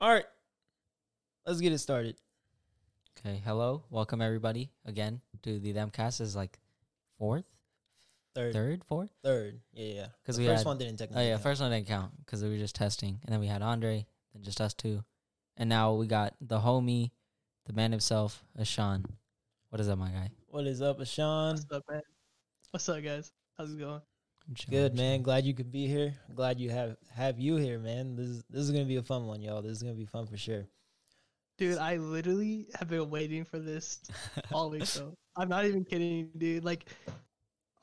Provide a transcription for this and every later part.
All right, let's get it started. Okay, hello, welcome everybody again to the Themcast. This is like fourth, Third, third, fourth. third, yeah, yeah. 'Cause the we first had- one didn't Oh yeah, count. first one didn't count because we were just testing, and then we had Andre, then just us two, and now we got the homie, the man himself, Ashan. What is up, my guy? What is up, Ashan? What's up, man? What's up, guys? How's it going? I'm Good man. Glad you could be here. Glad you have have you here, man. This is this is gonna be a fun one, y'all. This is gonna be fun for sure. Dude, I literally have been waiting for this all week, So I'm not even kidding, dude. Like,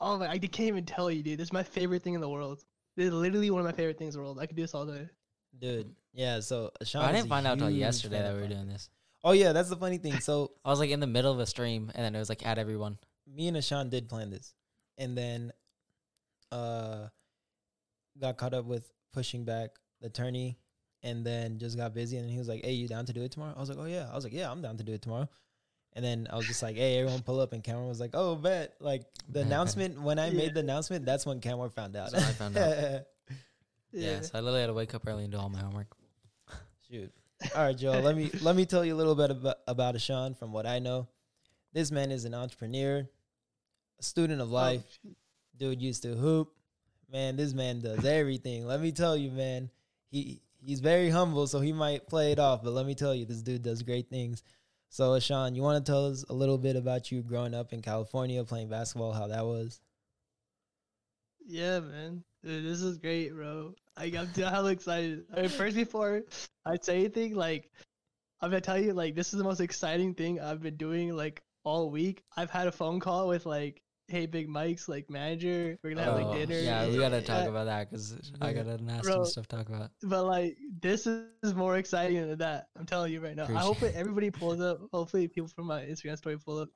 oh my, I can't even tell you, dude. This is my favorite thing in the world. This is literally one of my favorite things in the world. I could do this all day. Dude, yeah. So Ashan, I didn't find out till huge yesterday that we were doing this. Oh yeah, that's the funny thing. So I was like in the middle of a stream, and then it was like at everyone. me and Ashan did plan this, and then uh got caught up with pushing back the tourney, and then just got busy. And he was like, "Hey, you down to do it tomorrow?" I was like, "Oh yeah." I was like, "Yeah, I'm down to do it tomorrow." And then I was just like, "Hey, everyone, pull up!" And Cameron was like, "Oh, bet!" Like the bet. announcement when I Yeah. made the announcement, that's when Cameron found out. That's when I found out. Yeah. Yeah. so I literally had to wake up early and do all my homework. Shoot. All right, Joel. let me let me tell you a little bit about about Ashan from what I know. This man is an entrepreneur, a student of Oh, life. shoot. Dude used to hoop. Man, this man does everything. Let me tell you, man. He he's very humble, so he might play it off. But let me tell you, this dude does great things. So, Sean, you want to tell us a little bit about you growing up in California, playing basketball, how that was? Yeah, man. Dude, this is great, bro. I, I'm hella excited. I mean, first, before I say anything, like, I'm gonna tell you, like, this is the most exciting thing I've been doing, like, all week. I've had a phone call with, like, hey, Big Mike's, like, manager. We're gonna have, Oh, like, dinner. Yeah, we gotta talk Yeah, about that because I got a nasty stuff to talk about. But, like, this is more exciting than that. I'm telling you right now. I hope Appreciate that everybody pulls up. Hopefully, people from my Instagram story pull up.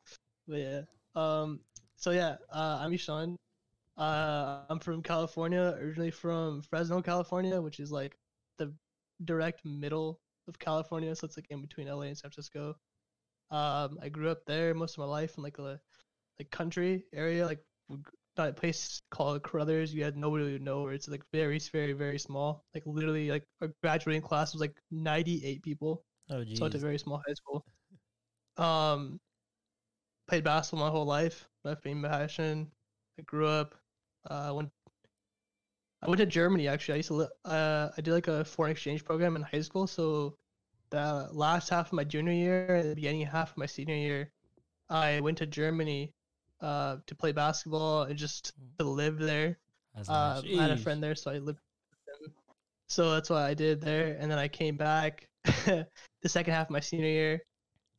But, yeah. Um, so, yeah, uh, I'm Ishan. Uh, I'm from California, originally from Fresno, California, which is like the direct middle of California, so it's like in between LA and San Francisco. Um, I grew up there most of my life in like a like country area, like a place called Caruthers. You had nobody would know where it's like very, very, very small. Like literally, like our graduating class was like 98 people. Oh, geez. So it's a very small high school. Um, played basketball my whole life. My main passion. I grew up. Uh, I went. I went to Germany actually. I used to. Li- uh, I did like a foreign exchange program in high school. So, the last half of my junior year and the beginning half of my senior year, I went to Germany, uh, to play basketball and just to live there. That's Uh, nice. I had a friend there, so I lived with him. So that's what I did there, and then I came back the second half of my senior year,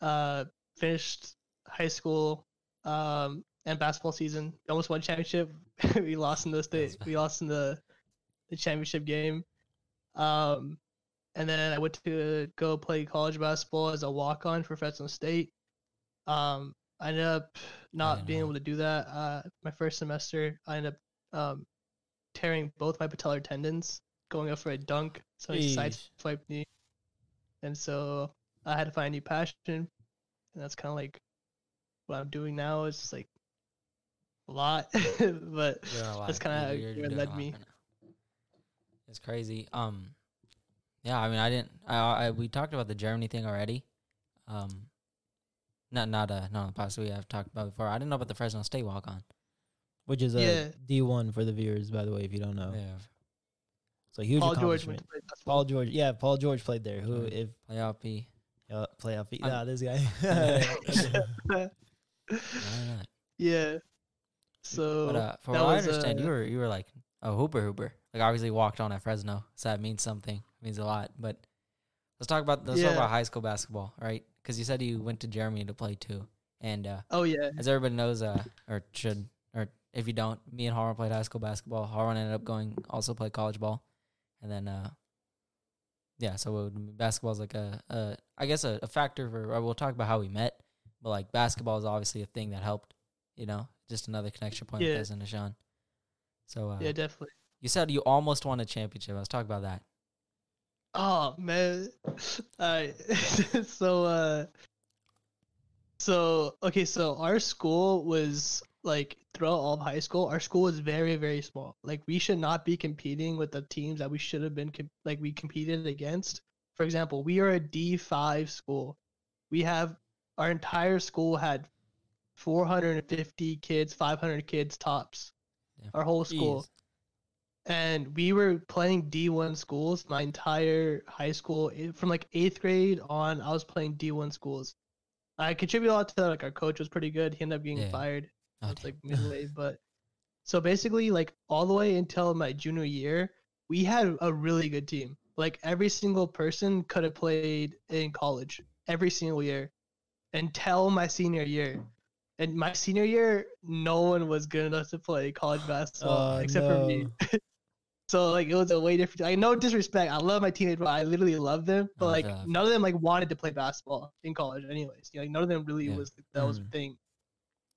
uh, finished high school, um, and basketball season. Almost won championship. we lost in the state. That's We lost in the the championship game. Um, and then I went to go play college basketball as a walk on for Fresno State. Um, I ended up not being able to do that. Uh, my first semester, I ended up um, tearing both my patellar tendons going up for a dunk. So he side Sheesh. swiped me, and so I had to find a new passion, and that's kind of like what I'm doing now. It's just like a lot, but You're alive. that's You're- you're where it led me. right. It's crazy. Um, yeah. I mean, I didn't. I, I we talked about the Germany thing already. Um, not not uh not on the podcast we have talked about before. I didn't know about the Fresno State walk on. Which is a Yeah. D1 for the viewers, by the way, if you don't know. Yeah, So huge Paul George accomplishment. went to play basketball. Paul George, yeah, Paul George played there. Who, Right. if playoff P. uh, playoff, I'm- nah, this guy. Yeah. So But uh, from that what I was, understand, you uh, were you were like a hooper hooper. Like obviously walked on at Fresno, so that means something. It means a lot. But let's talk about let's talk Yeah. about high school basketball, right? Because you said you went to Germany to play too, and uh, oh yeah, as everybody knows, uh, or should, or if you don't, me and Harwan played high school basketball. Harwan ended up going also play college ball, and then uh, yeah, so basketball is like a, a I guess a, a factor for. We'll talk about how we met, but like basketball is obviously a thing that helped. You know, just another connection point Yeah. with us and Ashan. So uh, yeah, definitely. you said you almost won a championship. Let's talk about that. Oh man. Alright. so uh so okay, so our school was like throughout all of high school, our school was very, very small. Like we should not be competing with the teams that we should have been like we competed against. for example, we are a D5 school. We have our entire school had 450 kids, 500 kids tops. Yeah. Our whole school. Jeez. And we were playing D1 schools my entire high school eh, from like 8th grade on I was playing D1 schools. I contributed a lot to that like our coach was pretty good. He ended up getting Yeah. fired. Oh, It's like midway, but so basically, like all the way until my junior year, we had a really good team. Like every single person could have played in college every single year until my senior year. And my senior year, no one was good enough to play college basketball Oh, except for me. no. So like it was a way different. Like no disrespect, I love my teammates, but I literally love them. But Oh, like yeah. none of them like wanted to play basketball in college, anyways. You know, like none of them really Yeah. was that was a Mhm. thing.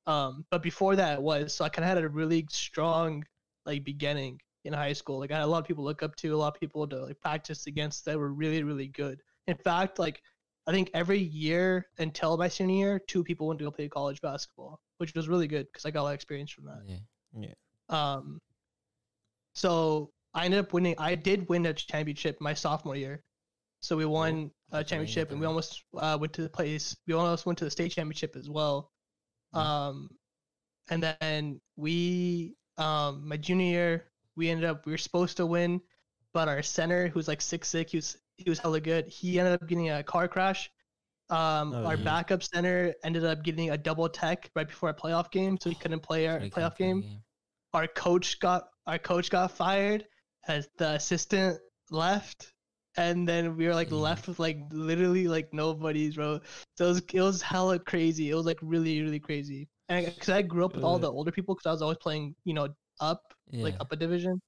Um, but before that it was so I kind of had a really strong like beginning in high school. Like I had a lot of people look up to, a lot of people to like practice against that were really really good. In fact, like I think every year until my senior year, two people went to go play college basketball, which was really good because I got a lot of experience from that. Yeah. Yeah. Um, so I ended up winning. I did win a championship my sophomore year. So we won a a championship, and we almost uh, went to the place. We almost went to the state championship as well. Mhm. Um, and then we, um, my junior year, we ended up we were supposed to win, but our center, who's like six six, he was he was hella good. He ended up getting a car crash. Um, Oh, our yeah. backup center ended up getting a double tech right before a playoff game, so he couldn't play our playoff play the game our coach got our coach got fired as the assistant left and then we were like Mm. left with like literally like nobody's bro. So it was, it was hella crazy. It was like really really crazy. And because i grew up with all the older people because i was always playing you know up Yeah. like up a division.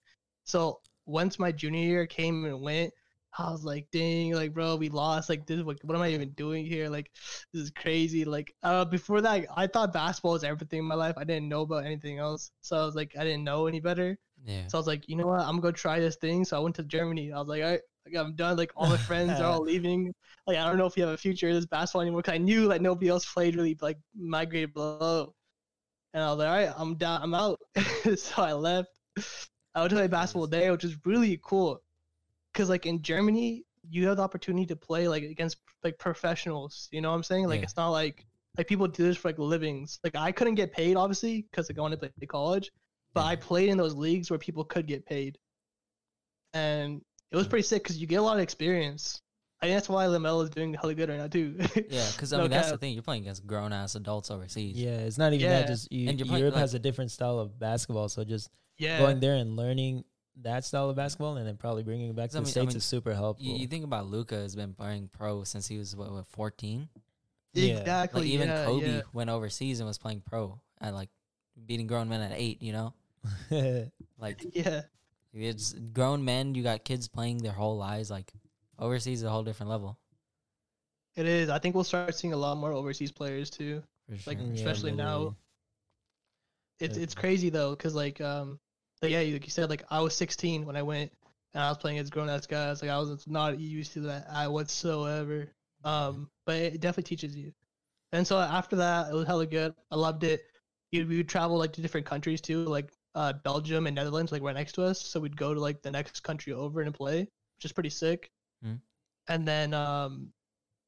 So once my junior year came and went I was like, dang, like, bro, we lost. Like, this, like, what am I even doing here? Like, this is crazy. Like, uh, before that, I thought basketball was everything in my life. I didn't know about anything else. So I was like, I didn't know any better. yeah. So I was like, you know what? I'm gonna try this thing. So I went to Germany. I was like, all right, like, I'm done. Like, all my friends are all leaving. Like, I don't know if you have a future in this basketball anymore. Cause I knew like nobody else played really like my grade below. And I was like, all right, I'm down. I'm out. so I left. I went to play basketball there, which is really cool. Cause like in Germany, you have the opportunity to play like against like professionals. You know what I'm saying? Like Yeah. it's not like like people do this for like livings. Like I couldn't get paid obviously because like I wanted to play college, but I played in those leagues where people could get paid, and it was pretty sick because you get a lot of experience. I think that's why LaMelo is doing hella good right now too. Yeah, because I No mean that's the thing. You're playing against grown ass adults overseas. Yeah, it's not even Yeah. that. Just you, And you're playing, Europe like- has a different style of basketball, so just yeah, going there and learning that style of basketball, and then probably bringing it back to I the mean- I states mean, is super helpful. You, you think about Luka has been playing pro since he was what, what 14. Yeah. exactly. Like even yeah, Kobe yeah. went overseas and was playing pro and like beating grown men at eight. You know, like Yeah, it's grown men. You got kids playing their whole lives. Like overseas is a whole different level. it is. I think we'll start seeing a lot more overseas players too. For sure. Like, Yeah, especially now. It's it's crazy though, cause like um, like yeah, like you said, like I was 16 when I went, and I was playing as grown ass guys. Like I was not used to that I whatsoever. Um, but it definitely teaches you. And so after that, it was hella good. I loved it. You we would travel like to different countries too, like uh Belgium and Netherlands, like right next to us. So we'd go to like the next country over and play, which is pretty sick. Mm. And then um,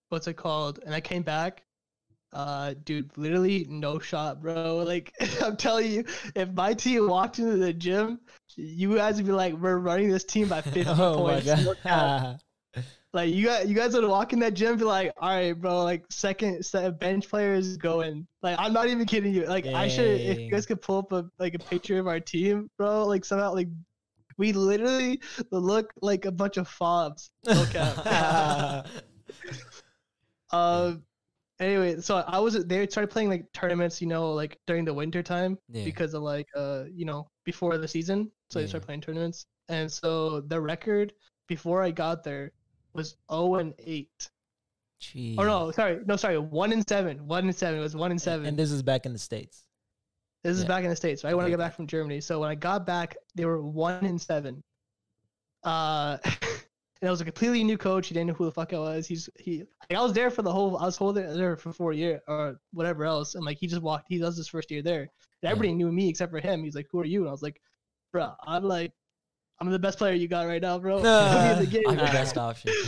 what's it called? And I came back. Uh, dude, literally no shot, bro. Like I'm telling you, if my team walked into the gym, you guys would be like, "We're running this team by 50 oh points." Like you guys, you guys would walk in that gym, be like, "All right, bro. Like second set of bench players going." Like I'm not even kidding you. Like I should, if you guys could pull up a like a picture of our team, bro. Like somehow, like we literally look like a bunch of fobs. Okay. Um. Anyway, so I was they started playing like tournaments, you know, like during the winter time Yeah. because of like uh you know before the season, so they Yeah. started playing tournaments, and so the record before I got there was 0 and 8. Jeez. Oh no, sorry, no, sorry, one and seven, one and seven. It was one and seven. And this is back in the states. this is back in the states, right? When I got back from Germany, so when I got back, they were one and seven. Uh, and I was a completely new coach. He didn't know who the fuck I was. He's he. Like, I was there for the whole. I was holding there for four years or whatever else. And like he just walked. He does his first year there. And everybody knew me except for him. He's like, "Who are you?" And I was like, "Bro, I'm like, I'm the best player you got right now, bro. Put me in the game." I'm the best option.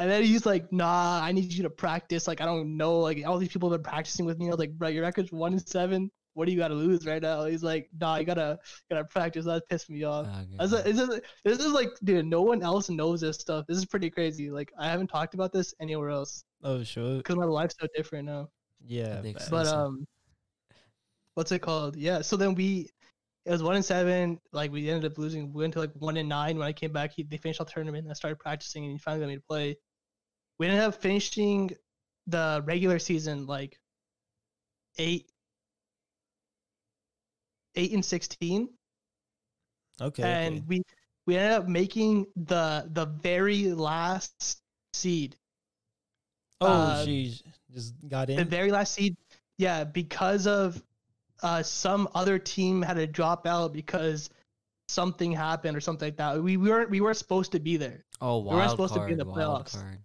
And then he's like, "Nah, I need you to practice. Like, I don't know. Like, all these people have been practicing with me. I was like, bro, your record's one and seven. What do you got to lose right now?" He's like, "Nah, you gotta gotta practice." That pissed me off. Okay. I was like, this, is, this is like, dude, no one else knows this stuff. This is pretty crazy. Like, I haven't talked about this anywhere else Oh sure. because my life's so different now. Yeah. think facts. so. But um, what's it called? Yeah. So then we, it was one and seven. Like we ended up losing. We went to like one and nine. When I came back, he, they finished the tournament. And I started practicing, and he finally let me to play. We ended up finishing the regular season like eight, eight and sixteen, okay. and okay. we we ended up making the the very last seed. Oh, uh, she just got in the very last seed yeah because of uh some other team had to drop out because something happened or something like that we, we weren't we weren't supposed to be there oh, we weren't wild supposed to be in card, the wild playoffs. card.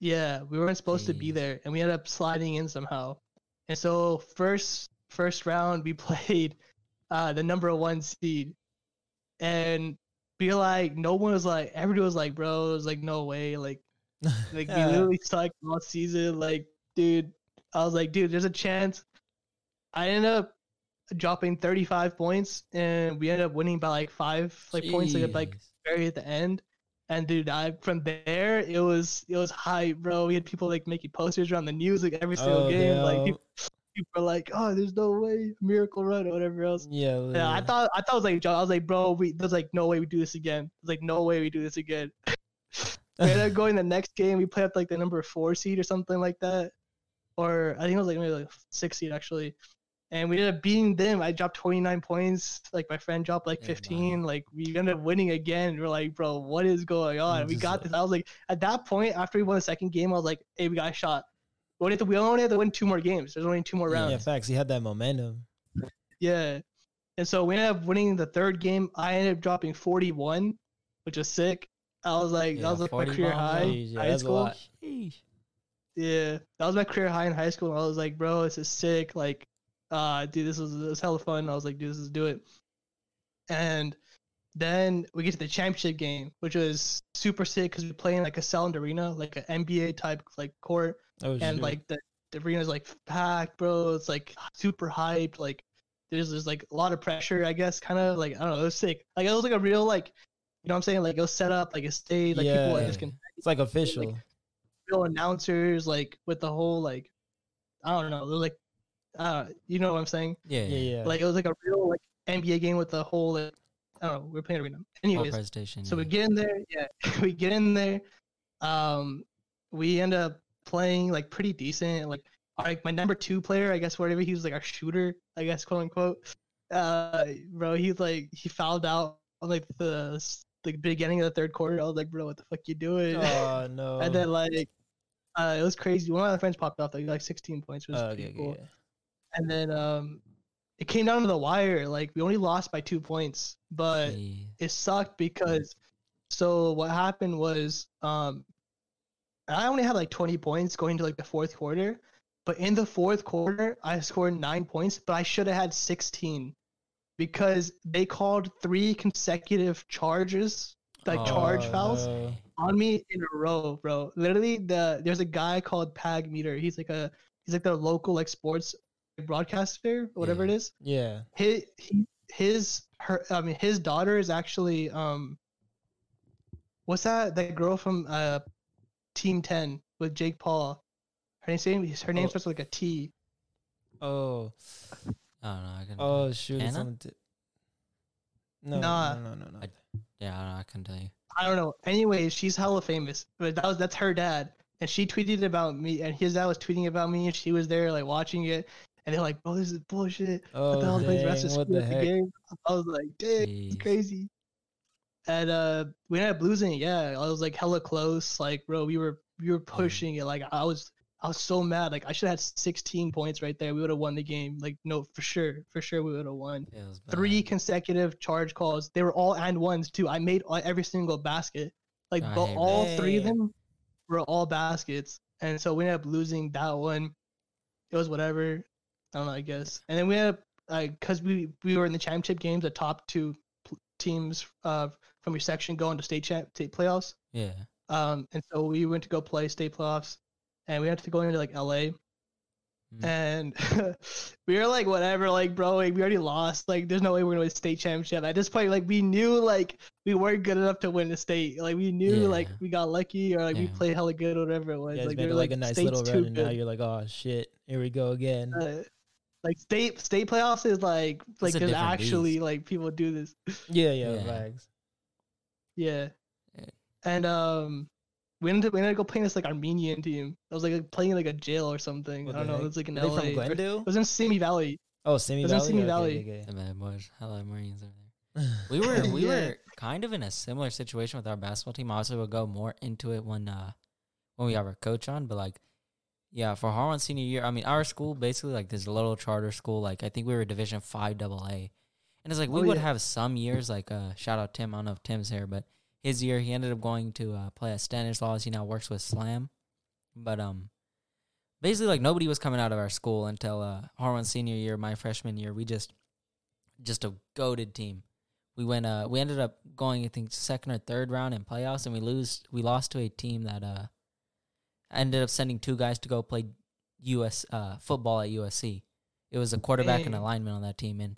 yeah we weren't supposed to be there and we ended up sliding in somehow and so first first round we played uh the number one seed and be like no one was like everybody was like bro it was like no way like like we literally sucked all season. Like, dude, I was like, dude, there's a chance. I ended up dropping 35 points, and we ended up winning by like five like points, like like very at the end. And dude, I from there it was it was hype, bro. We had people like making posters around the news like every single Oh, game. Like people, people were like, oh, there's no way, miracle run or whatever else. yeah. Yeah, I thought I thought it was like. I was like, bro, we there's like no way we do this again. There's like no way we do this again. we ended up going the next game. We played up like the number four seed or something like that, or I think it was like maybe like six seed actually. And we ended up beating them. I dropped 29 points. Like my friend dropped like Yeah, 15. Like we ended up winning again. We're like, bro, what is going on? We got this. I was like, at that point, after we won the second game, I was like, hey, we got a shot. We only have to, we only have to win two more games. There's only two more rounds. yeah, facts. He had that momentum. Yeah. And so we ended up winning the third game. I ended up dropping 41, which was sick. I was like, Yeah, that was like my career high. Jeez, yeah, high school. Yeah. That was my career high in high school. And I was like, bro, this is sick. Like, uh, dude, this was, this was hella fun. I was like, dude, this is do it. And then we get to the championship game, which was super sick because we're playing like a sound arena, like an NBA type like court. Oh, and shoot. like the, the arena's like packed, bro. It's like super hyped. Like there's there's like a lot of pressure, I guess, kind of like I don't know. It was sick. Like it was like a real like, you know what I'm saying? Like it was set up like a stage. Like people like Yeah. just can it's like official. real announcers like with the whole like, I don't know. It was like, uh, you know what I'm saying? Yeah, yeah, yeah. yeah. Like it was like a real like NBA game with the whole. Like, I don't know. We're playing arena. Whole Anyways, presentation. so we get in there, yeah. we get in there. Um, we end up playing like pretty decent. Like, like my number two player, I guess, whatever he was like our shooter, I guess, quote unquote. Uh, bro, he's like he fouled out on like the the beginning of the third quarter. I was like, bro, what the fuck you doing? oh no. and then like, uh, it was crazy. One of my friends popped off like like 16 points, which was Oh, pretty okay, cool. yeah. And then um, it came down to the wire. Like we only lost by two points, but Jeez. it sucked because so what happened was um I only had like 20 points going to like the fourth quarter, but in the fourth quarter I scored 9 points, but I should have had 16 because they called three consecutive charges, like charge Oh, fouls no. on me in a row, bro. Literally the there's a guy called Pag Meter. He's like a he's like the local like sports broadcaster, whatever Yeah. it is Yeah. his he, his her I mean his daughter is actually um what's that that girl from uh Team Ten with Jake Paul. Her name her name Oh. starts with like a T. Oh. I don't know. I can. Oh shoot. it's Anna? on the tip. No, Nah. no, no, no, no. I- yeah, I don't know. I couldn't tell you. I don't know. Anyways, she's hella famous. But that was that's her dad. And she tweeted about me and his dad was tweeting about me and she was there like watching it. And they're like, bro, this is bullshit. Oh, what the hell plays the rest dang, of what the at the heck? game? I was like, dang, it's crazy. And uh we ended up losing it, yeah. I was like hella close. Like, bro, we were we were pushing it. Like I was I was so mad. Like I should have had 16 points right there. We would have won the game. Like, no, for sure. For sure we would have won. Was Three consecutive charge calls. They were all and ones too. I made all, every single basket. Like bo- hate all three of them were all baskets. And so we ended up losing that one. It was whatever. I don't know, I guess. And then we ended up like because we we were in the championship games, the top two pl- teams uh from your section going to state champ state playoffs. Yeah. Um, and so we went to go play state playoffs, and we had to go into like LA, Mm. and we were like, whatever, like, bro, like, we already lost. Like, there's no way we're gonna win the state championship. At this point, like, we knew like we weren't good enough to win the state. Like, we knew like we got lucky or like we played hella good or whatever it was. You guys like, made we were like, a nice little run, and now you're like, oh shit, here we go again. Uh, like state state playoffs is like like there's actually beast. like people do this. yeah, yeah, Yeah. flags. Yeah. Yeah. And um we ended we ended up go playing this like Armenian team. I was like playing like a jail or something. What I don't know. heck? It was like in Are they LA. from It was in Simi Valley. Oh, Simi Valley. It was in Simi Okay, Valley. okay, okay. The bad boys, hello Marines over there. We were we Yeah. were kind of in a similar situation with our basketball team. Obviously, we'll go more into it when uh when we have our coach on. But like, yeah, for Harlan senior year, I mean, our school basically like this little charter school. Like, I think we were Division Five Double A, and it's like we Oh, would yeah. have some years. Like, uh, shout out Tim. I don't know if Tim's here, but his year he ended up going to uh, play at Stanislaus. He now works with Slam, but um. Basically, like nobody was coming out of our school until uh, Harlan senior year, my freshman year. We just, just a goaded team we went uh we ended up going I think second or third round in playoffs and we lose we lost to a team that uh ended up sending two guys to go play US uh football at USC. It was a quarterback and a lineman on that team and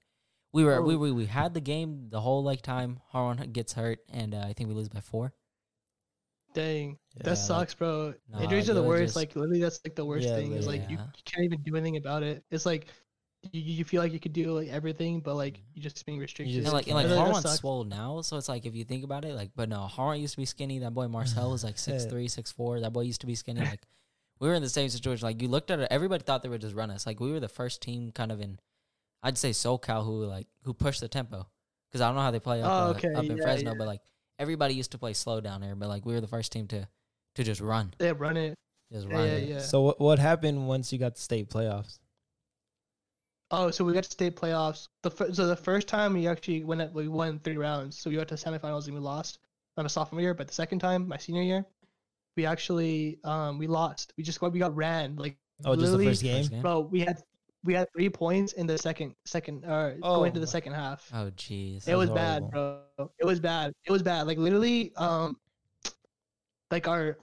we were we, Oh. we we had the game the whole like time Harlan gets hurt and uh, I think we lose by 4. Dang. Yeah, that like- sucks, bro. Nah, Injuries are the worst. just- like literally that's like the worst Yeah, thing. Is like you, yeah. you can't even do anything about it. It's like you, you feel like you could do like everything, but like you're just being restricted. just And like and like Harlan's swole now, so it's like if you think about it, like but no, Harlan used to be skinny. That boy Marcel was like six three, six four. That boy used to be skinny. Like we were in the same situation. Like you looked at it, everybody thought they would just run us. Like we were the first team, kind of in, I'd say SoCal, who like who pushed the tempo. Because I don't know how they play up, Oh, uh, okay, up in Fresno, yeah. but like everybody used to play slow down there. But like we were the first team to to just run, Yeah, run it. just Yeah, run. yeah, yeah. So what what happened once you got the state playoffs? Oh, so we got to state playoffs. The fir- so the first time we actually went at, we won three rounds. So we got to semifinals and we lost. On a sophomore year, but the second time, my senior year, we actually um we lost. We just got we got ran like Oh, just the Literally- First game? bro. We had we had three points in the second second uh Oh going to the second half. Oh jeez. it That was was bad, bro. It was bad. It was bad. Like literally, um, like our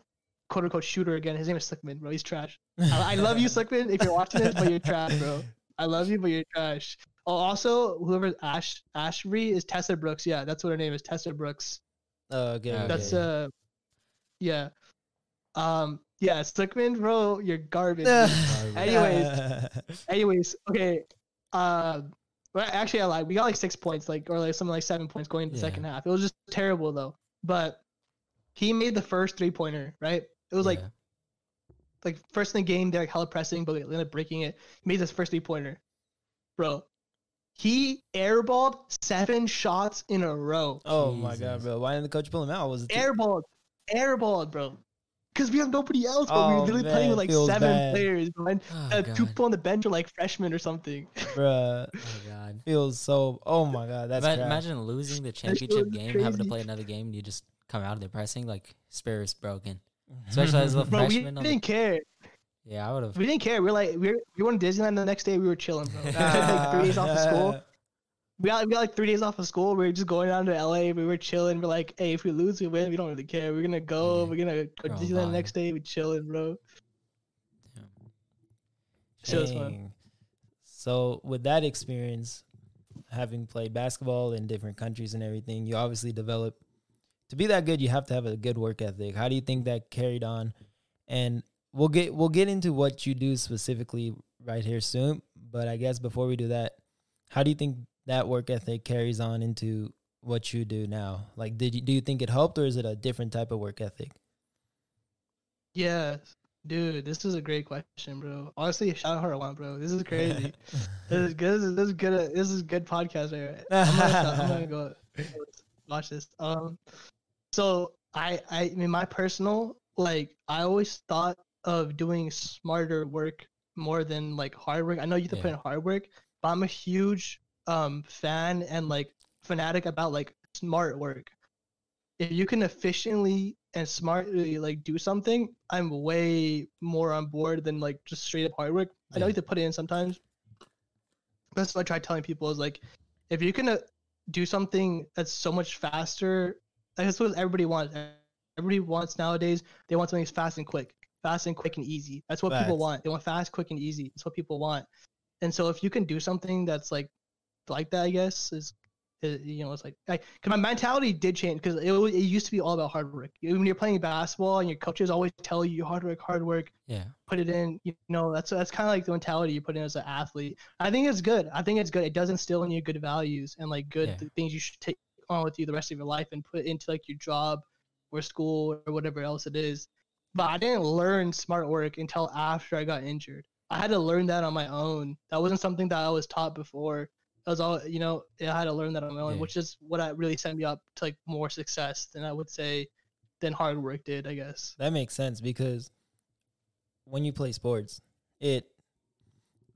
quote unquote shooter again. His name is Slickman, bro. He's trash. I, I love you, Slickman. If you're watching this, but you're trash, bro. I love you, but you're trash. Oh, also, whoever Ash Ashbury is Tessa Brooks. Yeah, that's what her name is, Tessa Brooks. Oh, okay, Okay. okay. That's uh, yeah, um, yeah, Slickman, bro. You're garbage. Anyways. Anyways, okay. Uh, well, actually, I lied. We got like six points, like or like something like seven points going into the Yeah. second half. It was just terrible though. But he made the first three pointer, right? It was like Yeah. like first in the game, they're like hella pressing, but they ended up breaking it. He made this first three pointer, bro. He airballed seven shots in a row. oh my god, bro! Why didn't the coach pull him out? Was it? Airballed, airballed, bro. Because we have nobody else, but we Oh, were literally playing with like seven bad. players, bro. And Oh, uh, two people on the bench are like freshmen or something. bruh? Oh god. Feels so. Oh my god, that's Ima- imagine losing the championship game, having to play another game, and you just come out of there pressing like spirit's broken. Especially as a Bro, we freshman on the- didn't care. Yeah, I would have. We didn't care. We were like, we were, we went to Disneyland the next day. We were chilling, bro. We like three days off of school. We got, we got like three days off of school. We were just going down to LA. We were chilling. We're like, hey, if we lose, we win. We don't really care. We're gonna go. Yeah. We're gonna go to Disneyland the next day. We chilling, bro. Shit was fun. So with that experience, having played basketball in different countries and everything, you obviously develop to be that good. You have to have a good work ethic. How do you think that carried on? And we'll get we'll get into what you do specifically right here soon. But I guess before we do that, how do you think that work ethic carries on into what you do now? Like, did you do you think it helped, or is it a different type of work ethic? Yeah, dude, this is a great question, bro. Honestly, shout out Harlan, bro. This is crazy. this is good. This is, this is good. This is good podcast right here. I'm gonna, I'm gonna go watch this. Um, so I, I, I mean, my personal, like, I always thought of doing smarter work more than like hard work. I know you have to put in hard work, but I'm a huge um fan and like fanatic about like smart work. If you can efficiently and smartly like do something, I'm way more on board than like just straight up hard work. I know Yeah. you have to put it in sometimes. That's what I try telling people is like, if you can uh, do something that's so much faster, that's what everybody wants. Everybody wants nowadays. They want something fast and quick, fast and quick and easy. That's what people want. They want fast, quick, and easy. That's what people want. And so if you can do something that's like like that, I guess is. is, You know, it's like, like, cause my mentality did change because it, it used to be all about hard work. When you're playing basketball and your coaches always tell you hard work, hard work, Yeah. put it in. You know, that's that's kind of like the mentality you put in as an athlete. I think it's good. I think it's good. It does instill in you good values and like good Yeah. th- things you should take on with you the rest of your life and put into like your job or school or whatever else it is. But I didn't learn smart work until after I got injured. I had to learn that on my own. That wasn't something that I was taught before. Was all you know. I had to learn that on my own, Yeah. which is what I really set me up to like more success than I would say than hard work did. I guess. That makes sense because when you play sports, it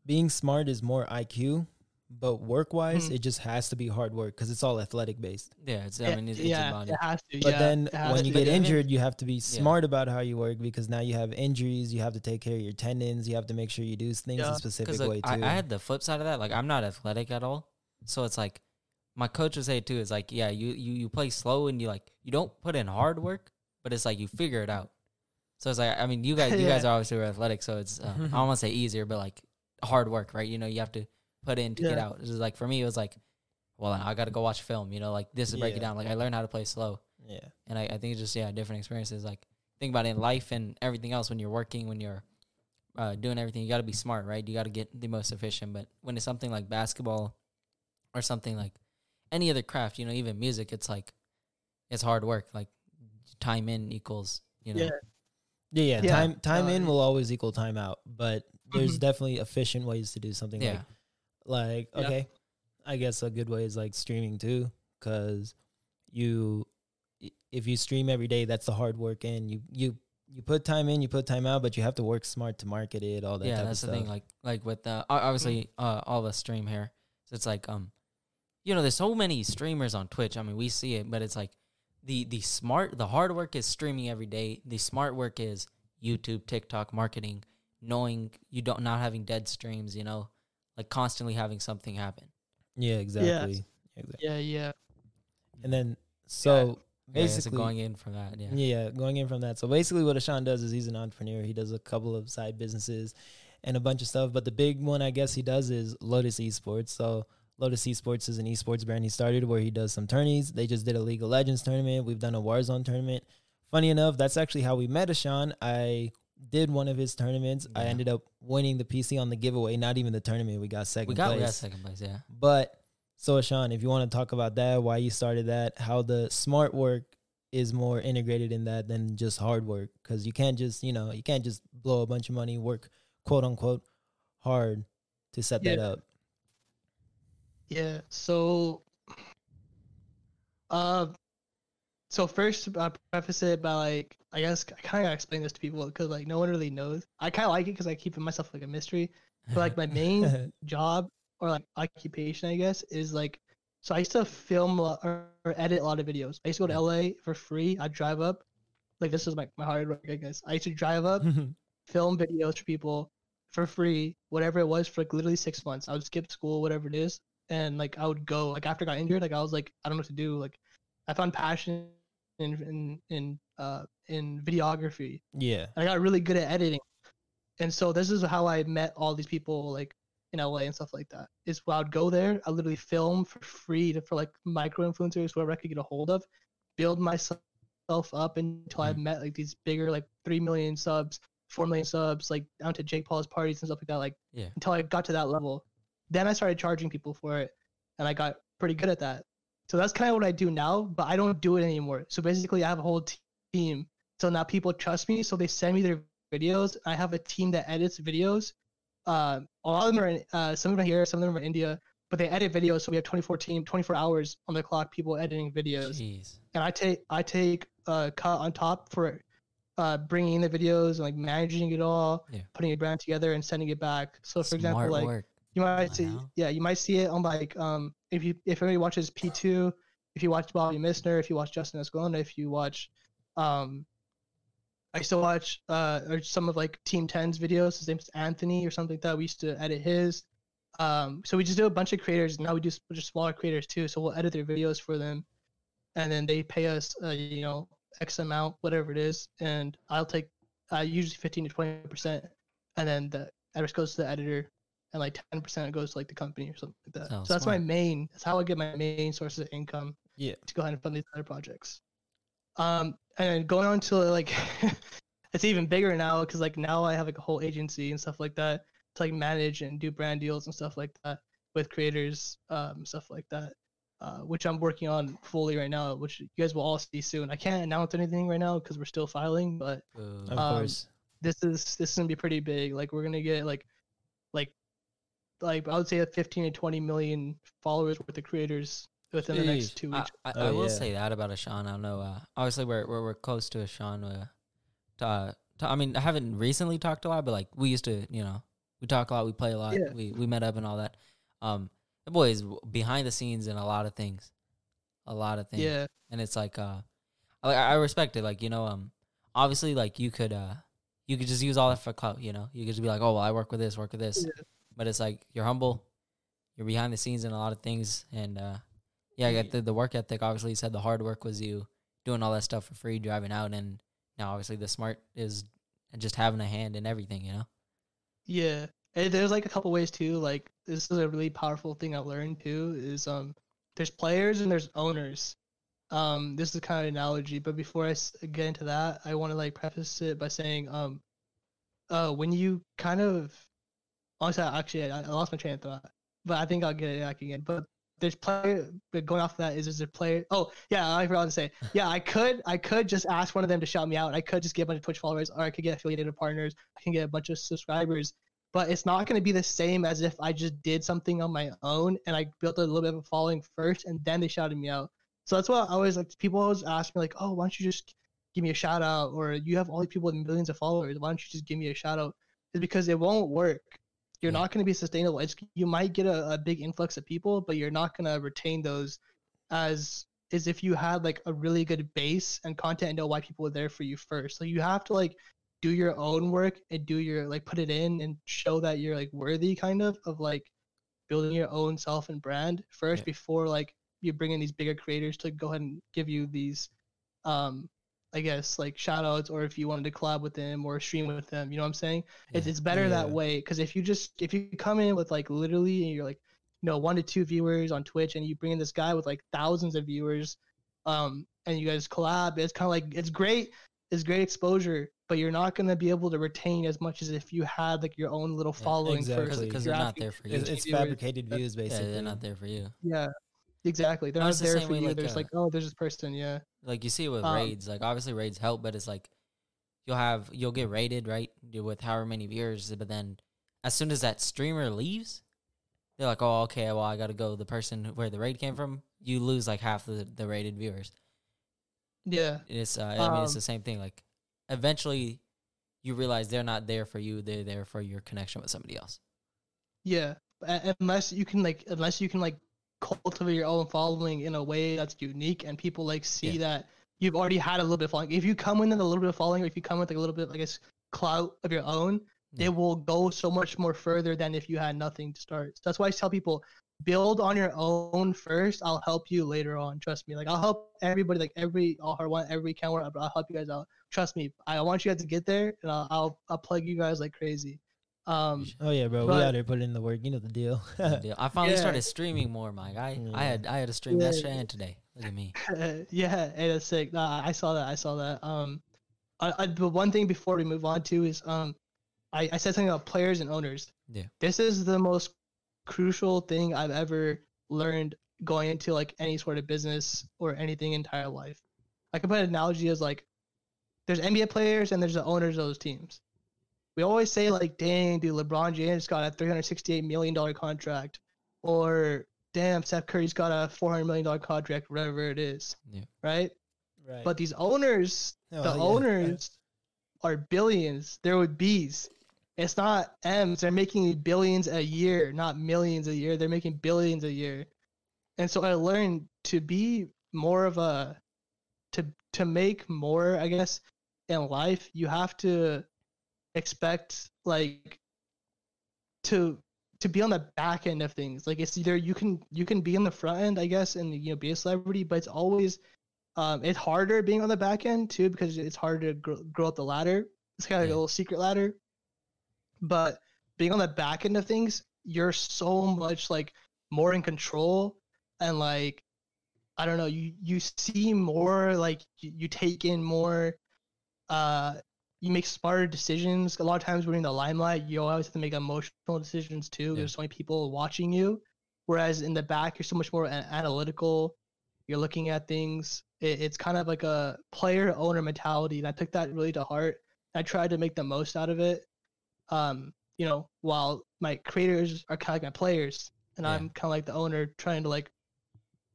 being smart is more IQ, but work wise, Mhm. it just has to be hard work because it's all athletic based. Yeah. It's, I mean, it's, it's yeah, your body. it has to. But yeah, then when to. you get I mean- injured, you have to be smart about how you work because now you have injuries. You have to take care of your tendons. You have to make sure you do things Yeah. a specific Because way too. I had the flip side of that. Like I'm not athletic at all, so it's like my coach would say too. Is like, yeah, you you you play slow and you like you don't put in hard work, but it's like you figure it out. So it's like I mean, you guys you guys are obviously athletic, so it's uh, I don't want to say easier, but like hard work, right? You know, you have to put in to get out. It's just like for me, it was like, well, I got to go watch film. You know, like this is break it Yeah. down. Like I learned how to play slow. yeah. and I, I think it's just yeah different experiences like think about it in life and everything else when you're working when you're uh, doing everything you got to be smart right you got to get the most efficient but when it's something like basketball or something like any other craft you know even music it's like it's hard work like time in equals you know Yeah. Yeah, yeah. Yeah. Time time Uh, in will always equal time out, but there's Mhm. definitely efficient ways to do something yeah like like Yeah. okay, I guess a good way is like streaming too, because you if you stream every day, that's the hard work in you you you put time in, you put time out, but you have to work smart to market it, all that yeah that's the thing like like with uh, obviously uh, all of us stream here. So it's like um you know there's so many streamers on twitch. I mean we see it but it's like the the smart the hard work is streaming every day. The smart work is youtube tiktok marketing knowing you don't not having dead streams you know like constantly having something happen yeah, exactly. exactly. Yeah, yeah. And then so Yeah, so basically going in from that yeah Yeah, going in from that. So basically, what Ashan does is he's an entrepreneur. He does a couple of side businesses and a bunch of stuff. But the big one, I guess, he does is Lotus Esports. So Lotus Esports is an esports brand he started where he does some tourneys. They just did a League of Legends tournament. We've done a Warzone tournament. Funny enough, that's actually how we met Ashan. I did one of his tournaments. I ended up winning the PC on the giveaway. Not even the tournament. We got second we got we place. got second place yeah But so, Sean, if you want to talk about that, why you started that, how the smart work is more integrated in that than just hard work, because you can't just, you know, you can't just blow a bunch of money, work quote unquote hard to set that up. Yeah. So, uh, so first, I preface it by like, I guess I kind of gotta explain this to people because like no one really knows. I kind of like it because I keep it myself like a mystery. But like my main job or like occupation, I guess, is like, so I used to film a lot- or, or edit a lot of videos. I used to go to LA for free. I'd drive up. Like this was my, my hard work, I guess. I used to drive up, film videos for people for free, whatever it was, for like literally six months. I would skip school, whatever it is, and like I would go. Like after I got injured, like I was like, I don't know what to do. Like I found passion in in in uh in videography, yeah. and I got really good at editing. And so this is how I met all these people like in LA and stuff like that. Is I would go there, I literally film for free to, for like micro influencers, whoever I could get a hold of, build myself up until I Mhm. met like these bigger like three million subs, four million subs, like down to Jake Paul's parties and stuff like that. Like Yeah. until I got to that level. Then I started charging people for it, and I got pretty good at that. So that's kind of what I do now, but I don't do it anymore. So basically, I have a whole team. So now people trust me, so they send me their videos. I have a team that edits videos. Uh, a lot of them are in, uh, some of them are here, some of them are in India, but they edit videos. So we have 24 team, 24 hours on the clock, people editing videos Jeez. and I take I take a cut on top for uh, bringing in the videos and like managing it all, Yeah. putting a brand together and sending it back. So for example, Smart like work. you might see yeah you might see it on like um if you if anybody watches P two, if you watch Bobby Missner, if you watch Justin Escalona, if you watch um I used to watch uh or some of like Team 10's videos. His name's Anthony or something like that. We used to edit his. Um, so we just do a bunch of creators. and Now we do just smaller creators too. So we'll edit their videos for them, and then they pay us, uh, you know, X amount, whatever it is, and I'll take uh, usually 15 to 20 percent, and then the rest goes to the editor, and like 10 percent goes to like the company or something like that. Oh, so that's my main. That's how I get my main sources of income Yeah. to go ahead and fund these other projects. Um, and going on to like, it's even bigger now because like now I have like a whole agency and stuff like that to like manage and do brand deals and stuff like that with creators, um, stuff like that. Uh, which I'm working on fully right now, which you guys will all see soon. I can't announce anything right now because we're still filing, but Boo. Of Um, course. this is this is gonna be pretty big. Like we're gonna get like like like I would say a 15 to 20 million followers worth of creators within the next Sheesh. two I, weeks. I, Oh, I will yeah. say that about Ashawn. I don't know. Uh, obviously, we're, we're we're close to Ashawn. Uh, to, uh, to, I mean, I haven't recently talked a lot, but like we used to, you know, we talk a lot, we play a lot, Yeah. we we met up and all that. Um, the boy is behind the scenes in a lot of things, a lot of things. yeah, and it's like uh I, I respect it like you know um obviously like you could uh you could just use all that for clout you know you could just be like oh well i work with this work with this Yeah. but it's like you're humble you're behind the scenes in a lot of things and uh yeah i got the, the work ethic obviously you said the hard work was you doing all that stuff for free driving out and now obviously the smart is just having a hand in everything you know yeah. And there's like a couple ways too. Like this is a really powerful thing I learned too. Is um, there's players and there's owners. Um, this is kind of an analogy, but before I s- get into that, I want to like preface it by saying um, uh, when you kind of, honestly, actually, I, I lost my train of thought, but I think I'll get it back again. But there's but going off of that is there's a player. Oh yeah, I forgot to say. Yeah, I could, I could just ask one of them to shout me out. I could just get a bunch of Twitch followers, or I could get affiliated partners. I can get a bunch of subscribers. But it's not going to be the same as if I just did something on my own and I built a little bit of a following first, and then they shouted me out. So that's why I always like people always ask me like, oh, why don't you just give me a shout out? Or you have all these people with millions of followers. Why don't you just give me a shout out? It's because it won't work. You're Yeah. not going to be sustainable. It's you might get a, a big influx of people, but you're not going to retain those as is if you had like a really good base and content and know why people were there for you first. So you have to like do your own work and do your like put it in and show that you're like worthy kind of of like building your own self and brand first Yeah. before like you bring in these bigger creators to go ahead and give you these um I guess like shout outs or if you wanted to collab with them or stream with them, you know what I'm saying? It's Yeah. it's better that way because if you just if you come in with like literally and you're like you know one to two viewers on Twitch and you bring in this guy with like thousands of viewers um and you guys collab, it's kind of like it's great, it's great exposure, but you're not gonna be able to retain as much as if you had like your own little Yeah, following exactly. first. because they're not there for you It's, Twitch it's viewers. fabricated views, yeah basically. they're not there for you Yeah, exactly. They're No, not the there for way, you. like, There's uh, like, oh, there's this person. Yeah, like you see it with Um, raids like obviously raids help but it's like you'll have you'll get raided right with however many viewers but then as soon as that streamer leaves they're like oh okay well i gotta go the person where the raid came from you lose like half the, the rated viewers yeah, it's uh, i mean it's Um, the same thing like eventually you realize they're not there for you they're there for your connection with somebody else yeah. Unless you can like, unless you can like cultivate your own following in a way that's unique and people like see Yeah. that you've already had a little bit of following. If you come in with a little bit of following, or if you come with like a little bit, I guess, clout of your own, Yeah. it will go so much more further than if you had nothing to start. So that's why I tell people build on your own first. I'll help you later on. Trust me. Like I'll help everybody. Like every all her one every. I'll I'll help you guys out. Trust me. I want you guys to get there, and I'll I'll, I'll plug you guys like crazy. Um, Oh yeah, bro. we out there putting in the work. You know the deal. Deal. i finally Yeah. started streaming more my guy i Yeah. had i had a stream Yeah. yesterday and today look at me yeah, hey, that's sick. Nah, I saw that. I saw that. Um, I, I, the one thing before we move on to is um, I, I said something about players and owners. Yeah. This is the most crucial thing I've ever learned going into like any sort of business or anything entire life. I can put an analogy as like, there's NBA players and there's the owners of those teams. We always say like, dang, dude, LeBron James got a 368 million dollar contract, or damn, Steph Curry's got a 400 million dollar contract, whatever it is. Yeah. Right. right. But these owners, Oh, the yeah. owners are billions. They're with B's. It's not M's. They're making billions a year, not millions a year. They're making billions a year. And so I learned to be more of a to to make more, I guess, in life, you have to expect like to to be on the back end of things. Like it's either you can you can be on the front end, I guess, and you know be a celebrity, but it's always Um, it's harder being on the back end too because it's harder to grow, grow up the ladder. It's kind of like Yeah. a little secret ladder. But being on the back end of things, you're so much like more in control and like I don't know, you you see more like you, you take in more uh you make smarter decisions. A lot of times when you're in the limelight, you always have to make emotional decisions too. Yeah. There's so many people watching you. Whereas in the back, you're so much more analytical. You're looking at things. It, it's kind of like a player owner mentality, and I took that really to heart. I tried to make the most out of it. Um, you know, while my creators are kind of like my players, and Yeah. I'm kind of like the owner, trying to like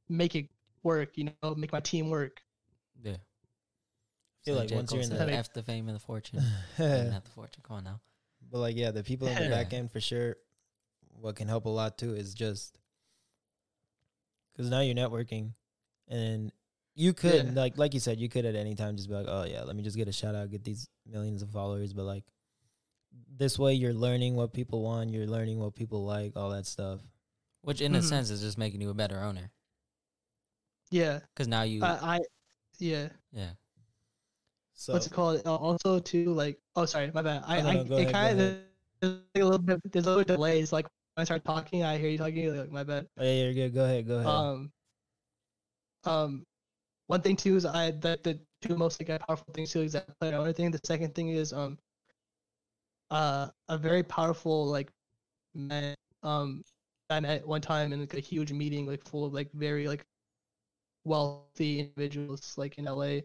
make it work. You know, make my team work. Yeah. Feel So like J. once you're in said, the- F the fame and the fortune. Not the fortune. Come on now. But like, yeah, the people in the Yeah. back end for sure. What can help a lot too is just because now you're networking, and you could Yeah. like like you said, you could at any time just be like, oh yeah, let me just get a shout out, get these millions of followers. But like this way, you're learning what people want, you're learning what people like, all that stuff. Which, in a Mhm. sense, is just making you a better owner. Yeah, Because now you, I, I yeah. yeah, So what's it called? Uh, Also, too, like, oh, sorry, my bad. I, no, I no, it kind of there's like a little bit, there's a little bit delays. Like when I start talking, I hear you talking. Like, my bad. oh, yeah, you're good. Go ahead, go ahead. Um, um, one thing too is I that the two most like powerful things too is that player owner thing. The second thing is um, uh, a very powerful like man um I met one time in like a huge meeting like full of like very like wealthy individuals like in LA.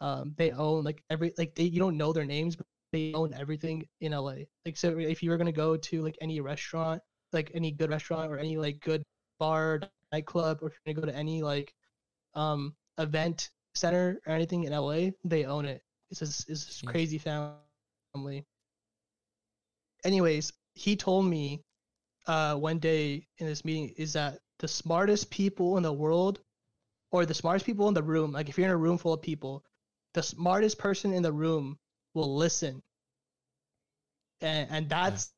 Um, they own like every like they you don't know their names, but they own everything in LA. Like so, if you were gonna go to like any restaurant, like any good restaurant or any like good bar, nightclub, or if you're gonna go to any like um event center or anything in LA, they own it. It's this it's this crazy family. Anyways, he told me uh one day in this meeting is that the smartest people in the world or the smartest people in the room, like if you're in a room full of people, the smartest person in the room will listen. And and that's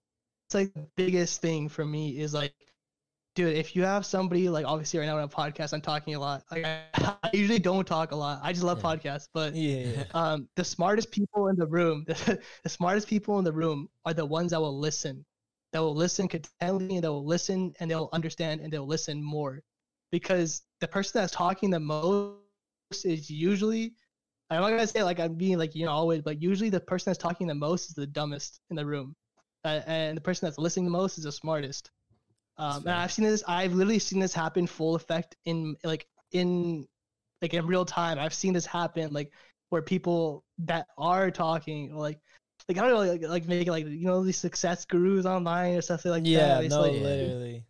it's like the biggest thing for me is like dude, if you have somebody like obviously right now on a podcast, I'm talking a lot. Like I, usually don't talk a lot. I just love Yeah. podcasts, but yeah, yeah. um, the smartest people in the room, the, the smartest people in the room are the ones that will listen, that will listen contently, and that will listen, and they'll understand, and they'll listen more, because the person that's talking the most is usually, I'm not gonna say like I'm being like you know always, but usually the person that's talking the most is the dumbest in the room, uh, and the person that's listening the most is the smartest. Um, and. I've seen this. I've literally seen this happen full effect in like in like in real time. I've seen this happen like where people that are talking like like I don't know like, like make like you know these success gurus online or something like yeah, that. It's no, like, literally.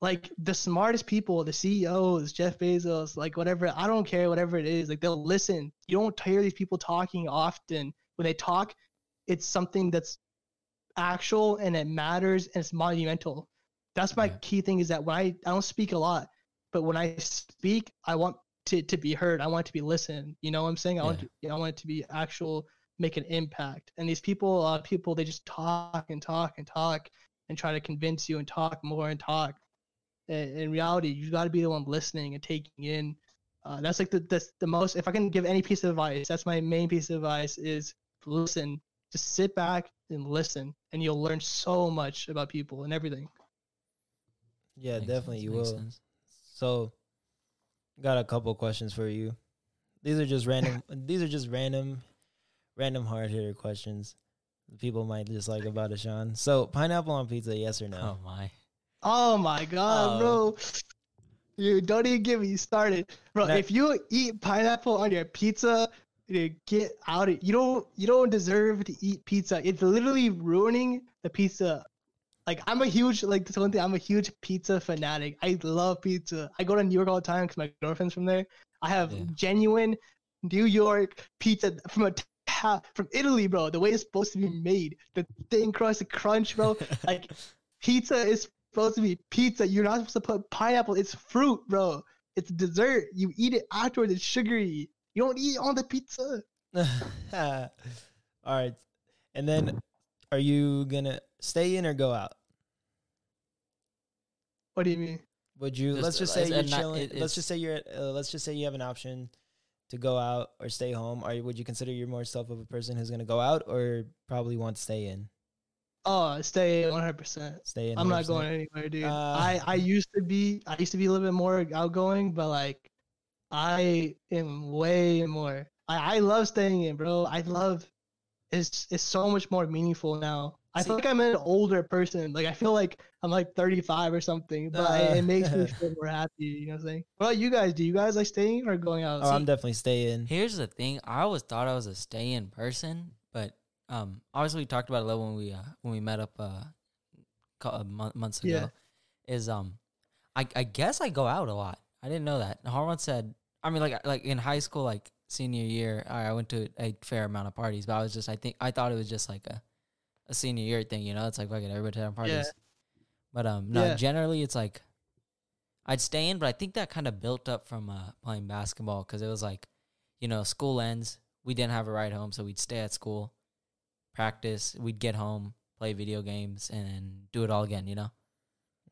Like the smartest people, the CEOs, Jeff Bezos, like whatever. I don't care whatever it is. Like they'll listen. You don't hear these people talking often. When they talk, it's something that's actual and it matters and it's monumental. That's my Yeah. key thing is that when I I don't speak a lot, but when I speak, I want to to be heard. I want it to be listened. You know what I'm saying? I want Yeah. to, I want it to be actual make an impact. And these people, uh, people they just talk and talk and talk and try to convince you and talk more and talk. In, in reality, you got to be the one listening and taking in. Uh, that's like the, the the most. If I can give any piece of advice, that's my main piece of advice: is listen. Just sit back and listen, and you'll learn so much about people and everything. Yeah, Makes definitely sense, you makes will. sense. So, got a couple questions for you. These are just random. these are just random, random hard hitter questions. People might just like about Ishan. So, pineapple on pizza, yes or no? Oh my. Oh my god, Oh. bro! Uh, you don't even get me started, bro. Now- if you eat pineapple on your pizza, you get out of. You don't. You don't deserve to eat pizza. It's literally ruining the pizza. Like I'm a huge like this one thing. I'm a huge pizza fanatic. I love pizza. I go to New York all the time because my girlfriend's from there. I have Yeah. genuine New York pizza from a ta- from Italy, bro. The way it's supposed to be made, the thin crust, the crunch, bro. Like pizza is supposed to be pizza. You're not supposed to put pineapple. It's fruit, bro. It's dessert. You eat it afterwards. It's sugary. You don't eat it on the pizza. All right. And then, are you gonna stay in or go out? What do you mean? Would you? Just, let's just uh, say you're and not- chilling. it- let's just say you're. At, uh, let's just say you have an option to go out or stay home, or would you consider you're more self of a person who's gonna go out or probably want to stay in? Oh, stay 100. percent Stay in. I'm not going anywhere, dude. Uh, I I used to be I used to be a little bit more outgoing, but like I am way more. I I love staying in, bro. I love it's it's so much more meaningful now. I feel like I'm an older person. Like I feel like I'm like 35 or something, but it, it makes me feel more happy. You know what I'm saying? What about you guys? Do you guys like staying or going out? Oh, I'm definitely staying. Here's the thing. I always thought I was a stay in person, but um, obviously we talked about it a little when we uh, when we met up uh, cou- uh months ago. Yeah. Is um, I I guess I go out a lot. I didn't know that. Harlan said. I mean, like like in high school, like senior year, I I went to a fair amount of parties, but I was just I think I thought it was just like a a senior year thing. You know, it's like fucking everybody having parties. Yeah. But um, no, Yeah. generally it's like I'd stay in, but I think that kind of built up from uh, playing basketball because it was like, you know, school ends, we didn't have a ride home, so we'd stay at school, practice, we'd get home, play video games, and do it all again. You know,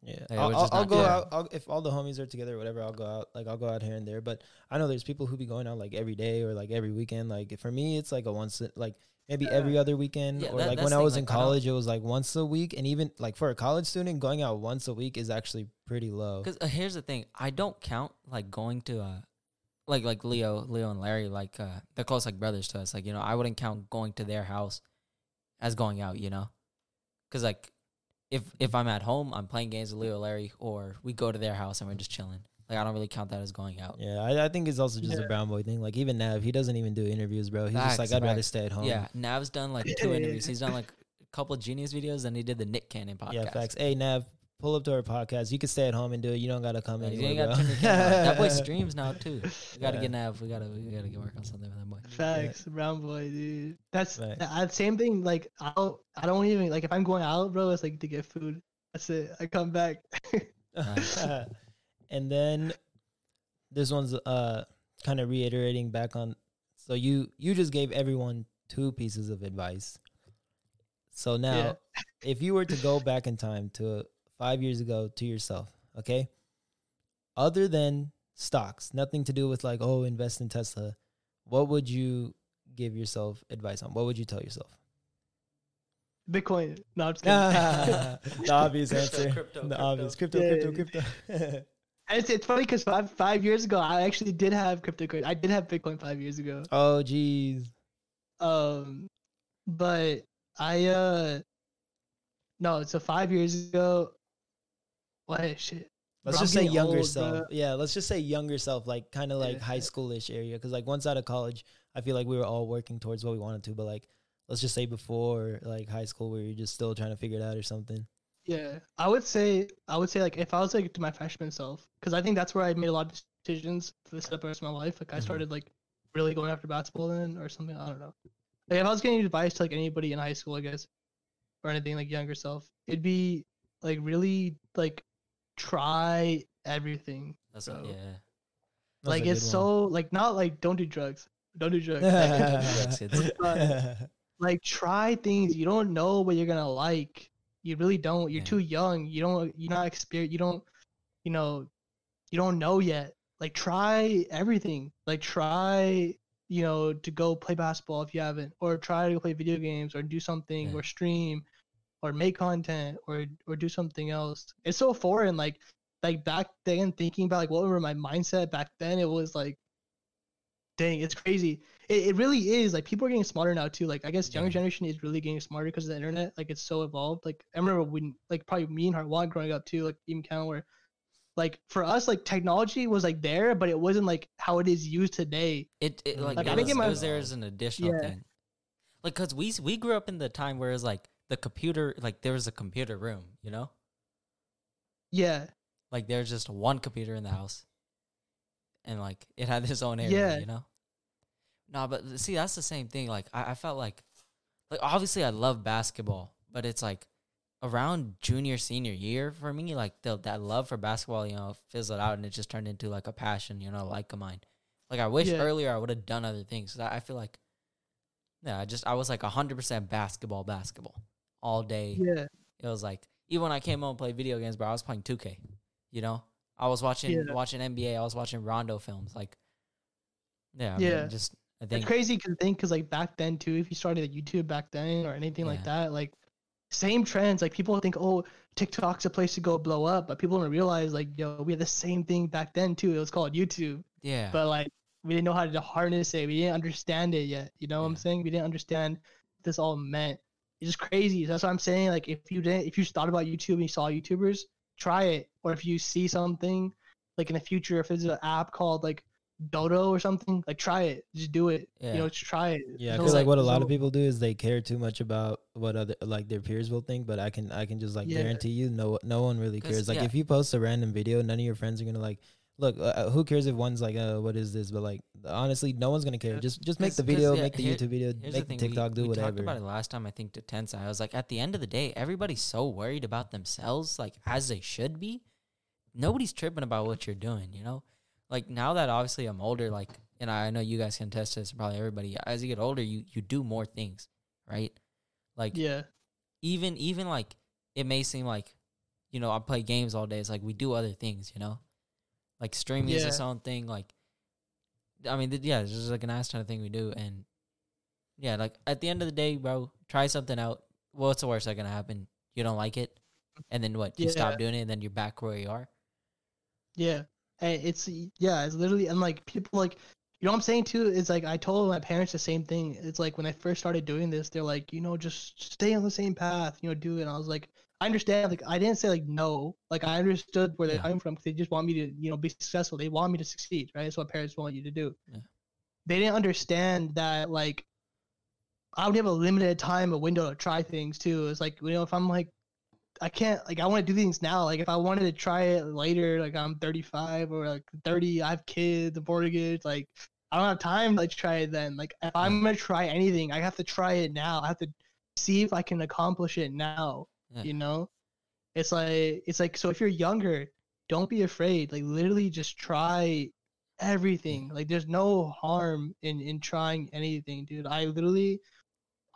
Yeah, Like, I'll, I'll, I'll go there. out I'll, if all the homies are together, or whatever. I'll go out. Like I'll go out here and there. But I know there's people who be going out like every day or like every weekend. Like for me, it's like a once like maybe every other weekend. Yeah, or that- like when the I thing, was in like, I college, it was like once a week. And even like for a college student, going out once a week is actually pretty low. because uh, here's the thing, I don't count like going to uh, like like Leo, Leo and Larry, like uh, they're close like brothers to us. Like you know, I wouldn't count going to their house as going out. You know, because like if if I'm at home, I'm playing games with Leo, Larry, or we go to their house and we're just chilling. Like I don't really count that as going out. Yeah, I, I think it's also just a brown boy thing. Like even Nav, he doesn't even do interviews, bro. He's just like, I'd rather stay at home. Yeah, Nav's done like two interviews. He's done like a couple genius videos, and he did the Nick Cannon podcast. yeah, facts. Hey Nav, pull up to our podcast. You can stay at home and do it. You don't gotta come Yeah, you anymore, ain't bro. gotta turn your camera on. That boy streams now too. We gotta Yeah. get Nav. We gotta we gotta get work on something with that boy. Facts, brown boy, dude. That's Facts. the same thing. Like I don't, I don't even like if I'm going out, bro. It's like to get food. That's it. I come back. Nice. and then this one's uh kind of reiterating back on so you you just gave everyone two pieces of advice so now Yeah. if you were to go back in time to five years ago to yourself okay other than stocks nothing to do with like oh invest in tesla what would you give yourself advice on what would you tell yourself Bitcoin. No, I'm just kidding. the obvious answer crypto, the crypto. obvious crypto Yeah, crypto crypto And it's, it's funny because five five years ago, I actually did have cryptocurrency. I did have Bitcoin five years ago. oh geez Um, but I uh, no, so five years ago. What shit? Let's Bro, just say younger old, self. bro. Yeah, let's just say younger self, like kind of like Yeah. high schoolish area. Because like once out of college, I feel like we were all working towards what we wanted to. But like, let's just say before like high school, where you're just still trying to figure it out or something. Yeah, I would say I would say like if I was like to my freshman self, because I think that's where I made a lot of decisions for the step of my life. Like I Mhm. started like really going after basketball then or something. I don't know. Like if I was getting advice to like anybody in high school, I guess, or anything like younger self, it'd be like really like try everything. That's a, yeah. That's like a it's good so like not like don't do drugs, don't do drugs. Drugs, kids. like try things you don't know what you're gonna like you really don't you're Yeah. too young you don't you're not experienced you don't you know you don't know yet like try everything like try you know to go play basketball if you haven't or try to go play video games or do something Yeah. or stream or make content or or do something else it's so foreign like like back then thinking about like what were my mindset back then it was like dang it's crazy it, it really is like people are getting smarter now too like i guess younger Yeah. generation is really getting smarter because of the internet like it's so evolved like i remember when like probably me and Harwan growing up too like even kind of where like for us like technology was like there but it wasn't like how it is used today It, it mm-hmm. like, Like, it, I think was, it might- it was there as an additional Yeah. thing. Like, cause we we grew up in the time where it was like the computer, like there was a computer room, you know, yeah like there's just one computer in the house, and like it had its own area, Yeah. you know. No, but see, that's the same thing. Like I, I felt like, like obviously I love basketball, but it's like around junior senior year for me, like the, that love for basketball, you know, fizzled out and it just turned into like a passion, you know, like of mine. Like I wish Yeah. earlier I would have done other things. I, I feel like, yeah, I just I was like hundred percent basketball, basketball all day. yeah It was like even when I came home and played video games, bro, I was playing two K. You know, I was watching Yeah. watching NBA. I was watching Rondo films. Like, Yeah, I Yeah. mean, just I It's think crazy to think because like back then too, if you started a YouTube back then or anything like that, like same trends. Like people think, oh, TikTok's a place to go blow up, but people don't realize like, yo, we had the same thing back then too. It was called YouTube, yeah, but like we didn't know how to harness it. We didn't understand it yet. You know what I'm saying? We didn't understand what this all meant. It's just crazy. That's what I'm saying. Like if you didn't, if you just thought about YouTube and you saw YouTubers, try it. Or if you see something like in the future, if there's an app called like Dodo or something, like try it. Just do it. Yeah. You know, just try it. Yeah, I There's no, like what a lot no- of people do is they care too much about what other like their peers will think, but I can I can just like Yeah. guarantee you no no one really cares. Like yeah. if you post a random video, none of your friends are gonna like look. Uh, who cares if one's like, uh, what is this? But like honestly, no one's gonna care. Just just make 'Cause- the 'cause, video, yeah, make the here- YouTube video, make the the TikTok, we, do we whatever. talked about it last time. I think to Tensai. I was like, at the end of the day, everybody's so worried about themselves, like as they should be. Nobody's tripping about what you're doing, you know. Like now that obviously I'm older, like, and I know you guys can test this, probably everybody. As you get older, you you do more things, right? Like Yeah. even even like it may seem like, you know, I play games all day. It's like we do other things, you know. Like streaming is its own thing. Like, I mean, th- yeah, this is like an ass ton of thing we do, and yeah, like at the end of the day, bro, try something out. What's the worst that gonna happen? You don't like it, and then what? You Yeah. stop doing it, and then you're back where you are. Yeah. And it's yeah, it's literally and like people like you know what I'm saying too is like I told my parents the same thing. It's like when I first started doing this, they're like, you know, just stay on the same path, you know, do it. And I was like, I understand. Like I didn't say like no. Like I understood where they're Yeah. coming from. 'cause they just want me to, you know, be successful. They want me to succeed, right? That's what parents want you to do. Yeah. They didn't understand that like I would have a limited time, a window to try things too. It's like you know, if I'm like I can't like I want to do things now. Like if I wanted to try it later, like I'm 35 or like 30, I have kids, a mortgage, like I don't have time to like try it then. Like if I'm gonna try anything, I have to try it now. I have to see if I can accomplish it now. Yeah. You know? It's like it's like so if you're younger, don't be afraid. Like literally just try everything. Like there's no harm in in trying anything, dude. I literally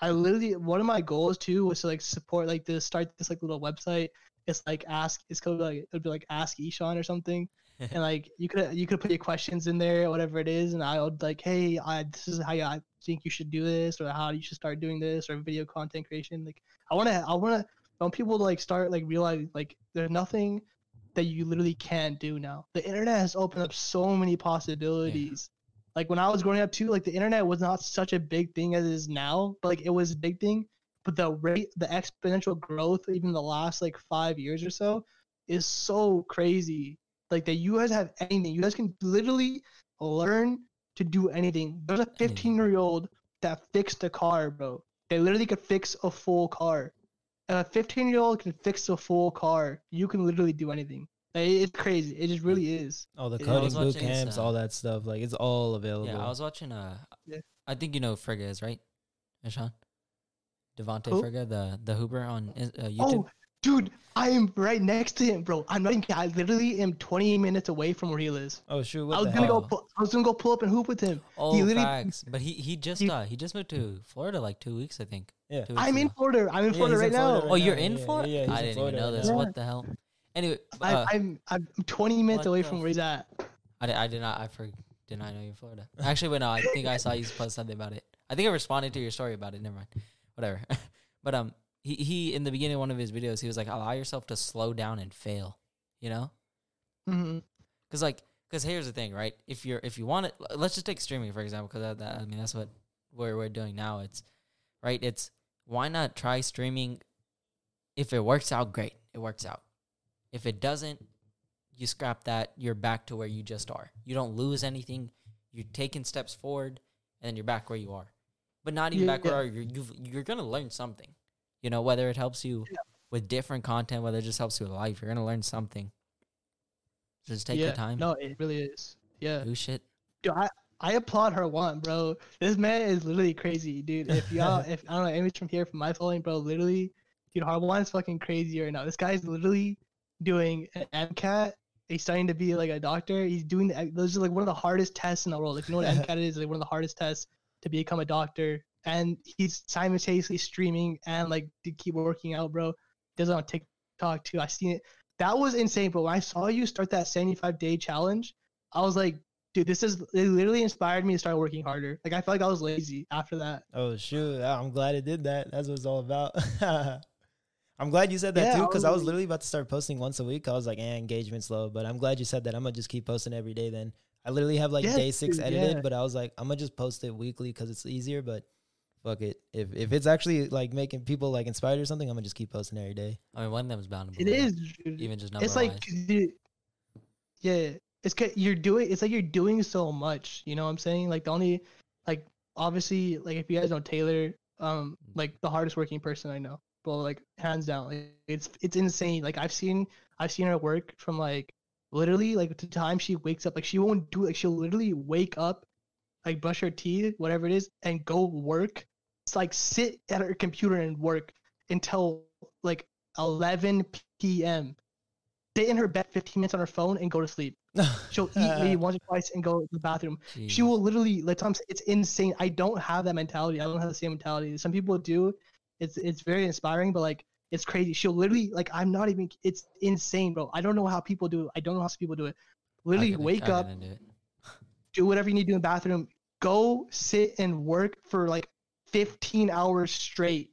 I literally one of my goals too was to like support like to start this like little website. It's like ask it's called like it'd be like ask Ishan or something. and like you could you could put your questions in there, whatever it is, and I would like, hey, I this is how you, I think you should do this, or how you should start doing this, or video content creation. Like I wanna I wanna I want people like start like realize like there's nothing that you literally can't do now. The internet has opened up so many possibilities. Like when I was growing up too, like the internet was not such a big thing as it is now, but like it was a big thing. But the rate, the exponential growth, even the last like five years or so, is so crazy. Like that you guys have anything. You guys can literally learn to do anything. There's a 15 year old that fixed a car, bro. They literally could fix a full car. If a 15 year old can fix a full car, you can literally do anything. Like, it's crazy. It just really is. all the Yeah, coding boot camps, uh, all that stuff, like it's all available. Yeah, I was watching. Uh, Yeah. I think you know who Frigga is right, Ishan. Devonte Who? Frigga, the the Hooper on uh, YouTube. Oh, dude, I am right next to him, bro. I'm not even. I literally am 20 minutes away from where he lives. oh shoot, what I was the gonna hell? go. Pull, I was gonna go pull up and hoop with him. Oh, he facts. But he he just he- uh he just moved to Florida like two weeks, I think. Yeah. I'm in. Florida. I'm in Yeah, Florida he's right in now. Florida Oh, right you're now. in Yeah, Florida? yeah, he's I didn't Florida even know right this. now. What the hell? Anyway, I, uh, I'm I'm 20 minutes away from where he's at. I, did, I did not. I for, did not know you're in Florida. Actually, wait, no. I think I saw you post something about it. I think I responded to your story about it. Never mind. Whatever. but um, he he in the beginning of one of his videos, he was like, "Allow yourself to slow down and fail." You know, mm-hmm. because like, because here's the thing, right? If you're if you want it, let's just take streaming for example, because that, that I mean that's what we're we're doing now. It's right. It's why not try streaming? If it works out, great. It works out. If it doesn't, you scrap that. You're back to where you just are. You don't lose anything. You're taking steps forward, and then you're back where you are. But not even back where you are. You're, you've, you're gonna learn something. You know, whether it helps you with different content, whether it just helps you with life, you're gonna learn something. Just take yeah. your time. No, it really is. Yeah. Do shit. Dude, I, I applaud Harwan, bro. This man is literally crazy, dude. If y'all, if I don't know, anyone from here from my following, bro, literally, dude, Harwan is fucking crazy right now. This guy's literally doing an MCAT. He's starting to be like a doctor. He's doing the, those are like one of the hardest tests in the world. If you know what MCAT is, like one of the hardest tests to become a doctor. And he's simultaneously streaming and like to keep working out, bro. Does it on TikTok too. I seen it. That was insane, bro. When I saw you start that 75 day challenge, I was like, dude, this is it. Literally inspired me to start working harder. Like I felt like I was lazy after that. Oh shoot! I'm glad it did that. That's what it's all about. I'm glad you said that Yeah, too, because I was was- literally about to start posting once a week. I was like, eh, engagement's low, but I'm glad you said that. I'm gonna just keep posting every day. Then I literally have like Yes, day six edited, yeah. but I was like, I'm gonna just post it weekly because it's easier. But fuck it, if if it's actually like making people like inspired or something, I'm gonna just keep posting every day. I mean, one of them is bound to It blow up, dude. even just number It's like, wise. dude, yeah, it's 'ca- you're doing. It's like you're doing so much. You know what I'm saying? Like the only, like obviously, like if you guys know Taylor, um, like the hardest working person I know, but like hands down, like it's it's insane. Like I've seen I've seen her work from like literally like the time she wakes up. Like she won't do like she'll literally wake up, like brush her teeth, whatever it is, and go work. It's like sit at her computer and work until like 11 p.m. Sit in her bed 15 minutes on her phone and go to sleep. She'll eat maybe once or twice and go to the bathroom. She will literally like Tom it's insane. I don't have that mentality. I don't have the same mentality. Some people do. It's it's very inspiring, but like it's crazy. She'll literally like I'm not even it's insane, bro. I don't know how people do it. I don't know how some people do it. Literally wake up, do whatever you need to do in the bathroom, go sit and work for like 15 hours straight.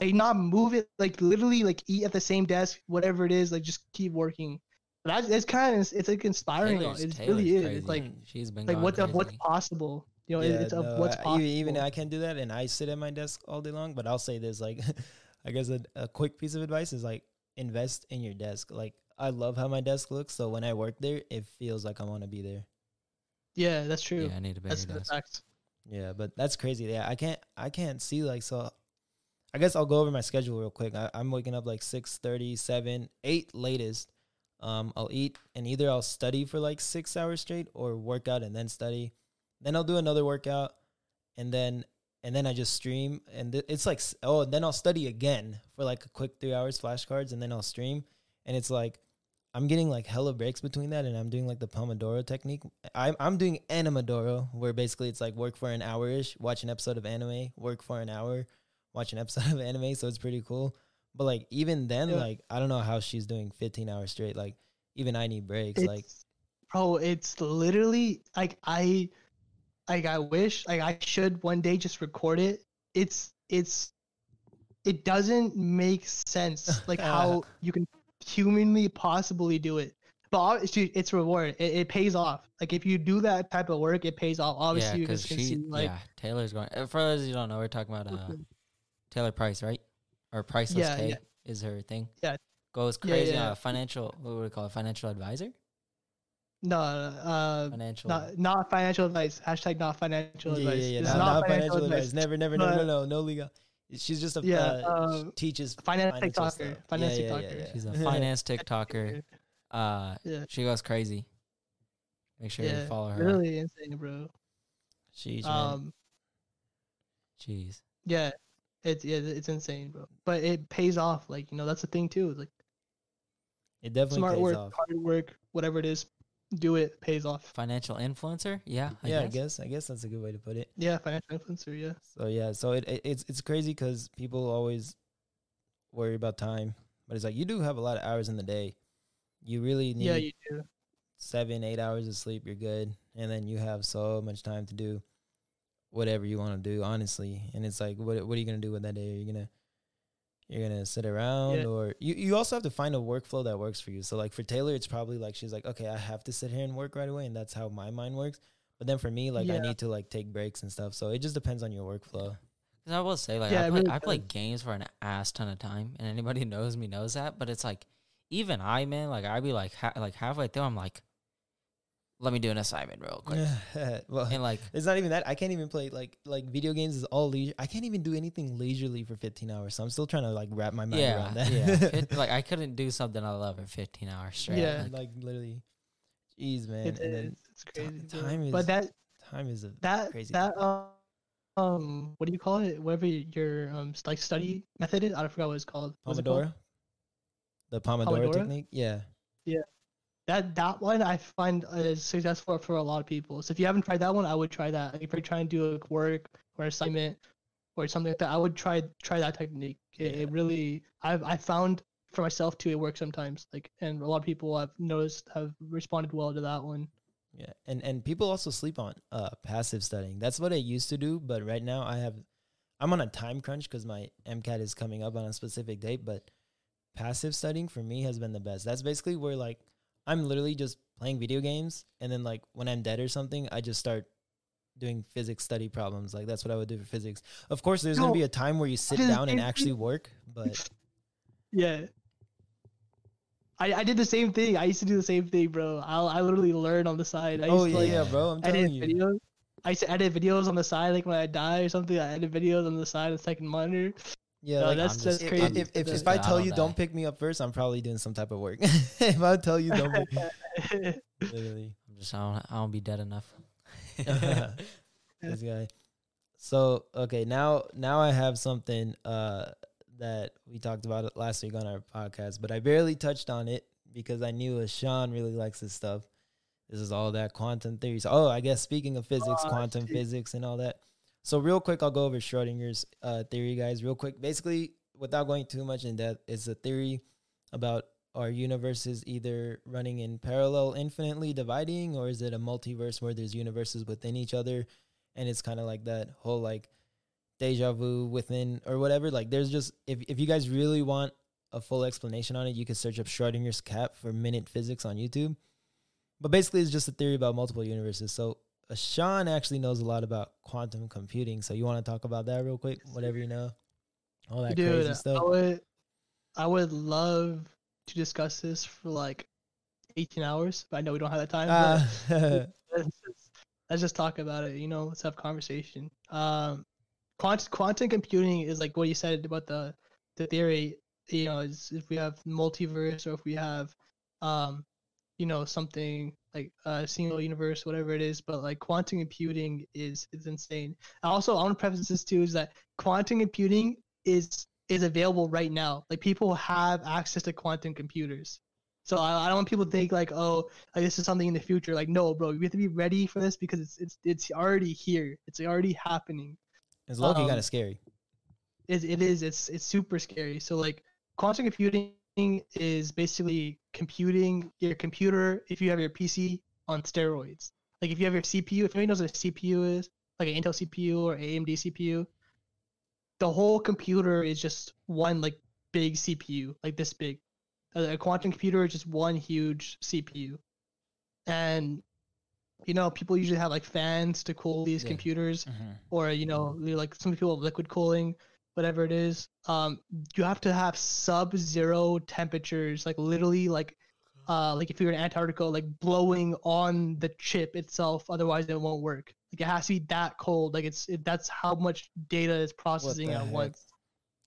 Like not move it, like literally like eat at the same desk, whatever it is, like just keep working. But that's it's kind of it's like inspiring. though. Taylor's- It Taylor's really is. crazy. It's like she's been like going what what's possible. You know, Yeah, it's of no, what's possible. even, even I can't do that, and I sit at my desk all day long. But I'll say this, like, I guess a, a quick piece of advice is like invest in your desk. Like, I love how my desk looks, so when I work there, it feels like I want to be there. Yeah, that's true. Yeah, I need to be that's the desk. fact. Yeah, but that's crazy. Yeah, I can't I can't see like so. I guess I'll go over my schedule real quick. I, I'm waking up like six thirty, seven, eight latest. Um, I'll eat and either I'll study for like six hours straight or work out and then study. Then I'll do another workout, and then and then I just stream and th- it's like s- oh then I'll study again for like a quick three hours flashcards and then I'll stream and it's like I'm getting like hella breaks between that, and I'm doing like the Pomodoro technique. I'm I'm doing Animadoro, where basically it's like work for an hour ish, watch an episode of anime, work for an hour, watch an episode of anime. So it's pretty cool. But like even then, Yeah. like I don't know how she's doing 15 hours straight. Like even I need breaks. It's, like bro, it's literally like I, like I wish, like I should one day just record it. It's it's, it doesn't make sense like how you can humanly possibly do it. But ob- it's, reward. It, it pays off. Like if you do that type of work, it pays off. Obviously, yeah, you because she, see like yeah, Taylor's going. uh, For those you who don't know, we're talking about uh, Taylor Price, right? Or Priceless Yeah, K yeah. is her thing. Yeah. Goes crazy. yeah. Uh, financial. What would we call it? Financial advisor. no, uh, Financial. not not financial advice. Hashtag not financial yeah, yeah, advice. yeah, It's not, not, not financial advice. advice. Never, never, no, no, no, no legal. She's just a Yeah, uh, sh- um, teaches Finance financial TikToker. stuff. Finance Yeah, yeah, TikToker. yeah, She's a finance TikToker. Uh, Yeah. she goes crazy. Make sure you follow her. really insane, bro. Sheesh, man. Um, Jeez. yeah, it's yeah, it's insane, bro. But it pays off. Like you know, that's the thing too. is, Like It definitely smart pays work, off. hard work, whatever it is, do it. Pays off. Financial influencer. Yeah. I yeah, guess. I guess. I guess that's a good way to put it. Yeah, financial influencer. Yeah. So yeah, so it, it it's it's crazy because people always worry about time, but it's like you do have a lot of hours in the day. You really need Yeah, you do. seven, eight hours of sleep. You're good, and then you have so much time to do whatever you want to do. Honestly, and it's like, what what are you gonna do with that day? Are you gonna you're gonna sit around, Yeah. or you you also have to find a workflow that works for you. So like for Taylor, it's probably like she's like, okay, I have to sit here and work right away, and that's how my mind works. But then for me, like I need to like take breaks and stuff. So it just depends on your workflow because I will say, like, Yeah, I play, really I play does. Uh, games for an ass ton of time, and anybody who knows me knows that. But it's like, even I, man, like, I'd be like, ha- like halfway through, I'm like, let me do an assignment real quick, well, and like, it's not even that. I can't even play like like video games is all leisure. I can't even do anything leisurely for 15 hours. So I'm still trying to like wrap my mind yeah, around that. yeah, Fif- like I couldn't do something I love for 15 hours straight. Yeah. like, like literally, jeez, man. It and then. It's crazy. bro. time is- but that time is a that crazy. that um, um what do you call it? Whatever your um like study method is. I forgot what it's called. What's it called? Pomodoro. The Pomodoro, Pomodoro? technique. Yeah. Yeah. That that one I find is successful for a lot of people. So if you haven't tried that one, I would try that. If you're trying to do a work or assignment or something like that, I would try try that technique. It, it really I've I found for myself too it works sometimes. Like and a lot of people I've noticed have responded well to that one. Yeah, and and people also sleep on uh passive studying. That's what I used to do, but right now I have I'm on a time crunch because my MCAT is coming up on a specific date. But passive studying for me has been the best. That's basically where like I'm literally just playing video games, and then like when I'm dead or something, I just start doing physics study problems. Like that's what I would do for physics. Of course, there's gonna be a time where you sit down and actually work, but Yeah. I, I did the same thing. I used to do the same thing, bro. I I literally learned on the side. I used oh to yeah, like yeah, bro, I'm telling you. videos. I used to edit videos on the side, like when I die or something. I edit videos on the side of the second monitor. Yeah, No, like that's I'm that's just- if, crazy. I'm if, if, if I tell on you that. don't pick me up first, I'm probably doing some type of work. if I tell you don't pick me, literally. I'm just I don't, I don't be dead enough. this guy. So okay, now now I have something uh that we talked about it last week on our podcast, but I barely touched on it because I knew Sean really likes this stuff. This is all that quantum theories. Oh, I guess speaking of physics, Oh, quantum shit. physics and all that. So real quick, I'll go over Schrodinger's uh, theory, guys. Real quick, basically, without going too much in depth, it's a theory about our universes either running in parallel, infinitely dividing, or is it a multiverse where there's universes within each other, and it's kind of like that whole like deja vu within or whatever. Like, there's just if if you guys really want a full explanation on it, you can search up Schrodinger's cat for MinutePhysics on YouTube. But basically, it's just a theory about multiple universes. So Sean actually knows a lot about quantum computing. So you want to talk about that real quick? Whatever you know, all that Dude, crazy I stuff. would I would love to discuss this for like 18 hours, but I know we don't have that time. But let's, just, let's just talk about it. You know, let's have conversation. Um, quant- quantum computing is like what you said about the the theory. You know, is if we have multiverse or if we have, um, you know, something like a single universe, whatever it is. But like quantum computing is is insane. Also, I want to preface this too is that quantum computing is is available right now. Like people have access to quantum computers. So I, I don't want people to think like, oh, like this is something in the future. Like, no, bro, we have to be ready for this because it's it's it's already here. It's already happening. it's low key um, kind of scary. It, it is. It's it's super scary. So like, quantum computing is basically computing your computer if you have your PC on steroids. Like if you have your CPU, if anybody knows what a CPU is, like an Intel CPU or AMD CPU, the whole computer is just one like big CPU, like this big. A, quantum computer is just one huge CPU, and you know people usually have like fans to cool these Yeah. computers Mm-hmm. or you know like some people have liquid cooling whatever it is um you have to have sub zero temperatures like literally like uh like if you're in antarctica like blowing on the chip itself otherwise it won't work like it has to be that cold like it's it, that's how much data is processing at heck? once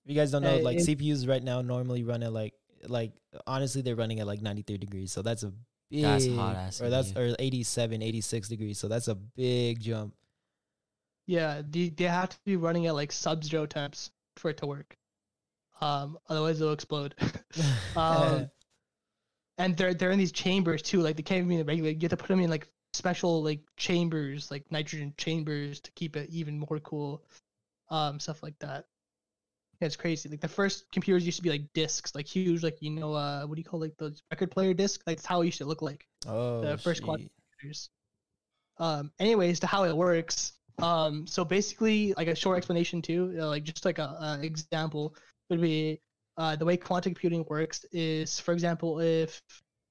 If you guys don't know, Uh, like it- CPUs right now normally run at like like honestly they're running at like 93 degrees. So that's a big That's hot ass or that's or 87, 86 degrees. So that's a big jump. yeah they, they have to be running at like sub zero temps for it to work um otherwise it'll explode um and they're they're in these chambers too. Like they can't even be regular. You have to put them in like special like chambers, like nitrogen chambers, to keep it even more cool. Um, stuff like that. Yeah, it's crazy. Like the first computers used to be like discs, like huge, like you know, uh, what do you call like the record player disc? Like that's how it used to look like oh, the first quad- computers. Um, anyways, to how it works. Um, so basically, like a short explanation too, uh, like just like a, a example would be uh, the way quantum computing works is, for example, if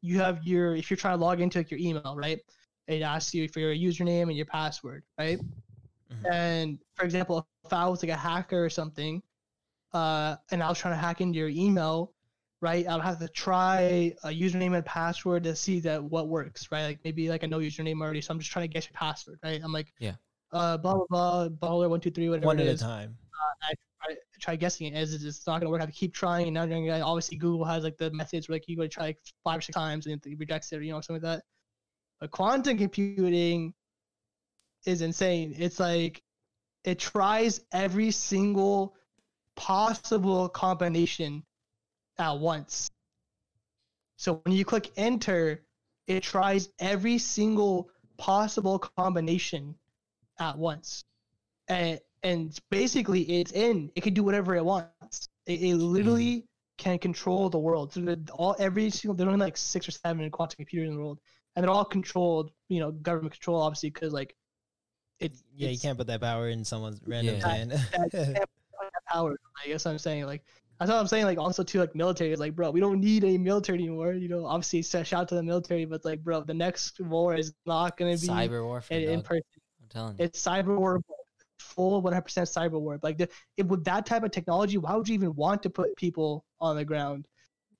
you have your if you're trying to log into like, your email, right? It asks you for your username and your password, right? Mhm. And for example, if I was like a hacker or something, uh, and I was trying to hack into your email, right? I would have to try a username and password to see that what works, right? Like maybe like I know username already, so I'm just trying to guess your password, right? I'm like, Yeah. Uh, blah blah blah, baller one two three, whatever one at a time. I try guessing it as it's- it's not gonna work. I have to keep trying, and now obviously Google has like the methods where like you go to try like five or six times and it rejects it, or you know something like that. But quantum computing is insane. It's like it tries every single possible combination at once. So when you click enter, it tries every single possible combination at once. And and basically it's in. It can do whatever it wants. It, it literally can control the world. So the, all every single there's only like six or seven quantum computers in the world, and they're all controlled, you know, government control, obviously, because like it. Yeah, you can't put that power in someone's random Yeah. hand. that- that can't put that power. I guess I'm saying like that's what I'm saying. Like also too like military is like bro, we don't need a military anymore. You know, obviously s- shout out to the military, but like bro, the next war is not gonna be Cyber warfare. in, in person. I'm telling you. It's cyber war, full 100% cyber war. Like the, it, with that type of technology, why would you even want to put people on the ground?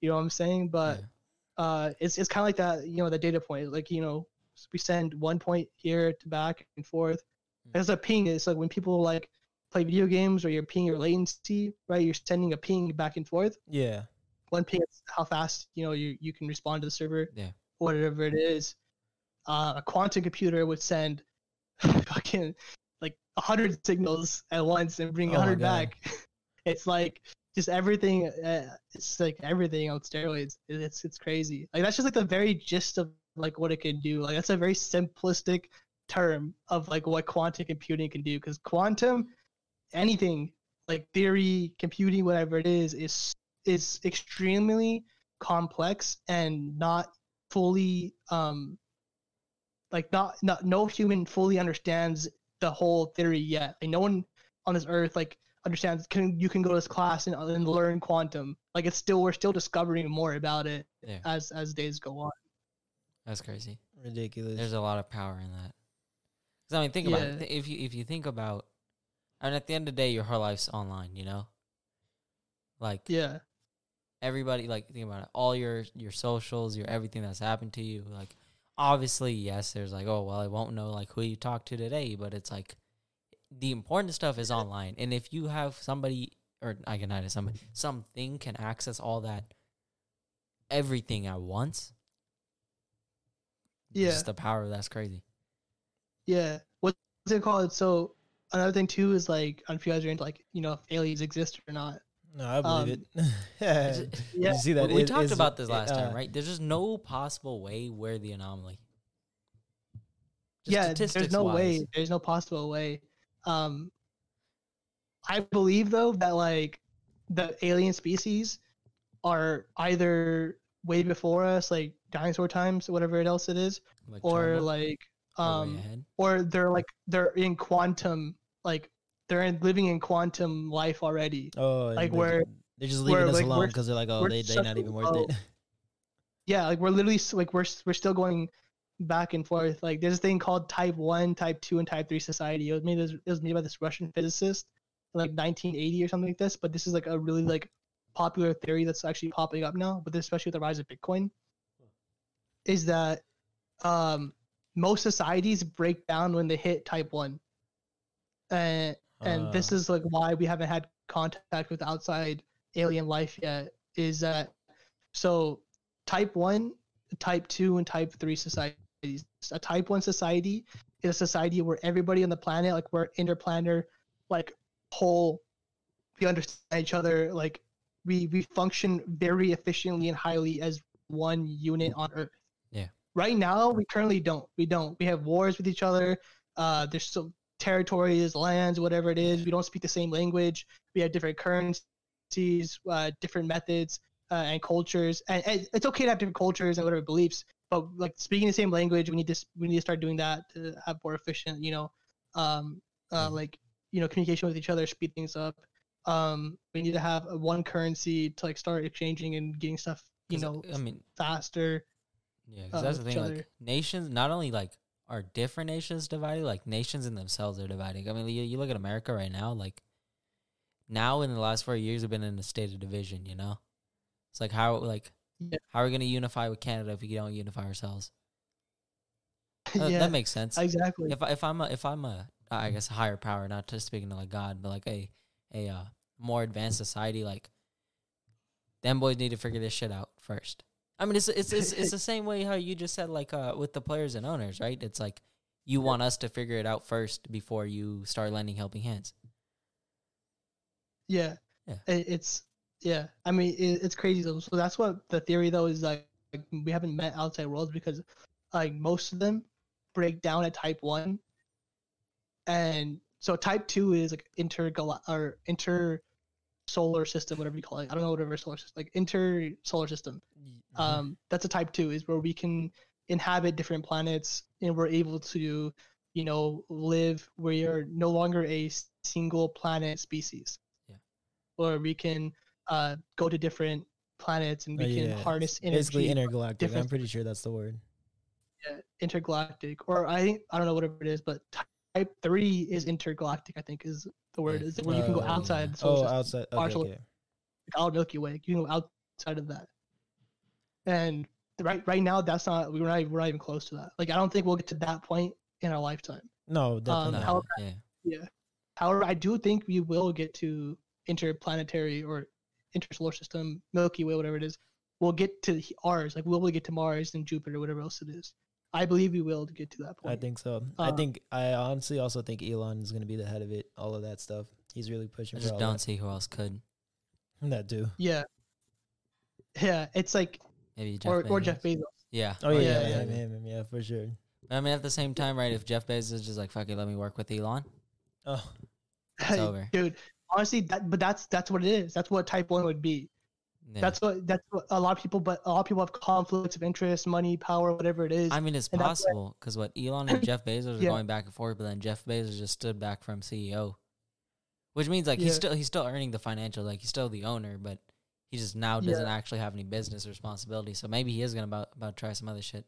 You know what I'm saying? But Yeah. uh, it's it's kind of like that. You know, the data point. Like you know, we send one point here to back and forth. Mm. There's a ping. It's like when people like play video games or you're ping your latency, right? You're sending a ping back and forth. yeah. One ping is how fast you know you you can respond to the server. Yeah. Whatever it is, uh, a quantum computer would send fucking like a hundred signals at once and bring Oh a my hundred back. it's like just everything. Uh, it's like everything on steroids. It's it's crazy. Like that's just like the very gist of like what it can do. Like that's a very simplistic term of like what quantum computing can do. Because quantum, anything like theory, computing, whatever it is, is is extremely complex and not fully um like not not no human fully understands the whole theory yet. Like no one on this earth like understands can you can go to this class and, and learn quantum. Like it's still we're still discovering more about it Yeah. as as days go on. That's crazy. Ridiculous. There's a lot of power in that. Cause I mean, think about it. If you if you think about, I mean, at the end of the day, your whole life's online. You know, like Yeah. everybody, like think about it. All your your socials, your everything that's happened to you. Like, obviously, yes, there's like, oh well, I won't know like who you talked to today, but it's like the important stuff is online. And if you have somebody, or I can add somebody, something can access all that, everything at once. Yeah. just the power of that's crazy. Yeah. What's it called? So another thing too is like I don't know if you guys are into like, you know, if aliens exist or not. No, I believe um, it. Did Yeah. you see that? we It talked about this last time, uh, right? There's just no possible way where the anomaly. Just yeah, there's no statistics-wise. way. There's no possible way. Um, I believe though that like the alien species are either way before us, like dinosaur times, whatever it else it is, Like or like um, or they're like they're in quantum, like they're in, living in quantum life already. Oh, like they're, where- they're just leaving us like, alone because they're like, oh, they they such not even worth low- it. Yeah, like we're literally like we're we're still going back and forth. Like there's a thing called Type One, Type Two, and Type Three society. It was made. It was made by this Russian physicist in like 1980 or something like this. But this is like a really like popular theory that's actually popping up now. But especially with the rise of Bitcoin, is that um most societies break down when they hit Type One, and and this Uh, is like why we haven't had contact with outside alien life yet. Is that so? Type one, type two, and type three societies. A type one society is a society where everybody on the planet, like we're interplanar, like whole, we understand each other. Like we we function very efficiently and highly as one unit on Earth. Yeah. Right now, we currently don't. We don't. We have wars with each other. Uh, there's some territories, lands, whatever it is. We don't speak the same language. We have different currencies, uh, different methods, uh, and cultures. And, and it's okay to have different cultures and whatever beliefs, but like speaking the same language, we need to we need to start doing that to have more efficient, you know, um, uh, Mhm. like you know, communication with each other, speed things up. Um, we need to have one currency to like start exchanging and getting stuff, you know, I mean, faster. yeah, because uh, that's the thing. Like nations, not only like are different nations divided, like nations in themselves are dividing. I mean, you, you look at America right now, like now in the last four years, we've been in a state of division. You know, it's like how like Yeah. how are we gonna unify with Canada if we don't unify ourselves? Uh, yeah, That makes sense. exactly. if if I'm a if I'm a I guess a higher power, not just speaking to like God, but like a a uh, more advanced society, like them boys need to figure this shit out first. I mean, it's it's it's, it's the same way how you just said like uh with the players and owners, right? It's like you want us to figure it out first before you start lending helping hands. Yeah. Yeah. It's yeah. I mean, it, it's crazy though. So that's what the theory though is like, like. We haven't met outside worlds because like most of them break down at type one, and so type two is like intergal or inter solar system, whatever you call it. I don't know whatever solar system like inter solar system. Mm-hmm. Um, that's a type two is where we can inhabit different planets and we're able to, you know, live where you're no longer a single planet species. Yeah. Or we can uh, go to different planets and we Oh, can harness energy. Basically intergalactic. I'm pretty sure that's the word. yeah, intergalactic, or I think I don't know whatever it is, but type three is intergalactic. I think is the word is where you can go Uh, outside. the solar Oh, system, outside. Okay, partial- okay. like out Milky Way. You can go outside of that. And right right now, that's not we're not we're not even close to that. Like I don't think we'll get to that point in our lifetime. No, definitely Um, not. how- yeah. Yeah. However, I do think we will get to interplanetary or intersolar system, Milky Way, whatever it is. We'll get to ours. Like we'll get to Mars and Jupiter, whatever else it is. I believe we will to get to that point. I think so. I Uh, think I honestly also think Elon is going to be the head of it. All of that stuff. He's really pushing for just all don't that. see who else could. that too. Yeah. Yeah, it's like Maybe Jeff or Bezos. or Jeff Bezos. Yeah. Oh yeah, yeah, yeah, yeah. him, him, him, yeah, for sure. I mean, at the same time, right? If Jeff Bezos is just like, fuck it, let me work with Elon, Oh, it's over. Dude, honestly, that but that's that's what it is. That's what type one would be. Yeah. That's what that's what a lot of people. But a lot of people have conflicts of interest, money, power, whatever it is. I mean, it's and possible because what Elon and Jeff Bezos are Yeah. going back and forth, but then Jeff Bezos just stood back from CEO, which means like Yeah. he's still he's still earning the financial, like he's still the owner, but he just now doesn't actually have any business responsibility. So maybe he is gonna about about try some other shit.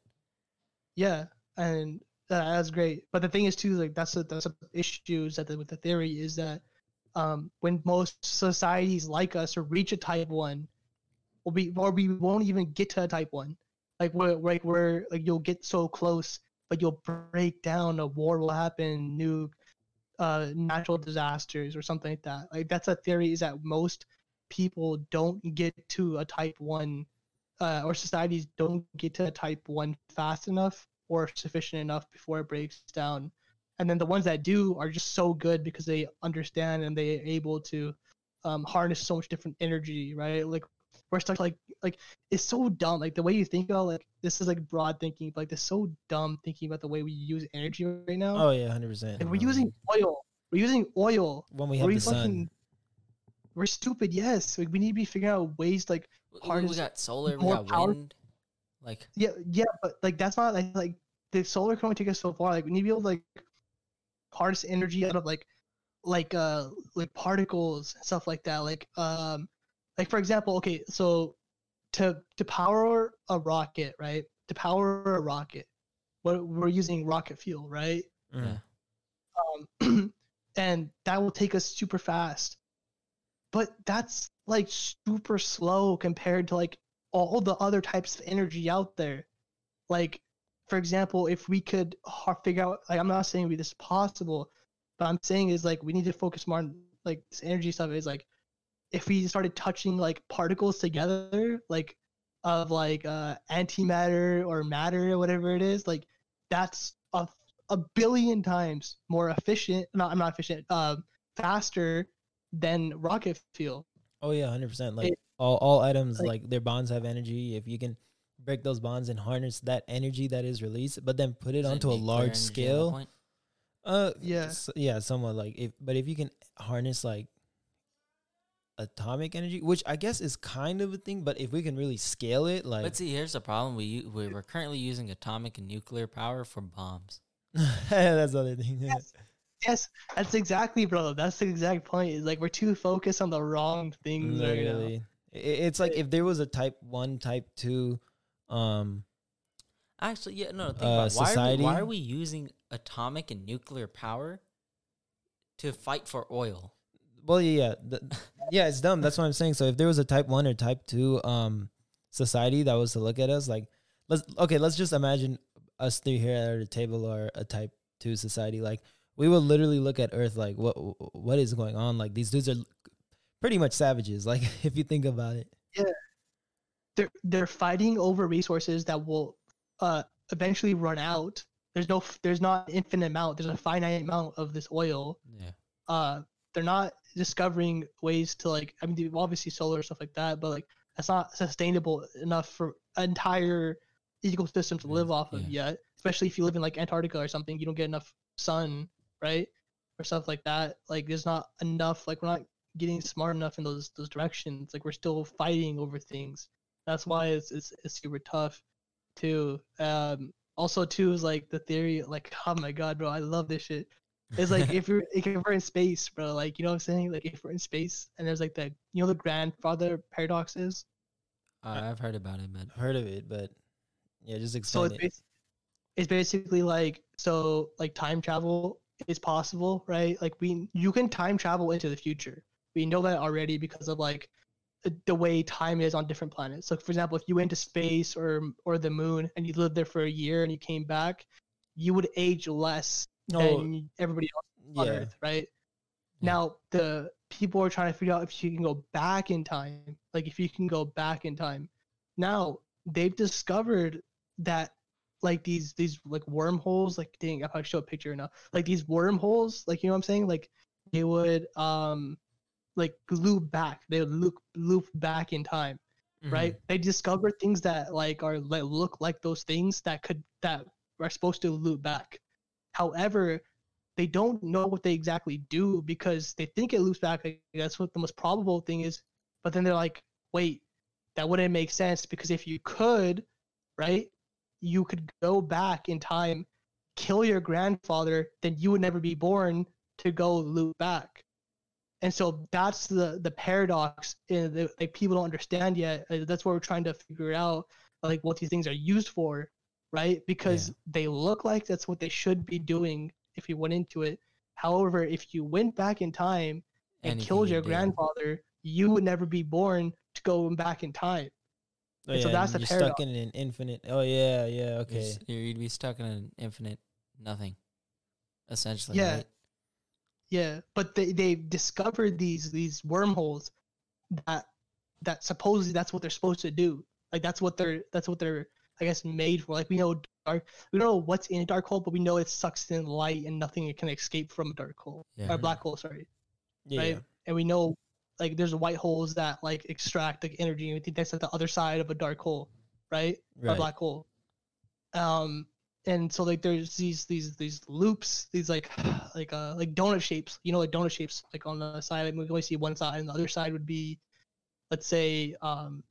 Yeah, and uh, that's great. But the thing is too, like that's a, that's a issues that the, with the theory is that um, when most societies like us or reach a type one, or we or we won't even get to a type one, like we're like we're like you'll get so close, but you'll break down. A war will happen, New uh, natural disasters or something like that. Like that's a theory is that most people don't get to a type one uh, or societies don't get to a type one fast enough or sufficient enough before it breaks down. And then the ones that do are just so good because they understand and they're able to um, harness so much different energy, right? Like we're stuck like like it's so dumb. Like the way you think about like this is like broad thinking, but like it's so dumb thinking about the way we use energy right now. oh yeah, hundred percent. and we're using oil. We're using oil. when we have We're the sun. We're stupid. Yes, like we need to be figuring out ways to, like We- We, Harness got solar, we more got power- wind. Like Yeah, yeah, but like that's not like like the solar can only take us so far. Like we need to be able to like harness energy out of like like uh like particles and stuff like that. Like um like for example, okay, so to to power a rocket, right? To power a rocket, what we're using rocket fuel, right? Yeah. um, and that will take us super fast. But that's like super slow compared to like all the other types of energy out there. Like, for example, if we could figure out, like, I'm not saying this is possible, but I'm saying is like we need to focus more on like this energy stuff. Is like if we started touching like particles together, like of like uh antimatter or matter or whatever it is, like that's a a billion times more efficient. Not I'm not efficient. Uh, faster than rocket fuel. Oh yeah, hundred percent. Like It- all all items, like- like their bonds have energy. If you can break those bonds and harness that energy that is released, but then put it onto a large energy at that scale. Uh, Yeah. s- yeah, somewhat like if, but if you can harness like atomic energy, which I guess is kind of a thing, but if we can really scale it, like But see, here's the problem: we we we're currently using atomic and nuclear power for bombs. that's the other thing. Yes. Yes, that's exactly, bro. That's the exact point. Is like we're too focused on the wrong things right now. Literally, it's like if there was a type one, type two, um, Actually, yeah, no. Think Uh, about it. why are, we, society? why are we using atomic and nuclear power to fight for oil? Well, yeah, yeah, the, yeah. It's dumb. That's what I'm saying. So if there was a type one or type two um society that was to look at us, like let's okay, let's just imagine us three here at the table are a type two society. Like we would literally look at Earth like what what is going on? Like these dudes are pretty much savages. Like if you think about it. Yeah, they're they're fighting over resources that will uh eventually run out. There's no there's not infinite amount. There's a finite amount of this oil. Yeah, uh they're not discovering ways to like i mean obviously solar stuff like that but like that's not sustainable enough for entire ecosystem to live off of yeah. yet especially if you live in like antarctica or something you don't get enough sun right or stuff like that like there's not enough like we're not getting smart enough in those those directions like we're still fighting over things that's why it's it's, it's super tough too. Um, also too is like the theory, like oh my god, bro, I love this shit. It's like if you're if we're in space, bro, like you know what I'm saying? Like if we're in space and there's like the you know the grandfather paradox is. Uh, I've heard about it, but I've heard of it, but yeah, just So explain it's it. bas- it's basically like so like time travel is possible, right? Like we you can time travel into the future. We know that already because of like the, the way time is on different planets. So for example, if you went to space or or the moon and you lived there for a year and you came back, you would age less No, than everybody else on yeah, Earth, right? Yeah. Now the people are trying to figure out if you can go back in time, like if you can go back in time. Now they've discovered that like these these like wormholes, like dang, if I show a picture now, like these wormholes, like you know what I'm saying, like they would um like loop back, they would loop loop back in time Mm-hmm. right? They discover things that like are like look like those things that could that are supposed to loop back. However, they don't know what they exactly do because they think it loops back. That's what the most probable thing is. But then they're like, wait, that wouldn't make sense because if you could, right, you could go back in time, kill your grandfather, then you would never be born to go loop back and so that's the the paradox in the, like people don't understand yet that's what we're trying to figure out like what these things are used for right because they look like that's what they should be doing if you went into it however if you went back in time and Anything killed you your do. grandfather you would never be born to go back in time Oh, and so yeah, that's and the you're stuck paradox. in an infinite. Oh yeah, yeah, okay. you're- you'd be stuck in an infinite nothing, essentially. Yeah. right? Yeah, but they they've discovered these these wormholes that that supposedly that's what they're supposed to do. Like that's what they're that's what they're I guess made for. Like we know dark we don't know what's in a dark hole, but we know it sucks in light and nothing can escape from a dark hole Yeah. or black hole. Sorry, Yeah, right? And we know like there's white holes that like extract like energy, and we think that's like the other side of a dark hole, right? right. or black hole. Um, and so like there's these these these loops, these like like uh like donut shapes, you know, like donut shapes, like on the side. Like, we can only see one side, and the other side would be, let's say, um,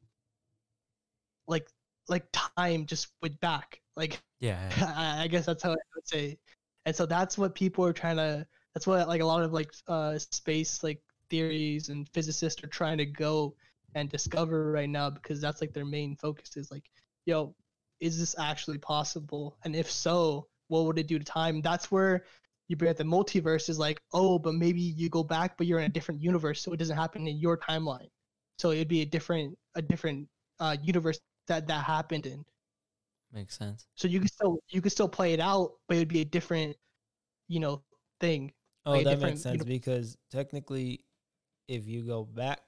like like time just went back. Like Yeah. yeah. I, I guess that's how I would say. And so that's what people are trying to. That's what like a lot of like uh space like theories and physicists are trying to go and discover right now because that's like their main focus is like, yo, is this actually possible? And if so, what would it do to time? That's where you bring up the multiverse is like, oh, but maybe you go back, but you're in a different universe, so it doesn't happen in your timeline. So it'd be a different a different uh universe that that happened in Makes sense. so you could still you could still play it out, but it would be a different, you know, thing. Oh, like that different makes sense uni- because technically, if you go back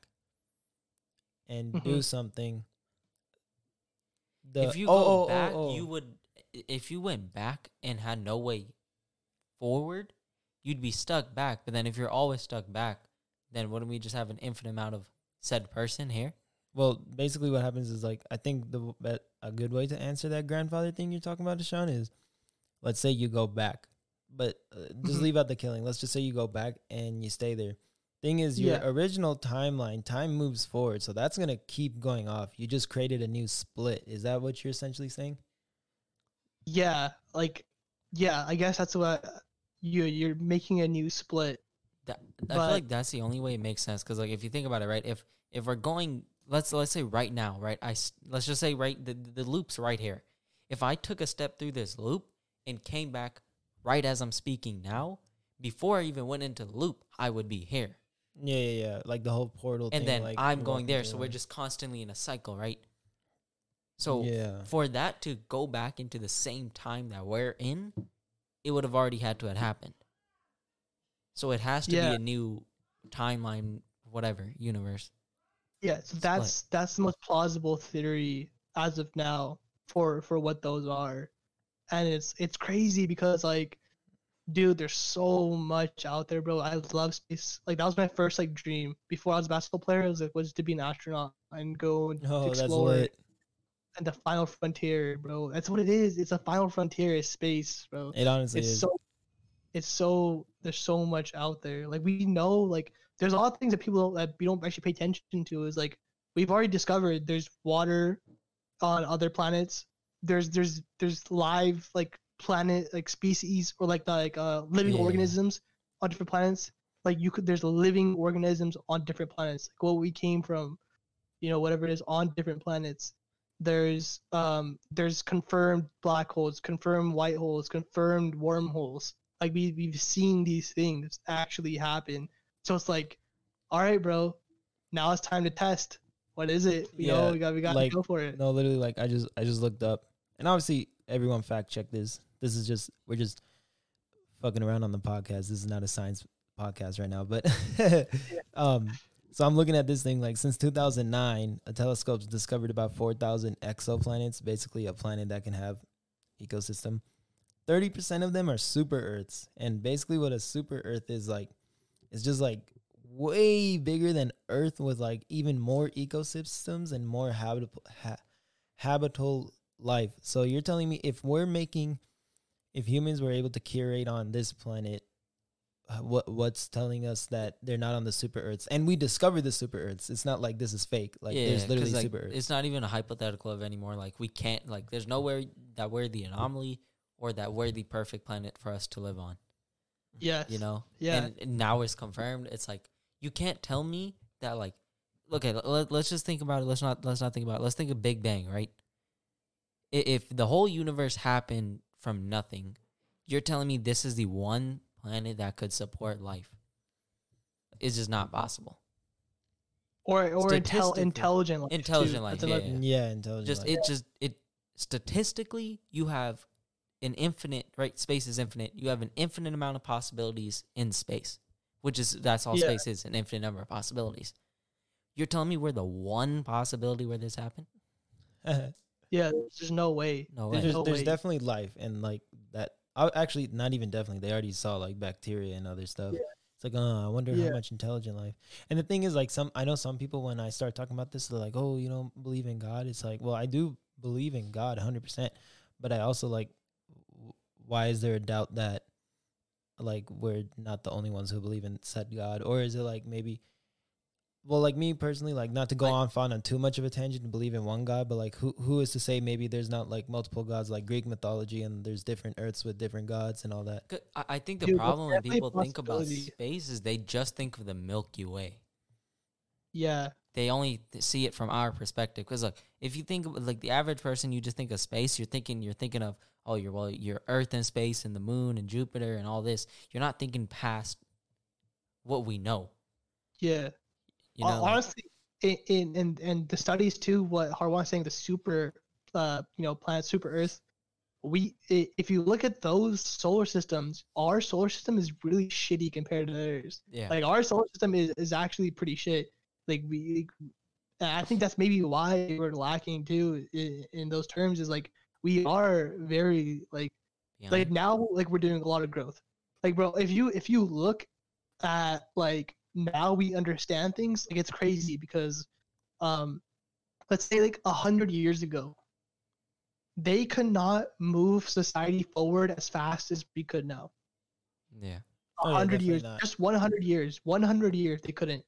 and Mhm. do something, the if you oh, go oh, oh, back, oh. you would. If you went back and had no way forward, you'd be stuck back. But then if you're always stuck back, then wouldn't we just have an infinite amount of said person here? Well, basically, what happens is like I think the bet a good way to answer that grandfather thing you're talking about, Deshaun, is let's say you go back, but uh, just Mhm. leave out the killing. Let's just say you go back and you stay there. Thing is, your Yeah. original timeline, time moves forward, so that's gonna keep going off. You just created a new split. Is that what you're essentially saying? Yeah, like, yeah, I guess that's what you you're making a new split. That, I feel like that's the only way it makes sense. Because like if you think about it, right? If if we're going, let's let's say right now, right? I let's just say right the the loop's right here. If I took a step through this loop and came back right as I'm speaking now, before I even went into the loop, I would be here. Yeah, yeah, yeah. Like the whole portal and thing. then like I'm going there. So we're just constantly in a cycle, right? So yeah. for that to go back into the same time that we're in, it would have already had to have happened. So it has to Yeah. be a new timeline, whatever universe. Yeah, so that's that's the most plausible theory as of now for for what those are, and it's it's crazy because like, dude, there's so much out there, bro. I love space. Like that was my first like dream before I was a basketball player. Was like was to be an astronaut and go and Oh, that's explore lit. and the final frontier, bro. That's what it is. It's a final frontier is space, bro. It honestly It's is. so it's so there's so much out there. Like we know like there's a lot of things that people that we don't actually pay attention to is like we've already discovered there's water on other planets. there's there's there's live like planet like species or like like uh living Yeah. organisms on different planets. Like you could there's living organisms on different planets. Like what we came from, you know, whatever it is on different planets. There's um there's confirmed black holes, confirmed white holes, confirmed wormholes. Like we we've seen these things actually happen. So it's like, all right, bro, now it's time to test. What is it? You know, Yeah, we got we got like, to go for it. No, literally, like I just I just looked up, and obviously everyone fact check this. This is just we're just fucking around on the podcast. This is not a science podcast right now, but um, so I'm looking at this thing like since 2009, a telescope's discovered about 4,000 exoplanets, basically a planet that can have ecosystem. 30% of them are super Earths, and basically what a super Earth is like, it's just like way bigger than Earth with like even more ecosystems and more habitable ha- habitable life. So you're telling me if we're making if humans were able to curate on this planet uh, what what's telling us that they're not on the super earths and we discovered the super earths it's not like this is fake like there's literally like, super earths It's not even a hypothetical of anymore. Like we can't like there's nowhere that we're the anomaly or that we're the perfect planet for us to live on. Yes. You know? Yeah. And, and now it's confirmed. It's like you can't tell me that like okay, let, let's just think about it. Let's not let's not think about it. Let's think of Big Bang, right? If the whole universe happened from nothing, you're telling me this is the one planet that could support life. It's just not possible. or or intel, Statistically- intelligent life. too. Intelligent life, That's another- yeah. yeah intelligent just life. it just it statistically you have an infinite right space is infinite you have an infinite amount of possibilities in space which is that's all Yeah. space is an infinite number of possibilities you're telling me we're the one possibility where this happened Yeah, there's no way. no there's, no there's way. definitely life and like that I, actually not even definitely they already saw like bacteria and other stuff Yeah. it's like oh i wonder Yeah. how much intelligent life and the thing is like some i know some people when i start talking about this they're like oh you don't believe in god it's like well i do believe in god 100% but i also like w- why is there a doubt that like we're not the only ones who believe in said god or is it like maybe well like me personally like not to go Like- on fun on too much of a tangent and believe in one god but like who who is to say maybe there's not like multiple gods like greek mythology and there's different earths with different gods and all that. I, I think the Dude, problem when people think about space is they just think of the milky way Yeah, they only see it from our perspective. Because look, if you think of like the average person, you just think of space. You're thinking you're thinking of oh, you're well, your Earth and space and the moon and Jupiter and all this. You're not thinking past what we know. yeah. You know, like- honestly, in, in and and the studies too, what Harwan's saying, the super, uh, you know, planet, super Earth. We, if you look at those solar systems, our solar system is really shitty compared to theirs. yeah, Like our solar system is, is actually pretty shit. Like we, I think that's maybe why we're lacking too in, in those terms. Is like we are very like yeah, like now like we're doing a lot of growth. Like bro if you if you look at like now we understand things like it's crazy because um let's say like a hundred years ago they could not move society forward as fast as we could now. Yeah, a Oh, yeah, hundred years not. just 100 years 100 years they couldn't.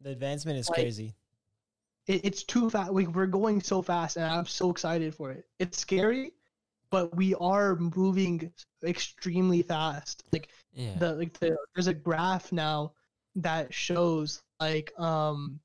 The advancement is Like- crazy it, it's too fast like we're going so fast and i'm so excited for it it's scary but we are moving extremely fast like yeah. the like the there's a graph now that shows like um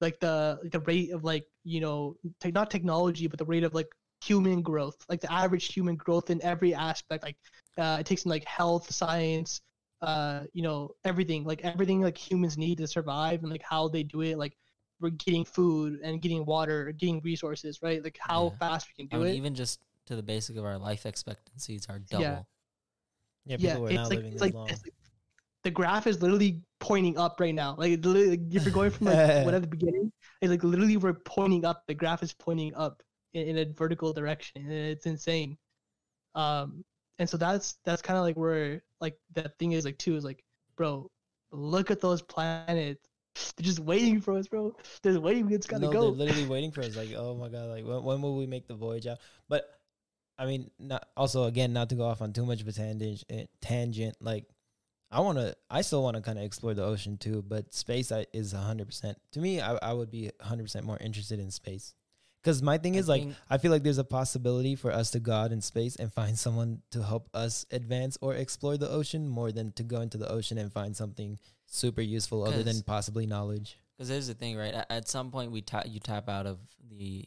like the like the rate of like you know te- not technology but the rate of like human growth like the average human growth in every aspect like uh it takes in like health science uh you know everything like everything like humans need to survive and like how they do it like we're getting food and getting water getting resources right like how Yeah. fast we can I do mean, it even just to the basic of our life expectancies are double. Yeah. yeah people yeah, are it's not like living it's as like, long it's like the graph is literally pointing up right now. Like, like if you're going from like what at the beginning, it's like literally we're pointing up. The graph is pointing up in, in a vertical direction, and it's insane. Um, and so that's that's kind of like where like that thing is like too is like, bro, look at those planets. They're just waiting for us, bro. They're waiting. It's gotta no, go. they're literally waiting for us. Like, oh my god, like when, when will we make the voyage out? But I mean, not also again, not to go off on too much of a tangent. eh, Tangent, like I want to, I still want to kind of explore the ocean too. But space I, is hundred percent to me. I, I would be hundred percent more interested in space Because my thing I is like think- I feel like there's a possibility for us to go out in space and find someone to help us advance or explore the ocean more than to go into the ocean and find something super useful other than possibly knowledge. Because there's the thing, right? At, at some point, we ta- you tap out of the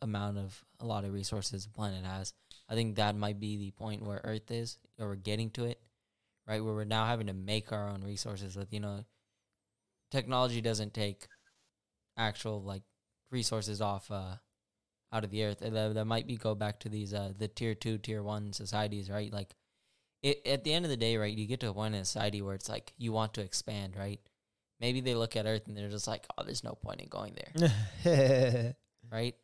amount of a lot of resources the planet has. I think that might be the point where Earth is, or we're getting to it, right? Where we're now having to make our own resources. With you know, technology doesn't take actual like resources off uh out of the earth. That, that might be go back to these uh the tier two, tier one societies, right? Like it at the end of the day, right? You get to a point in society where it's like you want to expand, right? Maybe they look at Earth and they're just like, oh, there's no point in going there, right?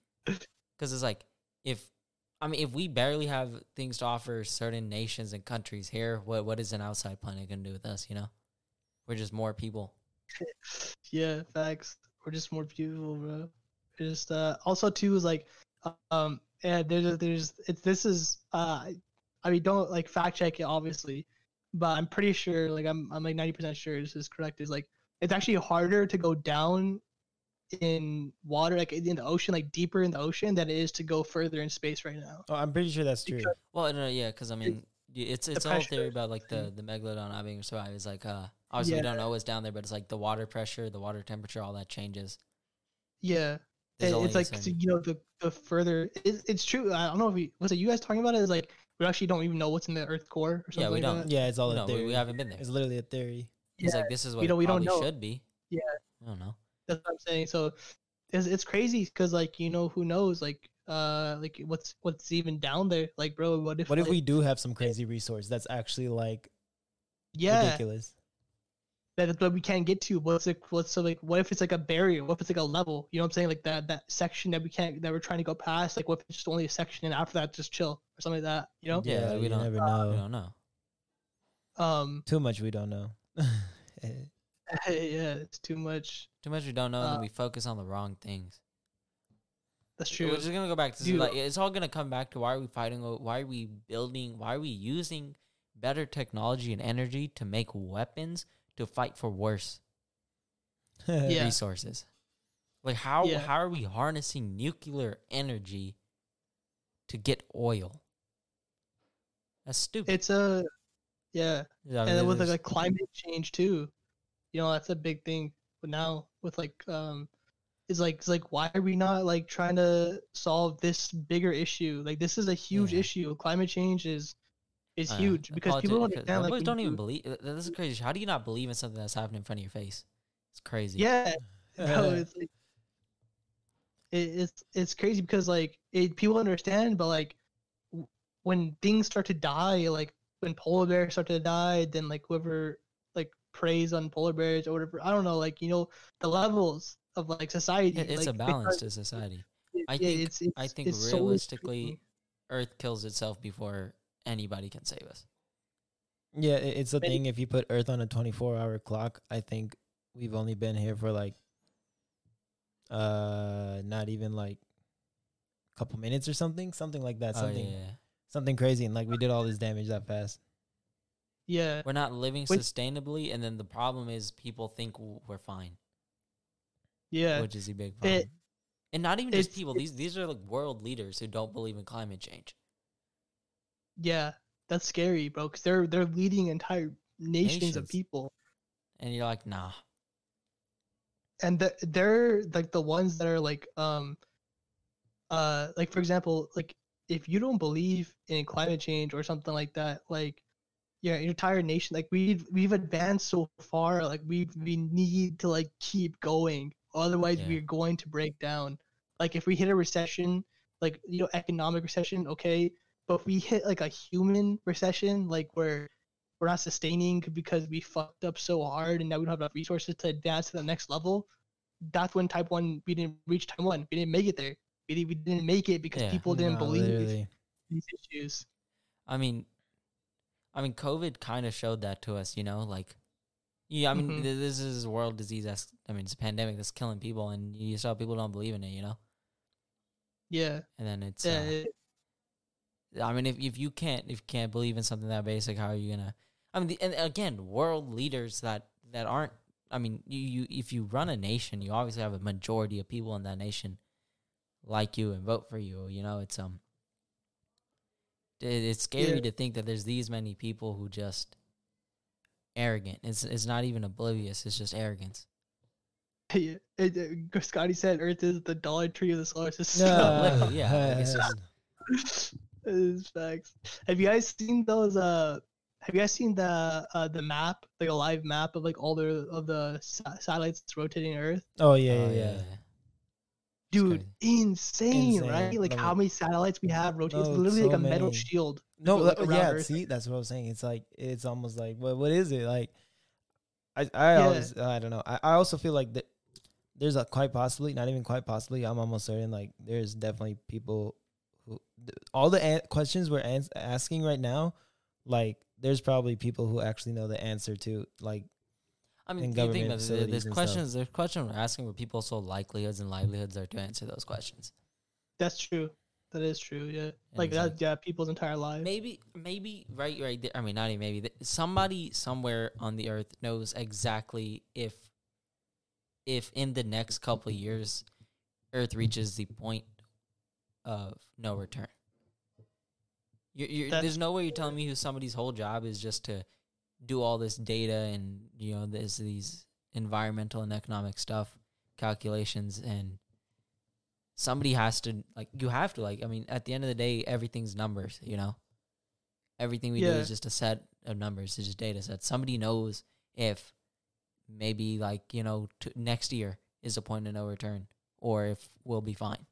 Because it's like if I mean, if we barely have things to offer certain nations and countries here, what what is an outside planet gonna do with us? You know, we're just more people. Yeah, facts. We're just more beautiful, bro. It's Just uh, also too is like, um, yeah, there's there's it's this is uh, I mean don't like fact check it obviously, but I'm pretty sure like I'm I'm like ninety percent sure this is correct. Is like it's actually harder to go down in water like in the ocean like deeper in the ocean than it is to go further in space right now. oh, I'm pretty sure that's true. Because- Well, no, yeah, because I mean, it's it's a whole pressure theory about like the the megalodon not being able to survive. It's like uh, obviously we don't know what's down there, but it's like the water pressure, the water temperature, all that changes. Yeah, it- it's like so, you know the the further it, it's true. I don't know if we was it you guys talking about it. It's like we actually don't even know what's in the Earth core or something. Yeah, we like don't. that. Yeah, it's all no, a we, theory. we haven't been there. It's literally a theory. It's like this is what we don't- we don't know. should be. Yeah. I don't know. That's what I'm saying. So it's it's crazy because like you know who knows like uh like what's what's even down there like bro what if What if like, we do have some crazy resource that's actually like yeah ridiculous? That that we can't get to what's it what's so like what if it's like a barrier what if it's like a level you know what I'm saying like that that section that we can't that we're trying to go past like what if it's just only a section and after that just chill or something like that you know Yeah, we don't- never We know. We don't know. um Too much we don't know. yeah it's too much Too much we don't know, and Uh, then we focus on the wrong things. that's true We're just gonna go back to like it's all gonna come back to why are we fighting? Why are we building? Why are we using better technology and energy to make weapons to fight for worse Yeah. resources? Like how Yeah. how are we harnessing nuclear energy to get oil? That's stupid. it's a yeah mean, and then with like, like climate change too you know that's a big thing but now with like um it's like it's like why are we not like trying to solve this bigger issue like this is a huge Yeah. issue climate change is is uh, huge because politi- people don't understand like don't even believe. This is crazy. How do you not believe in something that's happening in front of your face? It's crazy. yeah no, it's like it, it's it's crazy because like it, people understand but like w- when things start to die like when polar bears start to die then like whoever like preys on polar bears or whatever i don't know like you know the levels of like society It- it's like, a balance because to society. it- I yeah, think- it's, it's, I think it's so realistically, intriguing. Earth kills itself before anybody can save us. Yeah, it's the Many- thing. If you put Earth on a 24 hour clock, I think we've only been here for like, uh, not even like a couple minutes or something, something like that, Oh, something, yeah. something crazy, and like we did all this damage that fast. yeah We're not living Which- sustainably, and then the problem is people think we're fine, yeah which is a big problem. and not even just people; these these are like world leaders who don't believe in climate change. Yeah that's scary bro because they're they're leading entire nations, of people. And you're like, nah, and the, they're like the ones that are like um uh like for example like if you don't believe in climate change or something like that like yeah your entire nation like we've we've advanced so far like we we need to like keep going. Otherwise Yeah. we're going to break down. Like if we hit a recession like you know economic recession okay but if we hit like a human recession like where we're not sustaining because we fucked up so hard and now we don't have enough resources to advance to the next level that's when type 1 we didn't reach type 1 we didn't make it there we, di- we didn't make it because Yeah. people didn't Nah, believe literally. these issues I mean, I mean, COVID kind of showed that to us, you know, like, yeah, I mean, Mhm. this is world disease that's, I mean, it's a pandemic that's killing people, and you saw people don't believe in it, you know, yeah and then it's, yeah uh, it- I mean, if if you can't if you can't believe in something that basic, how are you gonna? I mean, the, and again, world leaders that that aren't. I mean, you, you if you run a nation, you obviously have a majority of people in that nation like you and vote for you. You know, it's um, it, it's scary Yeah. to think that there's these many people who just arrogant. It's it's not even oblivious. It's just arrogance. Yeah, it, it- Scotty said Earth is the Dollar Tree of the solar system. literally, yeah, like, it's just- facts. Have you guys seen those? Uh, have you guys seen the uh the map, like a live map of like all the of the sa- satellites that's rotating Earth? oh yeah, Oh, yeah, yeah. Dude, insane, Insane. right? Like Let how me- many satellites we have rotating? No, it's literally like so a metal many. shield. No, go, like, like, yeah. Earth. See, that's what I was saying. It's like it's almost like what what is it like? I I Yeah. always I don't know. I, I also feel like that there's a quite possibly, not even quite possibly. I'm almost certain like there's definitely people who th- all the an- questions we're ans- asking right now, like there's probably people who actually know the answer to like I mean, in you think government about there's and stuff. questions. There's questions we're asking where people's so likelihoods and livelihoods are to answer those questions. That's true. That is true. Yeah, like that. like- yeah, people's entire lives. Maybe, maybe right, right there. I mean, not even maybe. th- Somebody somewhere on the earth knows exactly if, if in the next couple of years, Earth reaches the point of no return. You're, you're, there's no way you're telling me who somebody's whole job is just to do all this data and you know there's these environmental and economic stuff calculations and somebody has to like you have to like i mean at the end of the day everything's numbers you know? Everything we do is just a set of numbers it's just data sets. Somebody knows if maybe like you know t- next year is a point of no return or if we'll be fine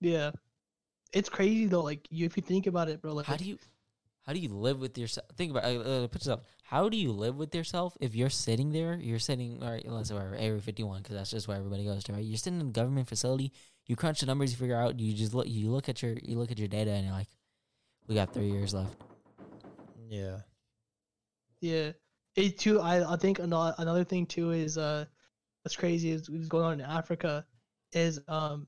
Yeah, it's crazy though. Like you, if you think about it, bro. Like how do you how do you live with yourself think about uh, uh, put yourself how do you live with yourself if you're sitting there you're sitting all right let's say wherever, area 51 because that's just where everybody goes to right you're sitting in a government facility you crunch the numbers you figure out you just look you look at your you look at your data and you're like we got three years left yeah. Yeah, it too. I I think another another thing too is uh, what's crazy is what's going on in Africa, is um,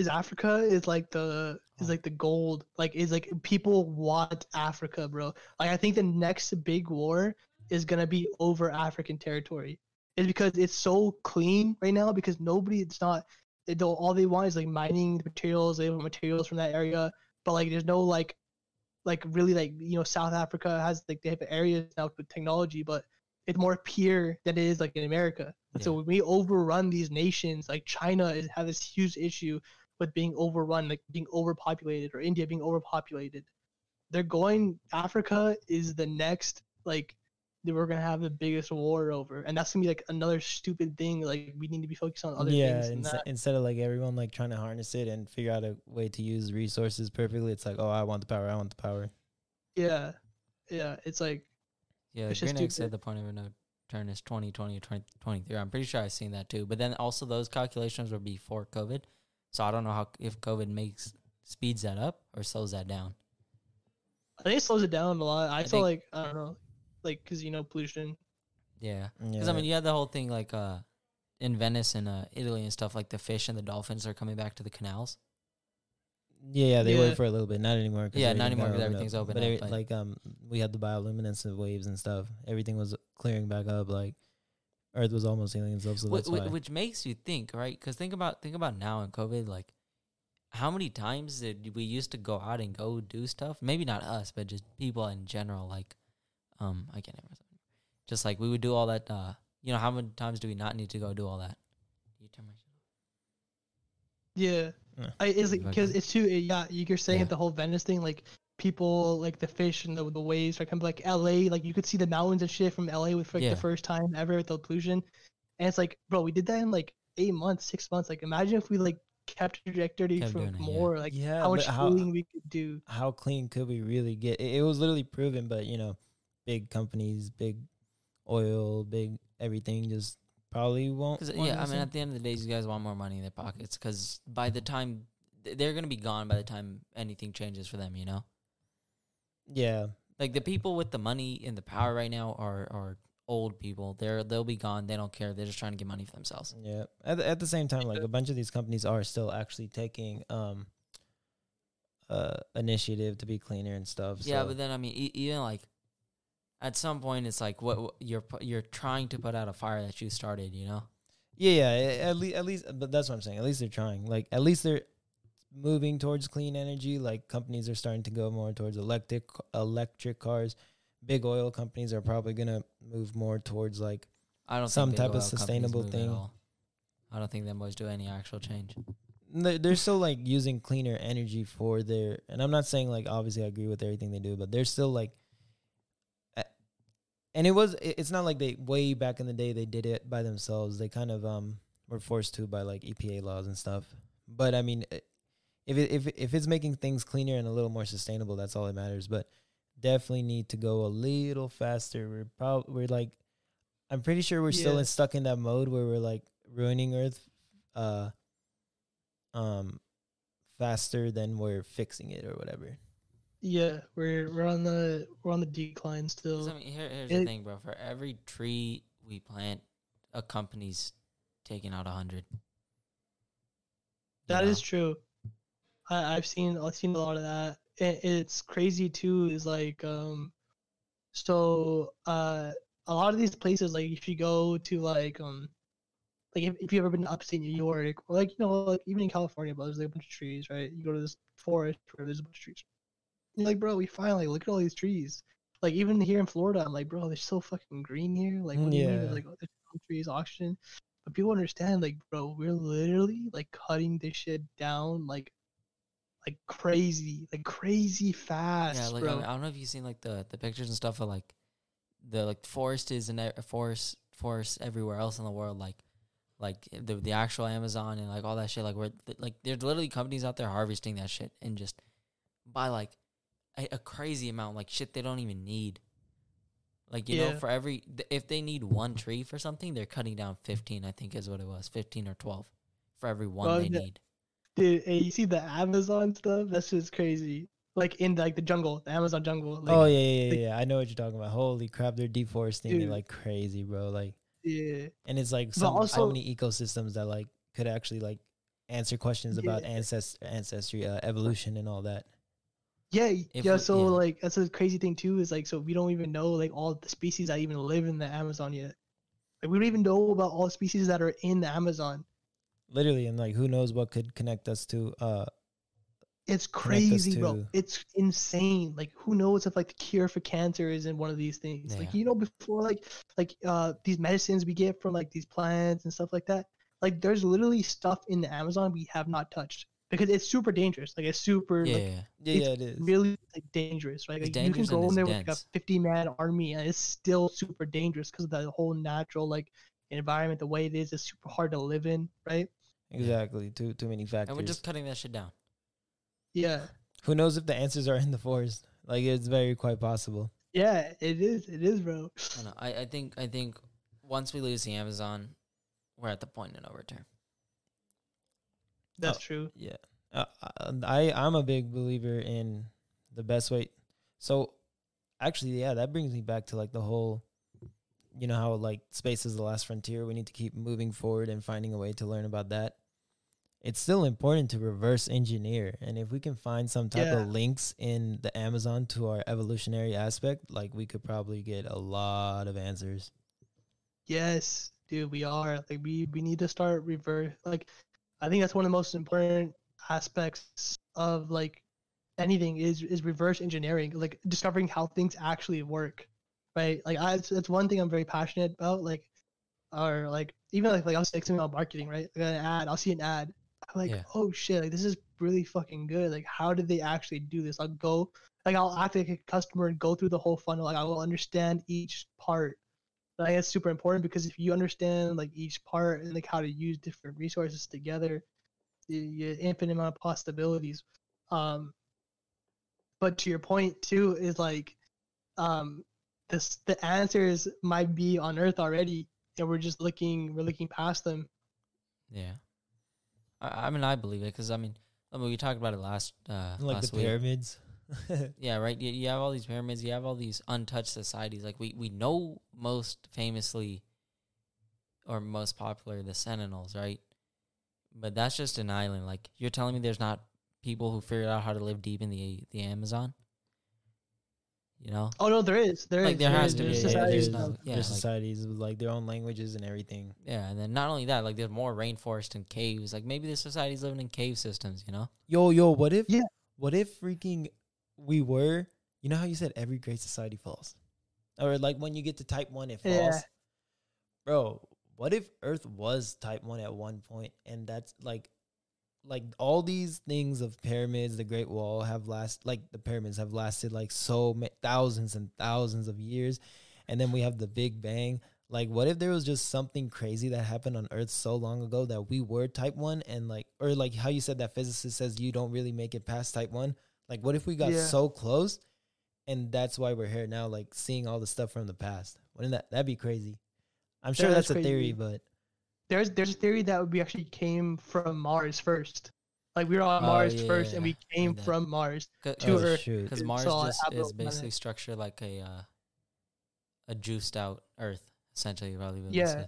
is Africa is like the is like the gold like is like people want Africa, bro. Like I think the next big war is gonna be over African territory. It's because it's so clean right now because nobody it's not don't all they want is like mining the materials they want materials from that area but like there's no like like really like you know South Africa has like they have areas now with technology, but it's more pure than it is like in America. And So when we overrun these nations, like China is have this huge issue with being overrun, like being overpopulated, or India being overpopulated. They're going. Africa is the next like that we're gonna have the biggest war over, and that's gonna be like another stupid thing. Like we need to be focused on other yeah, things. than inse- instead of like everyone like trying to harness it and figure out a way to use resources perfectly, it's like, oh, I want the power, I want the power. Yeah, yeah. It's like yeah It's just said the point of no return is 2020 2023 i'm pretty sure i've seen that too but then also those calculations were before covid so i don't know how if covid makes speeds that up or slows that down I think it slows it down a lot. I, I feel think- like I don't know, like because you know pollution. yeah Yeah. Because I mean, you had the whole thing like uh, in Venice and uh, Italy and stuff. Like the fish and the dolphins are coming back to the canals. yeah, yeah, they Yeah. were for a little bit, not anymore. 'cause Yeah, not anymore got 'cause opened everything's up. open But, up, every- but- like um, we had the bioluminescent waves and stuff. Everything was clearing back up. Like Earth was almost healing itself. So Wh- that's wh- why. which makes you think, right? Because think about think about now in COVID, like how many times did we used to go out and go do stuff? Maybe not us, but just people in general. Like, um, I can't remember. Just like we would do all that. Uh, you know, how many times do we not need to go do all that? You turn my. Yeah, Yeah. I, it's Okay. because it's too. Yeah, you're saying Yeah. the whole Venice thing, like people like the fish and the the waves, like kind of like L.A. Like you could see the mountains and shit from L.A. with like Yeah. the first time ever with the pollution, and it's like, bro, we did that in like eight months, six months. Like imagine if we like kept the trajectory Kept for doing it, yeah. more, like yeah, how much but how, healing we could do. how clean could we really get? It, it was literally proven, but you know, big companies, big oil, big everything, just probably won't. Because yeah, I mean, at the end of the day, these guys want more money in their pockets. Because by the time they're gonna be gone, by the time anything changes for them, you know, yeah, like the people with the money and the power right now are are old people. They're they'll be gone. They don't care. They're just trying to get money for themselves. Yeah. At the, at the same time, like a bunch of these companies are still actually taking um uh initiative to be cleaner and stuff. Yeah, so- but then I mean, e- even like at some point, it's like what, what you're pu- you're trying to put out a fire that you started. You know, Yeah, yeah. At least, at least, but that's what I'm saying. At least they're trying. Like, at least they're moving towards clean energy. Like, companies are starting to go more towards electric electric cars. Big oil companies are probably gonna move more towards like I don't Some type of sustainable thing. I don't think them boys do any actual change. they're, still like using cleaner energy for their. And I'm not saying like obviously I agree with everything they do, but they're still like. And it was. It's not like they way back in the day they did it by themselves. They kind of um were forced to by like EPA laws and stuff. But I mean, if it, if if it's making things cleaner and a little more sustainable, that's all that matters. But definitely need to go a little faster. We're probably we're like, I'm pretty sure we're still in, stuck in that mode where we're like ruining Earth, uh, um, faster than we're fixing it or whatever. Yeah, we're we're on the we're on the decline 'Cause, still. I mean, here, here's the thing, bro. For every tree we plant, a company's taking out a hundred. That is true. I, I've seen I've seen a lot of that. It, it's crazy too. Is like um, so uh, a lot of these places like if you go to like um, like if, if you ever been to upstate New York, or like you know like even in California, but there's like a bunch of trees, right? You go to this forest where there's a bunch of trees. You're like, bro, we finally look at all these trees. Like even here in Florida, I'm like, bro, they're so fucking green here. Like, what do you mean? Yeah. Like, oh, there's trees, oxygen. But people understand, like, bro, we're literally like cutting this shit down, like, like crazy, like crazy fast, Yeah, like I, bro. I don't know if you've seen like the the pictures and stuff of like the like forest is in e- forest everywhere else in the world, like like the the actual Amazon and like all that shit. Like where like there's literally companies out there harvesting that shit and just by like a, a crazy amount, like shit they don't even need. Like you know, for every th- if they need one tree for something, they're cutting down fifteen. I think is what it was, fifteen or twelve for every one they yeah. need. Dude, hey, you see the Amazon stuff? That's just crazy. Like in like the jungle, the Amazon jungle. Like, oh yeah, yeah, yeah, yeah. I know what you're talking about. Holy crap, they're deforesting it Dude. like crazy, bro. Like, yeah. and it's like some, so many ecosystems that like could actually like answer questions about Yeah. ancest ancestry, uh, evolution, and all that. Yeah, If yeah. we- So yeah. like that's a crazy thing too. Is like so we don't even know like all the species that even live in the Amazon yet. Like we don't even know about all the species that are in the Amazon. Literally, and like who knows what could connect us to uh It's crazy, bro. to- It's insane. Like who knows if like the cure for cancer is in one of these things. Like you know before like like uh these medicines we get from like these plants and stuff like that. Like there's literally stuff in the Amazon we have not touched because it's super dangerous. Like it's super Yeah, like yeah. yeah, it is. really like dangerous, right? Like, you can go in there with like a 50 man army and it's still super dangerous because of the whole natural like environment, the way it is, it's super hard to live in, right? Exactly. Too too many factors. And we're just cutting that shit down. Yeah. Who knows if the answers are in the forest? Like it's very quite possible. Yeah, it is. It is, bro. I know. I, I think I think once we lose the Amazon, we're at the point of no return. That's Oh. true. Yeah. Uh, I I'm a big believer in the best way. So actually, yeah, that brings me back to like the whole you know how like space is the last frontier. We need to keep moving forward and finding a way to learn about that. It's still important to reverse engineer, and if we can find some type Yeah. of links in the Amazon to our evolutionary aspect, like we could probably get a lot of answers. Yes, dude, we are. Like we we need to start reverse like I think that's one of the most important aspects of like anything is is reverse engineering, like discovering how things actually work. Right? Like I it's, it's one thing I'm very passionate about, like or like even like like I'll say something about marketing, right? Like an ad, I'll see an ad. I'm like, Yeah. oh shit, like this is really fucking good. Like how did they actually do this? I'll go like I'll act like a customer and go through the whole funnel. Like I will understand each part think it's super important because if you understand like each part and like how to use different resources together, you, you infinite amount of possibilities. Um, but to your point too is like, um, this the answers might be on Earth already, and we're just looking we're looking past them. Yeah. I, I mean, I believe it because I mean, I mean, we talked about it last uh, like last the week. pyramids. Yeah, right. You, you have all these pyramids. You have all these untouched societies. Like we we know most famously, or most popular, the Sentinels, right? But that's just an island. Like you're telling me, there's not people who figured out how to live deep in the the Amazon. You know, Oh no, there is. There is. Like, there there has is. to There's be, yeah, societies there's no- yeah, there's like- societies with like their own languages and everything. yeah, and then not only that, like there's more rainforest and caves. Like maybe the society's living in cave systems. You know, Yo, yo, what if? Yeah. What if freaking we were? You know how you said every great society falls, or like when you get to type one, it falls. Yeah. Bro, what if Earth was type one at one point, and that's like, like all these things of pyramids, the Great Wall have last like the pyramids have lasted like so ma- thousands and thousands of years, and then we have the Big Bang. Like, what if there was just something crazy that happened on Earth so long ago that we were type one, and like, or like how you said that physicist says you don't really make it past type one. Like, what if we got Yeah. so close, and that's why we're here now, like seeing all the stuff from the past? Wouldn't that that'd be crazy? I'm sure That that's a theory, but There's there's a theory that we actually came from Mars first. Like we were on Oh, Mars yeah, first, yeah, and we came Heard from Mars. To oh, Earth. because Mars just is basically planet. structured like a uh, a juiced out Earth, essentially. Probably. Yeah. say.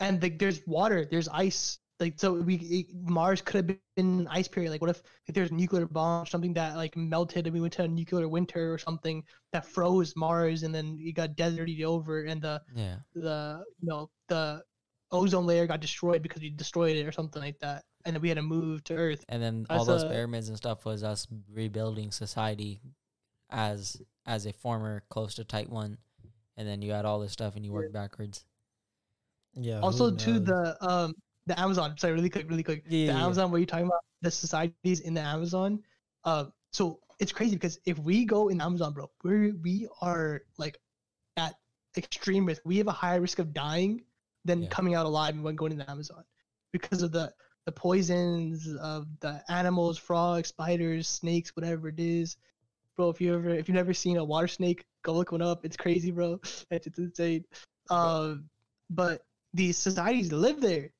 and like there's water, there's ice. Like so, we it, Mars could have been an ice period. Like what if if there's a nuclear bomb, something that like melted, and we went to a nuclear winter or something that froze Mars, and then it got deserted over, and the Yeah. the you know the ozone layer got destroyed because we destroyed it or something like that, and then we had to move to Earth. And then all That's those a- pyramids and stuff was us rebuilding society as as a former close to type one, and then you had all this stuff and you work backwards. yeah. also to the um the Amazon. Sorry, really quick, really quick. Yeah, the yeah, yeah. Amazon where you're talking about the societies in the Amazon. Uh, so it's crazy because if we go in Amazon, bro, we we are like at extreme risk. We have a higher risk of dying than Yeah. coming out alive when going in the Amazon because of the the poisons of the animals, frogs, spiders, snakes, whatever it is. Bro, if you ever if you've never seen a water snake, go look one up. It's crazy, bro. It's, it's insane. Um, but these societies live there.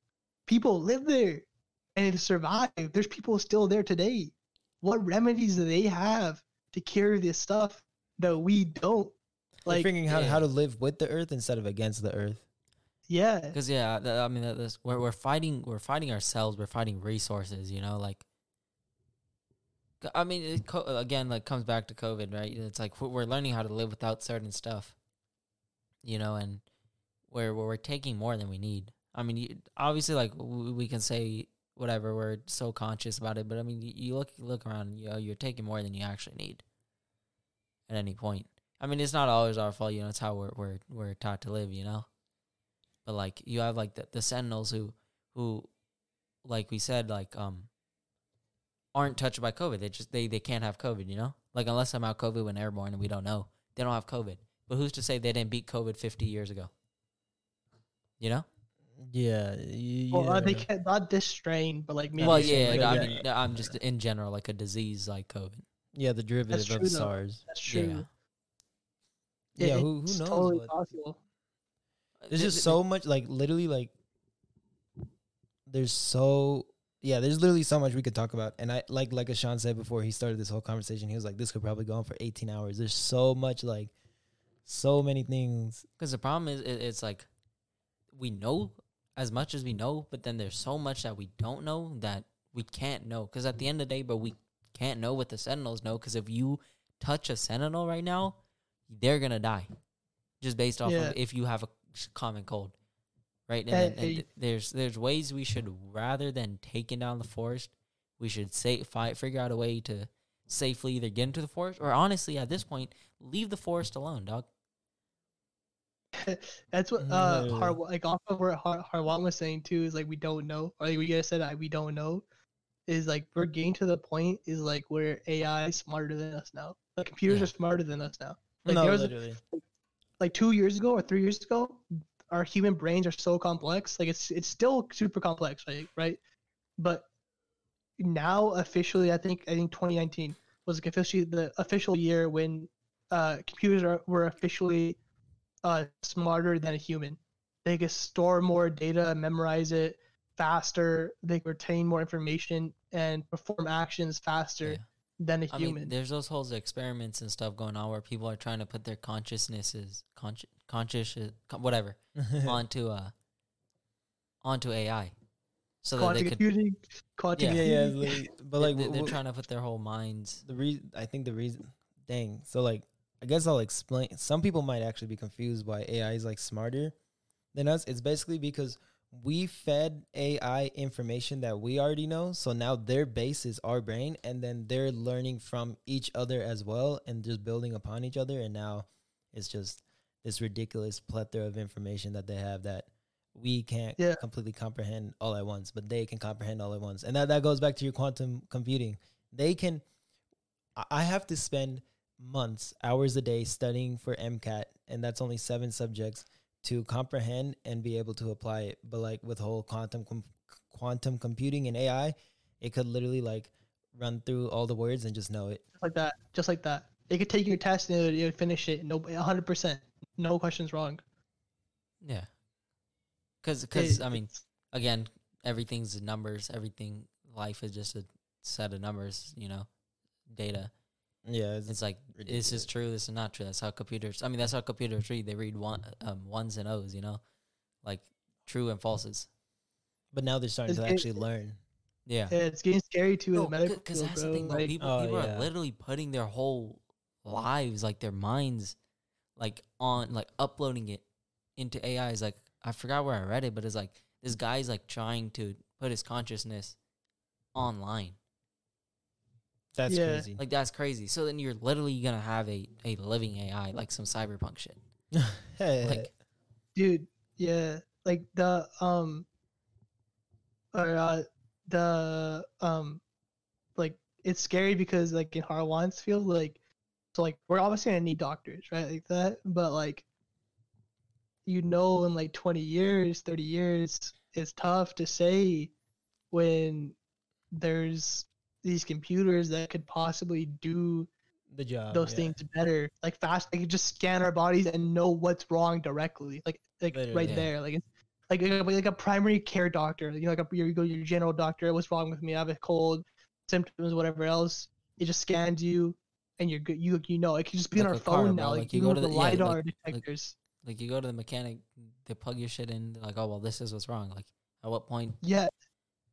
People live there and they survive. There's people still there today. What remedies do they have to cure this stuff that we don't? We're Like, figuring out yeah. how to live with the Earth instead of against the Earth. Yeah, Because yeah, th- I mean, that, we're we're fighting we're fighting ourselves. We're fighting resources. You know, like. I mean, it co- again, like comes back to COVID, right? It's like we're- learning how to live without certain stuff. You know, and we're we're we're taking more than we need. I mean, you, obviously, like we can say whatever we're so conscious about it, but I mean, you, you look look around, you know, you're taking more than you actually need. At any point, I mean, it's not always our fault. You know, it's how we're we're we're taught to live. You know, but like you have like the, the sentinels who who like we said like um aren't touched by covid they just they they can't have covid you know like unless i'm out covid when airborne and we don't know they don't have covid but who's to say they didn't beat covid 50 years ago you know Yeah. You, well, uh, they can't not this strain, but like maybe well something yeah, like I that. mean i'm just in general like a disease like covid yeah, the derivative true, of though. SARS. that's true. Yeah. Yeah, It- who who knows? Totally what- possible. There's just so much, like literally, like there's so yeah, there's literally so much we could talk about. And I like like as Ishan said before he started this whole conversation, he was like, this could probably go on for 18 hours. There's so much, like so many things. Because the problem is, it, it's like we know as much as we know, but then there's so much that we don't know that we can't know. Because at the end of the day, but we can't know what the Sentinels know. Because if you touch a Sentinel right now, they're gonna die, just based off Yeah. of if you have a common cold, right? And, Hey, then, and there's there's ways we should rather than taking down the forest, we should say fight figure out a way to safely either get into the forest or honestly at this point leave the forest alone, dog. That's what uh Literally. Har- like off of what Har- Harwan was saying too is like we don't know or like we guys said that we don't know is like we're getting to the point is like where AI is smarter than us now. Like computers Yeah. are smarter than us now. Like no, there was literally. Like two years ago or three years ago, our human brains are so complex. Like it's it's still super complex, right? Right, but now officially, I think I think 2019 was like officially the official year when uh, computers are, were officially uh, smarter than a human. They could store more data, memorize it faster. They retain more information and perform actions faster Yeah. Than a I human. mean, there's those whole experiments and stuff going on where people are trying to put their consciousnesses, consci- conscious, co- whatever, onto uh, onto AI, so that they quantum could. computing, quantum Yeah. yeah, yeah. computing. it's literally- but like, they, wh- they're wh- trying to put their whole minds. the reason I think the reason, dang. So like, I guess I'll explain. Some people might actually be confused why AI is like smarter than us. It's basically because we fed AI information that we already know. So now their base is our brain, and then they're learning from each other as well and just building upon each other. And now it's just this ridiculous plethora of information that they have that we can't Yeah. completely comprehend all at once, but they can comprehend all at once. And that, that goes back to your quantum computing. They can, I- I have to spend months, hours a day studying for MCAT, and that's only seven subjects to comprehend and be able to apply it. But like with whole quantum com- quantum computing and AI, it could literally like run through all the words and just know it. Just like that. Just like that. It could take your test and it would, it would finish it. No, hundred percent. No questions wrong. Yeah. Cause, cause It- I mean, again, everything's numbers. Everything, life is just a set of numbers. You know, data. Yeah, it's, It's like this is true. This is not true. That's how computers. I mean, that's how computers read. They read one um, ones and O's. You know, like true and falses. but now they're starting It's- to it- actually learn. Yeah. yeah, it's getting scary too. in No, because that's bro. the thing. though. Like, people, Oh, people yeah. are literally putting their whole lives, like their minds, like on, like uploading it into AIs. Like I forgot where I read it, but it's like this guy's like trying to put his consciousness online. That's Yeah. crazy. Like that's crazy. So then you're literally gonna have a a living AI, like some cyberpunk shit. Like dude yeah like the um or uh the um like it's scary because like in Harwan's field like so like we're obviously gonna need doctors right like that but like you know in like 20 years 30 years it's tough to say when there's these computers that could possibly do the job. those yeah. things better. Like fast, they can just scan our bodies and know what's wrong directly, like like Literally, right yeah. there. Like it's like like a, like primary care doctor. You know, like a, you go to your general doctor. What's wrong with me? I have a cold, symptoms, whatever else. It just scans you, and you're good. You you know, it could just be on our a car, phone now. Like, Like, you go to the the- yeah, like- lidar like- detectors. like you go to the mechanic, they plug your shit in. Like, oh well, this is what's wrong. Like at what point yeah,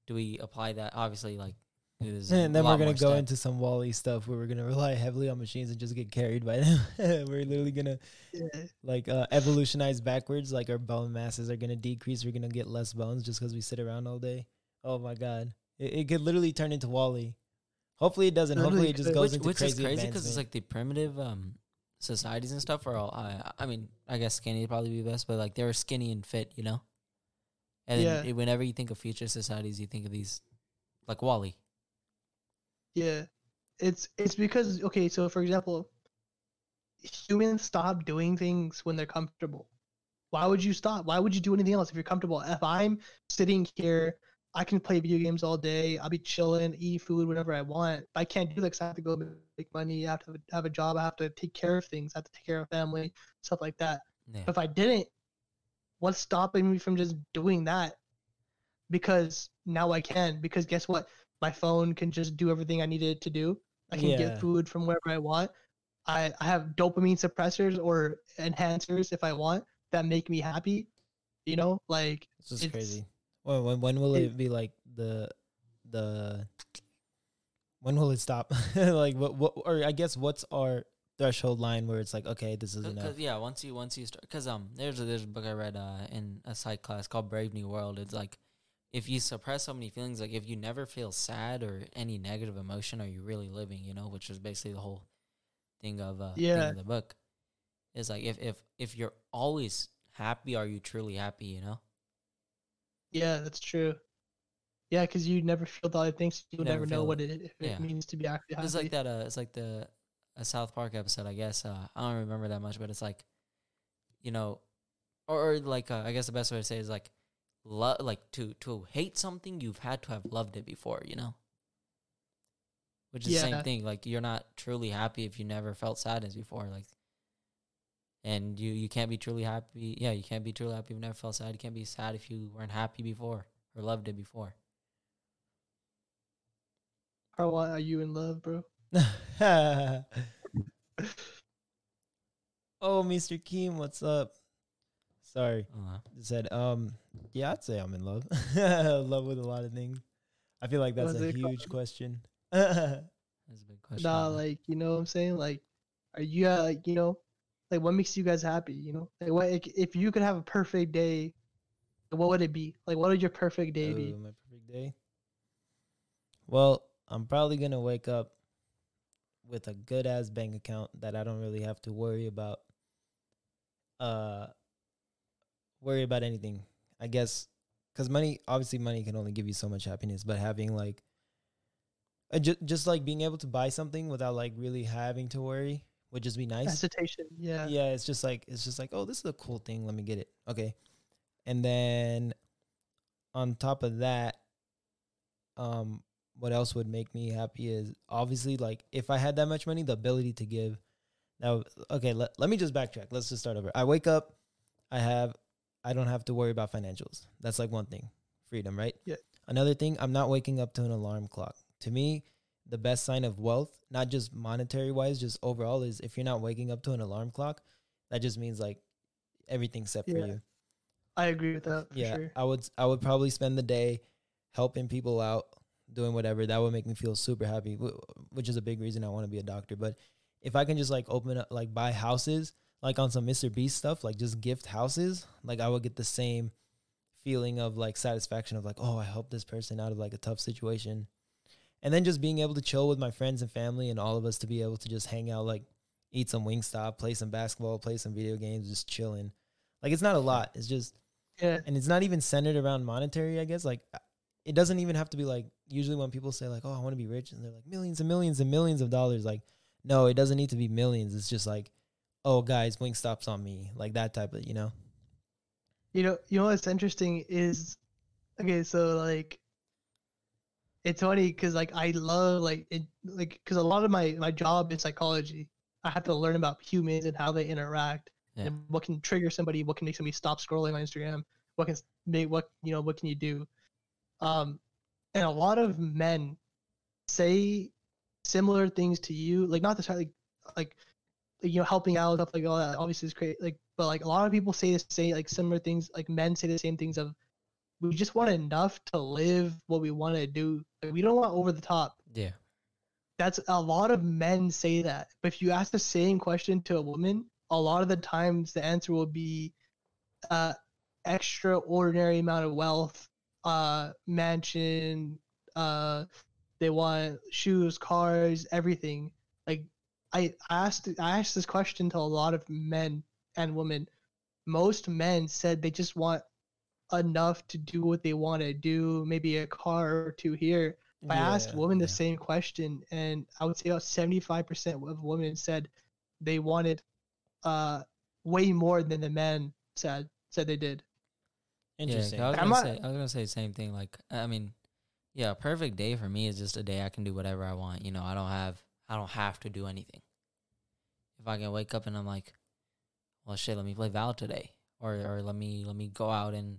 do we apply that? Obviously, like there's And then we're gonna go steps. into some WALL-E stuff where we're gonna rely heavily on machines and just get carried by them. we're literally gonna yeah, like uh, evolutionize backwards. Like our bone masses are gonna decrease. We're gonna get less bones just because we sit around all day. Oh my god, it, it could literally turn into WALL-E. Hopefully it doesn't. Literally Hopefully it just could. goes which, into which is crazy crazy because it's like the primitive um societies and stuff are all I I mean I guess skinny would probably be best, but like they were skinny and fit, you know. And then Yeah. it- whenever you think of future societies, you think of these like WALL-E. Yeah. It's it's because okay. So for example, humans stop doing things when they're comfortable. Why would you stop? Why would you do anything else if you're comfortable? If I'm sitting here, I can play video games all day. I'll be chilling, eat food whatever I want. I can't do that 'cause I have to go make money. I have to have a job. I have to take care of things. I have to take care of family, stuff like that. Yeah. If I didn't, what's stopping me from just doing that? Because now I can. Because guess what? My phone can just do everything I needed to do. I can Yeah. get food from wherever I want. I, I have dopamine suppressors or enhancers if I want that make me happy. You know, like this is it's- crazy. When, when when will it, it- be like the the when will it stop? like what what or I guess what's our threshold line where it's like okay this is Cause, enough. 'cause, yeah, once you once you start, because um, there's a there's a book I read uh in a psych class called Brave New World. It's like if you suppress so many feelings, like if you never feel sad or any negative emotion, are you really living? You know, which is basically the whole thing of uh thing Yeah. of the book. Is like if if if you're always happy, are you truly happy? You know. yeah, that's true. Yeah, because you never feel the other things. You'll never never, know what it, if yeah. it means to be actually happy. It's like that. Uh, it's like the a South Park episode. I guess uh, I don't remember that much, but it's like, you know, or, or like uh, I guess the best way to say it is like, lo- like to to hate something you've had to have loved it before. You know. Which is the same thing. Like you're not truly happy if you never felt sadness before. Like, and you you can't be truly happy. Yeah, you can't be truly happy if you never felt sad. You can't be sad if you weren't happy before or loved it before. Harwan, are you in love, bro? oh, Mr. Keem, what's up? Sorry, Uh, I said um yeah I'd say I'm in love. love with a lot of things. I feel like that's What's a it called? huge question. that's a big question. Nah, like you know what I'm saying? Like Are you uh, like you know, like what makes you guys happy? You know, like what like, if you could have a perfect day, what would it be? Like what would your perfect day be? My perfect day. Well, I'm probably gonna wake up with a good ass bank account that I don't really have to worry about. Uh, worry about anything. I guess because money, obviously, money can only give you so much happiness, but having like, just just like being able to buy something without like really having to worry would just be nice. Hesitation. Yeah. yeah it's just like it's just like oh this is a cool thing let me get it okay and then on top of that um what else would make me happy is obviously like if i had that much money the ability to give now okay let, let me just backtrack let's just start over i wake up i have i don't have to worry about financials. That's like one thing. Freedom right? Yeah. another thing i'm not waking up to an alarm clock. To me the best sign of wealth not just monetary wise just overall is if you're not waking up to an alarm clock that just means like everything's set for you. I agree with that for yeah sure. i would i would probably spend the day helping people out doing whatever. That would make me feel super happy which is a big reason i want to be a doctor. But if i can just like open up like buy houses like on some mr beast stuff like just gift houses like i would get the same feeling of like satisfaction of like oh i helped this person out of like a tough situation. And then just being able to chill with my friends and family and all of us to be able to just hang out like eat some wingstop play some basketball play some video games just chilling. Like it's not a lot. It's just Yeah. and it's not even centered around monetary i guess. Like it doesn't even have to be like usually when people say like oh i want to be rich and they're like millions and millions and millions of dollars like no it doesn't need to be millions. It's just like oh guys wingstop's on me like that type of you know You know, you know what's interesting is, okay, so like, it's funny because like I love like it like because a lot of my my job is psychology. I have to learn about humans and how they interact Yeah. and what can trigger somebody, what can make somebody stop scrolling on Instagram, what can make what you know what can you do, um, and a lot of men say similar things to you, like not necessarily like like, you know helping out stuff like all that obviously is great like but like a lot of people say the same like similar things like men say the same things of we just want enough to live what we want to do. Like, we don't want over the top. Yeah. that's a lot of men say that but if you ask the same question to a woman a lot of the times the answer will be uh extraordinary amount of wealth uh mansion uh they want shoes cars everything. Like i asked i asked this question to a lot of men and women most men said they just want enough to do what they want to do maybe a car or two here I asked women the yeah. same question, and I would say about seventy-five percent of women said they wanted uh way more than the men said said they did. interesting Yeah, I was, I'm gonna not- say, I was gonna say the same thing. Like, I mean, yeah, a perfect day for me is just a day I can do whatever I want. You know, I don't have, I don't have to do anything. If I can wake up and I'm like, well, shit, let me play Val today, or or let me let me go out and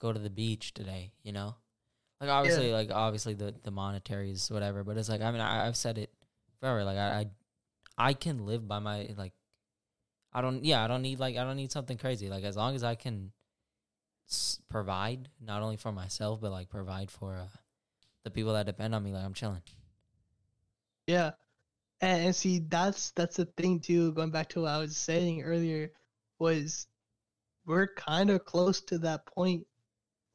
go to the beach today. You know, like obviously, like obviously the the monetary is whatever, but it's like I mean I, I've said it forever. Like I, I I can live by my like. I don't. Yeah, I don't need like I don't need something crazy. Like as long as I can s- provide not only for myself but like provide for uh, the people that depend on me. Like I'm chilling. Yeah, and, and see that's that's the thing too. Going back to what I was saying earlier, was we're kind of close to that point,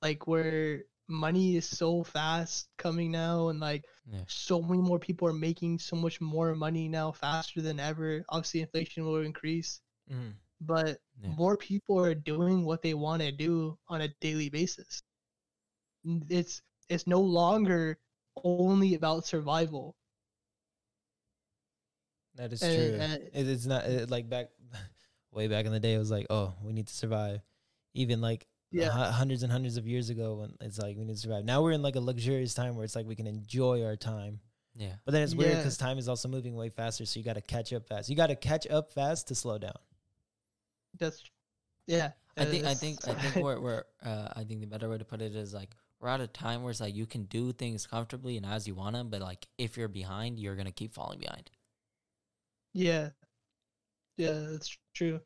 like where money is so fast coming now, and like Yeah. so many more people are making so much more money now faster than ever. Obviously, inflation will increase, Mhm. but Yeah. more people are doing what they want to do on a daily basis. It's it's no longer only about survival. That is Uh, true. uh, it, it's not it, like back, way back in the day. It was like, oh, we need to survive. Even like Yeah. hu- hundreds and hundreds of years ago, when it's like we need to survive. Now we're in like a luxurious time where it's like we can enjoy our time. Yeah. But then it's weird Yeah. because time is also moving way faster. So you got to catch up fast. You got to catch up fast to slow down. That's yeah. I think I think I think we're we're uh, I think the better way to put it is like we're at a time where it's like you can do things comfortably and as you want them, but like if you're behind, you're gonna keep falling behind. Yeah, yeah, that's true.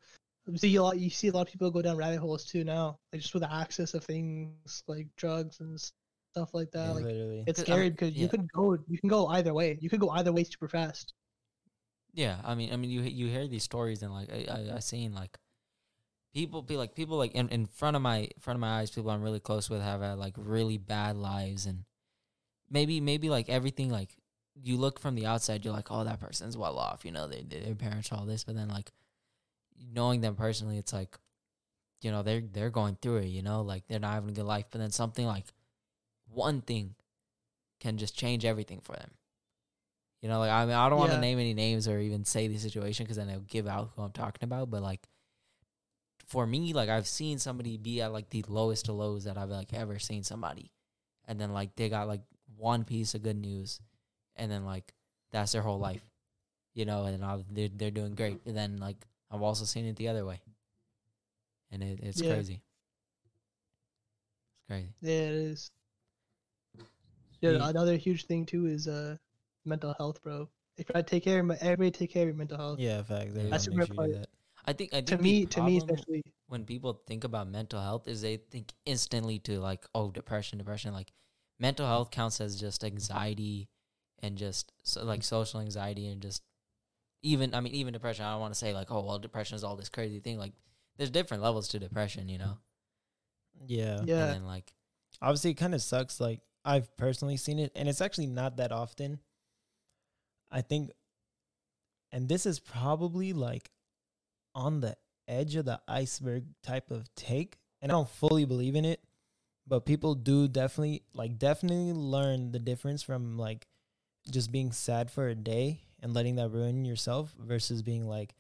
You see a lot. You see a lot of people go down rabbit holes too now, like just with the access of things like drugs and stuff like that. like literally. it's 'Cause, I mean, scary because yeah. you could go you can go either way. You could go either way super fast. Yeah, I mean, I mean, you you hear these stories and like I I, I seen like people be like people like in, in front of my in front of my eyes, people I'm really close with have had like really bad lives and maybe maybe like everything like you look from the outside, you're like, oh, that person's well off, you know, they their parents all this, but then like knowing them personally, it's like you know they're they're going through it, you know, like they're not having a good life, but then something like one thing can just change everything for them. You know, like I mean, I don't want to Yeah. name any names or even say the situation because then it'll give out who I'm talking about. But like, for me, like I've seen somebody be at like the lowest of lows that I've like ever seen somebody, and then like they got like one piece of good news, and then like that's their whole life, you know, and now they're they're doing great. And then like I've also seen it the other way, and it, it's Yeah. crazy. It's crazy. Yeah, it is. Yeah, Yeah. another huge thing too is uh mental health, bro. If I take care of my, everybody take care of your mental health. Yeah, facts. Yeah. Everyone That's make super sure you important. that. I think I think To me, to me especially. when people think about mental health is they think instantly to like oh depression depression like mental health counts as just anxiety and just so like mm-hmm. social anxiety and just even i mean even depression. I don't want to say like oh well depression is all this crazy thing. Like there's different levels to depression you know? Yeah. Yeah. and then like obviously it kind of sucks like i've personally seen it and it's actually not that often. I think and this is probably like on the edge of the iceberg type of take and i don't fully believe in it but people do definitely like definitely learn the difference from like just being sad for a day and letting that ruin yourself versus being like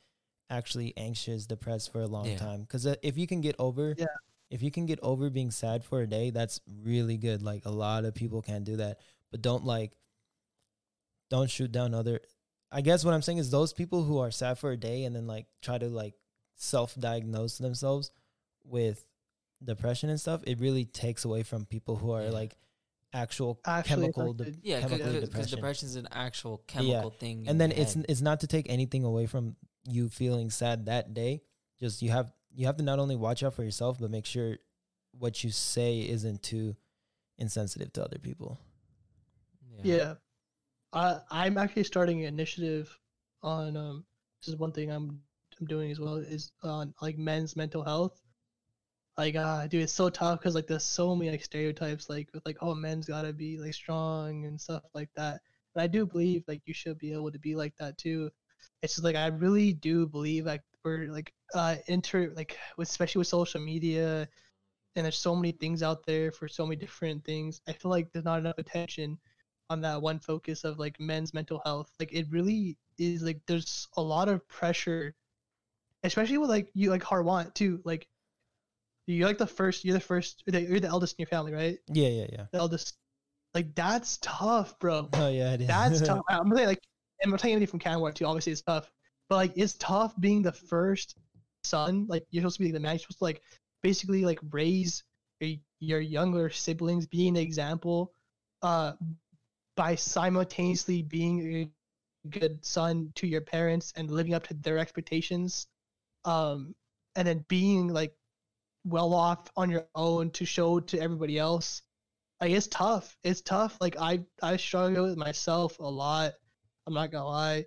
actually anxious depressed for a long Yeah. time because uh, if you can get over Yeah. if you can get over being sad for a day that's really good like a lot of people can't do that but don't like don't shoot down other i guess what i'm saying is those people who are sad for a day and then like try to like self-diagnose themselves with depression and stuff it really takes away from people who are Yeah. like actual Actually chemical de- affected. yeah chemical because depression. depression is an actual chemical thing in and then your it's head. it's not to take anything away from you feeling sad that day just you have you have to not only watch out for yourself but make sure what you say isn't too insensitive to other people Yeah. I I'm actually starting an initiative on um this is one thing I'm I'm doing as well is on like men's mental health. Like uh dude it's so tough cuz like there's so many like stereotypes like with like oh men's got to be like strong and stuff like that. And I do believe like you should be able to be like that too. It's just like I really do believe like we're like uh inter like with especially with social media and there's so many things out there for so many different things. I feel like there's not enough attention on that one focus of like men's mental health. Like it really is like there's a lot of pressure, especially with like you like Harwan too. Like you're like the first, you're the first, you're the, eldest in your family, right? yeah yeah yeah The eldest. Like that's tough, bro. oh yeah it is. That's tough. I'm really like, and I'm telling you from Canada too. Obviously, it's tough, but like, it's tough being the first son. Like, you're supposed to be the man. You're supposed to like basically like raise your, your younger siblings, being an example, uh, by simultaneously being a good son to your parents and living up to their expectations, um, and then being like well off on your own to show to everybody else like it's tough. It's tough. Like I I struggle with myself a lot. I'm not gonna lie.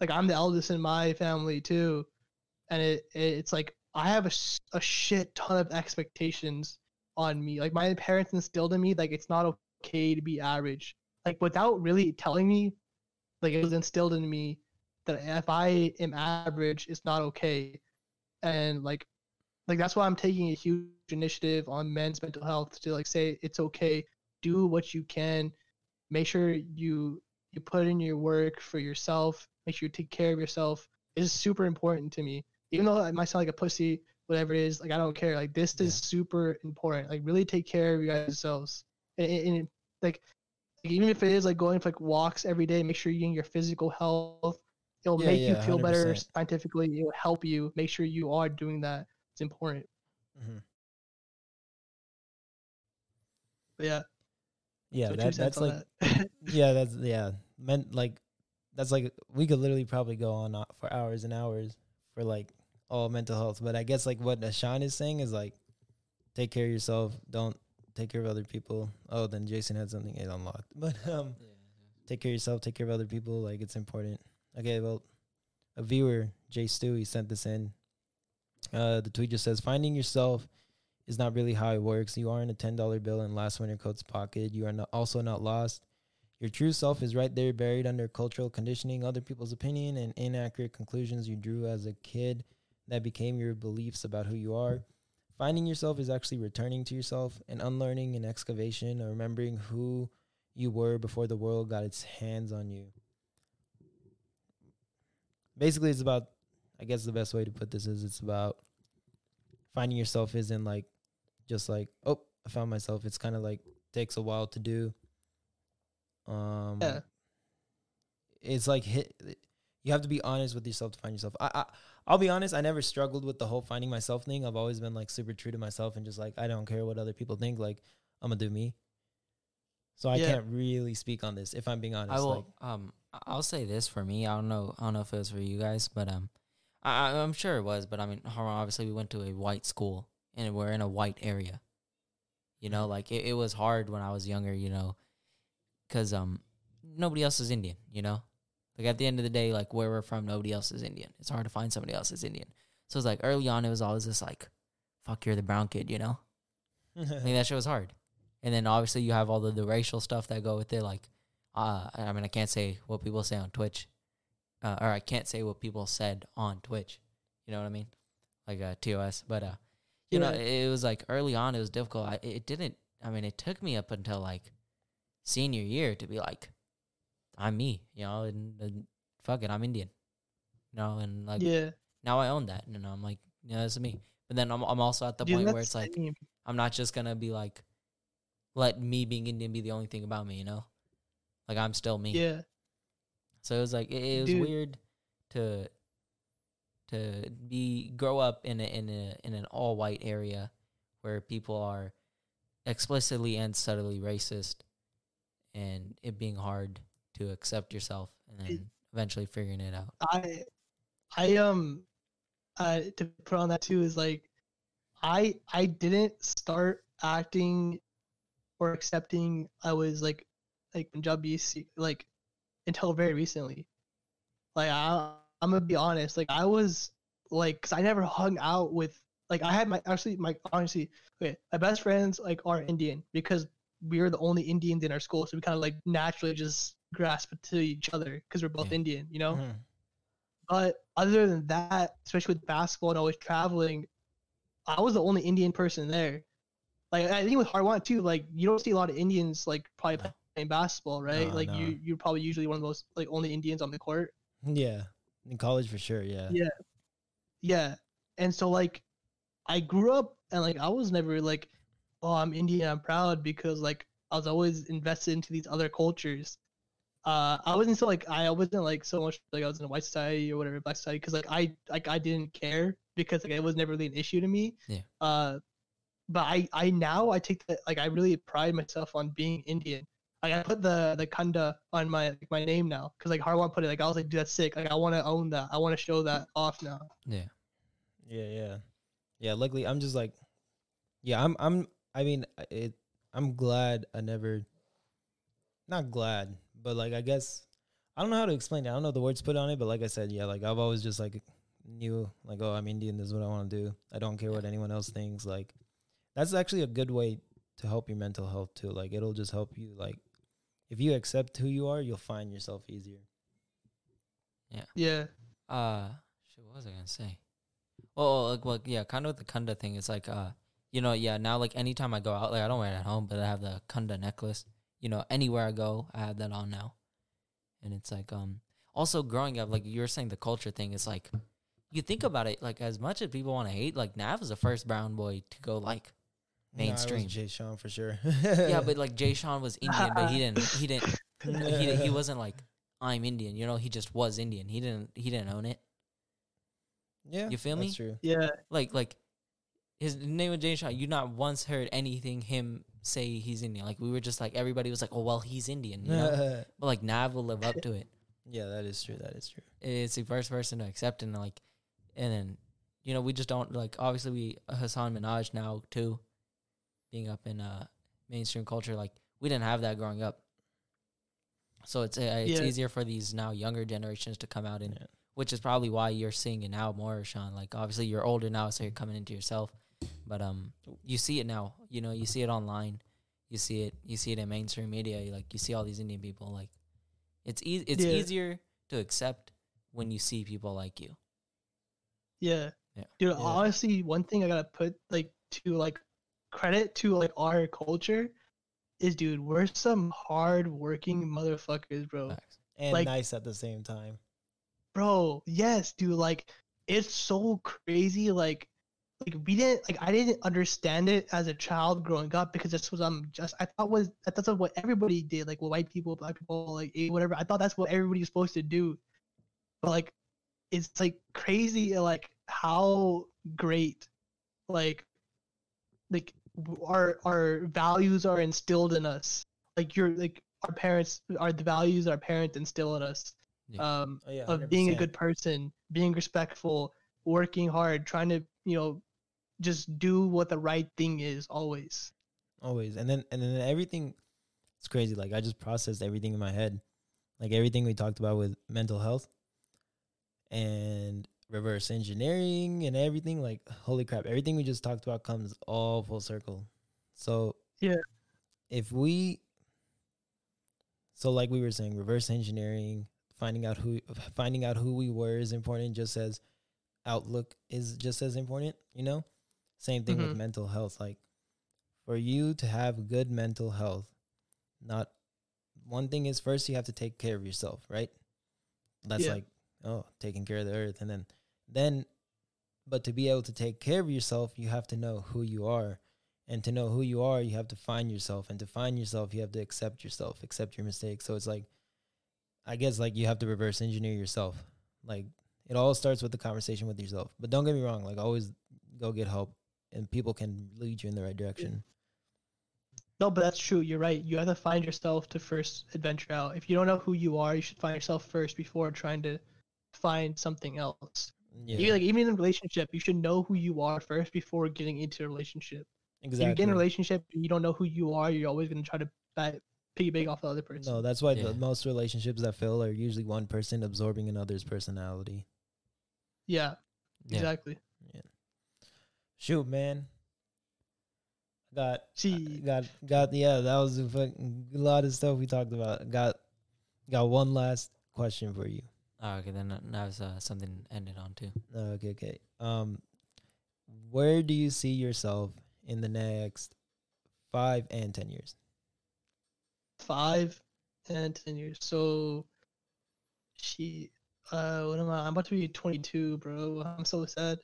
Like I'm the eldest in my family too, and it, it it's like I have a, a shit ton of expectations on me. Like my parents instilled in me like it's not okay to be average. Like without really telling me, like it was instilled in me that if I am average, it's not okay. And like like that's why I'm taking a huge initiative on men's mental health to like say it's okay, do what you can, make sure you you put in your work for yourself, make sure you take care of yourself. It's super important to me. Even though I might sound like a pussy, whatever it is, like I don't care. Like this Yeah. is super important. Like really take care of yourselves. And, and, and, like even if it is like going for like walks every day, make sure you're getting your physical health. It'll Yeah, make you feel better 100%. scientifically. It'll help you. Make sure you are doing that. It's important. Mhm. But yeah, yeah so that, that's like that. yeah that's yeah meant like that's like we could literally probably go on uh, for hours and hours for like all mental health but i guess like what Ishan is saying is like take care of yourself don't take care of other people oh then jason had something it unlocked but um take care of yourself take care of other people like it's important okay well a viewer, Jay Stu, he sent this in. Uh, the tweet just says, "Finding yourself is not really how it works. You aren't a ten dollar bill in last winter coat's pocket. You are not, also not lost. Your true self is right there, buried under cultural conditioning, other people's opinion, and inaccurate conclusions you drew as a kid that became your beliefs about who you are." Finding yourself is actually returning to yourself and unlearning an excavation or remembering who you were before the world got its hands on you. Basically, it's about, I guess the best way to put this is it's about finding yourself isn't like just like, oh, I found myself. It's kind of like takes a while to do. Um, Yeah. It's like hit. You have to be honest with yourself to find yourself. I, I I'll be honest. I never struggled with the whole finding myself thing. I've always been like super true to myself and just like I don't care what other people think. Like I'm gonna do me. So I Yeah. can't really speak on this if I'm being honest. I will. Like, um, I- I'll say this for me. I don't know. I don't know if it was for you guys, but um, I, I'm sure it was. But I mean, obviously, we went to a white school and we're in a white area. You know, like it, it was hard when I was younger. You know, because um, nobody else is Indian. You know, like at the end of the day, like where we're from, nobody else is Indian. It's hard to find somebody else is Indian. So it's like early on, it was always this like, "Fuck, you're the brown kid," you know. I think that shit was hard. And then obviously you have all the, the racial stuff that go with it. Like, uh, I mean, I can't say what people say on Twitch, uh, or I can't say what people said on Twitch. You know what I mean? Like uh, TOS. But uh, you know, Yeah. it, it was like early on, it was difficult. I, it didn't. I mean, it took me up until like senior year to be like, I'm me. You know, and, and fuck it, I'm Indian. You know, and like yeah. now I own that, and I'm like, yeah, that's me. But then I'm I'm also at the Dude, point where it's like. same. I'm not just gonna be like, let me being Indian be the only thing about me, you know? Like I'm still me. yeah. So it was like it, it was Dude. weird to to be grow up in a in a in an all white area where people are explicitly and subtly racist, and it being hard to accept yourself, and then eventually figuring it out. I I um uh to put on that too is like I I didn't start acting or accepting I was like like Punjabi like until very recently. Like I I'm gonna be honest, like I was like cuz I never hung out with like I had my actually my honestly okay, my best friends like are Indian because we were the only Indians in our school, so we kind of like naturally just grasp to each other because we're both Yeah. Indian, you know. Mhm. But other than that, especially with basketball and always traveling, I was the only Indian person there. Like I think with Harwan too, like you don't see a lot of Indians like probably. Playing basketball, right? No, like no. you you're probably usually one of those like only Indians on the court. Yeah, in college for sure. Yeah. Yeah. Yeah. And so like I grew up and like I was never like, oh I'm Indian, I'm proud because like I was always invested into these other cultures. Uh, I wasn't so like I wasn't like so much like I was in a white society or whatever black society because like I like I didn't care because like it was never really an issue to me. Yeah. Uh, but I I now I take that like I really pride myself on being Indian. Like I put the the khanda on my like, my name now because like Harwan put it like I was like dude that's sick like I want to own that I want to show that off now. Yeah. Yeah, yeah, yeah. Luckily, I'm just like, yeah, I'm, I'm. I mean, it. I'm glad I never. Not glad, but like I guess I don't know how to explain it. I don't know the words put on it, but like I said, yeah, like I've always just like knew like, oh, I'm Indian. This is what I want to do. I don't care what anyone else thinks. Like, that's actually a good way to help your mental health too. Like, it'll just help you. Like, if you accept who you are, you'll find yourself easier. Yeah. Yeah. Uh, shit, what was I gonna say? Well, like, well, yeah, kind of with the khanda thing. It's like, uh, you know, yeah. Now, like, anytime I go out, like, I don't wear it at home, but I have the khanda necklace. You know, anywhere I go, I have that on now, and it's like, um, also growing up, like you were saying, the culture thing is like, you think about it, like, as much as people want to hate, like, Nav is the first brown boy to go like, Mainstream. Nah, Jay Sean for sure. yeah, but like Jay Sean was Indian, but he didn't, he didn't, he he wasn't like, I'm Indian. You know, he just was Indian. He didn't, he didn't own it. yeah, You feel that's me? True. Yeah. like like his name was Jay Sean. You not once heard anything him say he's Indian. Like we were just like everybody was like, oh well, he's Indian, you know. but like Nav will live up to it. yeah, that is true. That is true. It's the first person to accept and like, and then you know we just don't like. Obviously, we Hasan Minhaj now too, being up in uh mainstream culture. Like we didn't have that growing up. So it's uh, it's Yeah. easier for these now younger generations to come out and Yeah. which is probably why you're seeing it now more, Sean. Like obviously you're older now, so you're coming into yourself. But um, you see it now. You know, you see it online. You see it. You see it in mainstream media. You like you see all these Indian people. Like it's easy. It's Yeah. easier to accept when you see people like you. Yeah. Yeah. Dude, honestly, one thing I gotta put like to like credit to like our culture is dude, we're some hard working motherfuckers, bro. Facts. and like- nice at the same time. Bro, yes, dude, like it's so crazy, like like we didn't like I didn't understand it as a child growing up because this was um just I thought was that's what everybody did, like white people, black people, like eh, whatever. I thought that's what everybody was supposed to do. But like it's like crazy like how great like like our our values are instilled in us. Like you're like our parents are the values our parents instill in us. Yeah. Um Oh yeah, of being a good person, being respectful, working hard, trying to, you know, just do what the right thing is always. always and then and then everything it's crazy like i just processed everything in my head like everything we talked about with mental health and reverse engineering and everything like holy crap everything we just talked about comes all full circle so Yeah. if we so like we were saying reverse engineering finding out who finding out who we were is important just as outlook is just as important you know same thing with Mhm. mental health like for you to have good mental health not one thing is first you have to take care of yourself right that's Yeah. like oh taking care of the earth. And then then but to be able to take care of yourself you have to know who you are. And to know who you are you have to find yourself. And to find yourself you have to accept yourself accept your mistakes. So it's like i guess like you have to reverse engineer yourself. Like it all starts with the conversation with yourself. But don't get me wrong like always go get help and people can lead you in the right direction. No, but that's true. You're right. You have to find yourself to first adventure out. If you don't know who you are, you should find yourself first before trying to find something else. yeah You, like even in a relationship, you should know who you are first before getting into a relationship. If you get in a relationship you don't know who you are, you're always gonna try to back, piggyback off the other person. no that's why Yeah. the most relationships that fail are usually one person absorbing another's personality yeah, Yeah. exactly. shoot man got See, got got yeah that was a fucking lot of stuff we talked about got got one last question for you Oh, okay, then that was uh, something ended on too. okay okay um where do you see yourself in the next five and ten years five and ten years. So, she, uh, what am I? I'm about to be 22, bro. I'm so sad.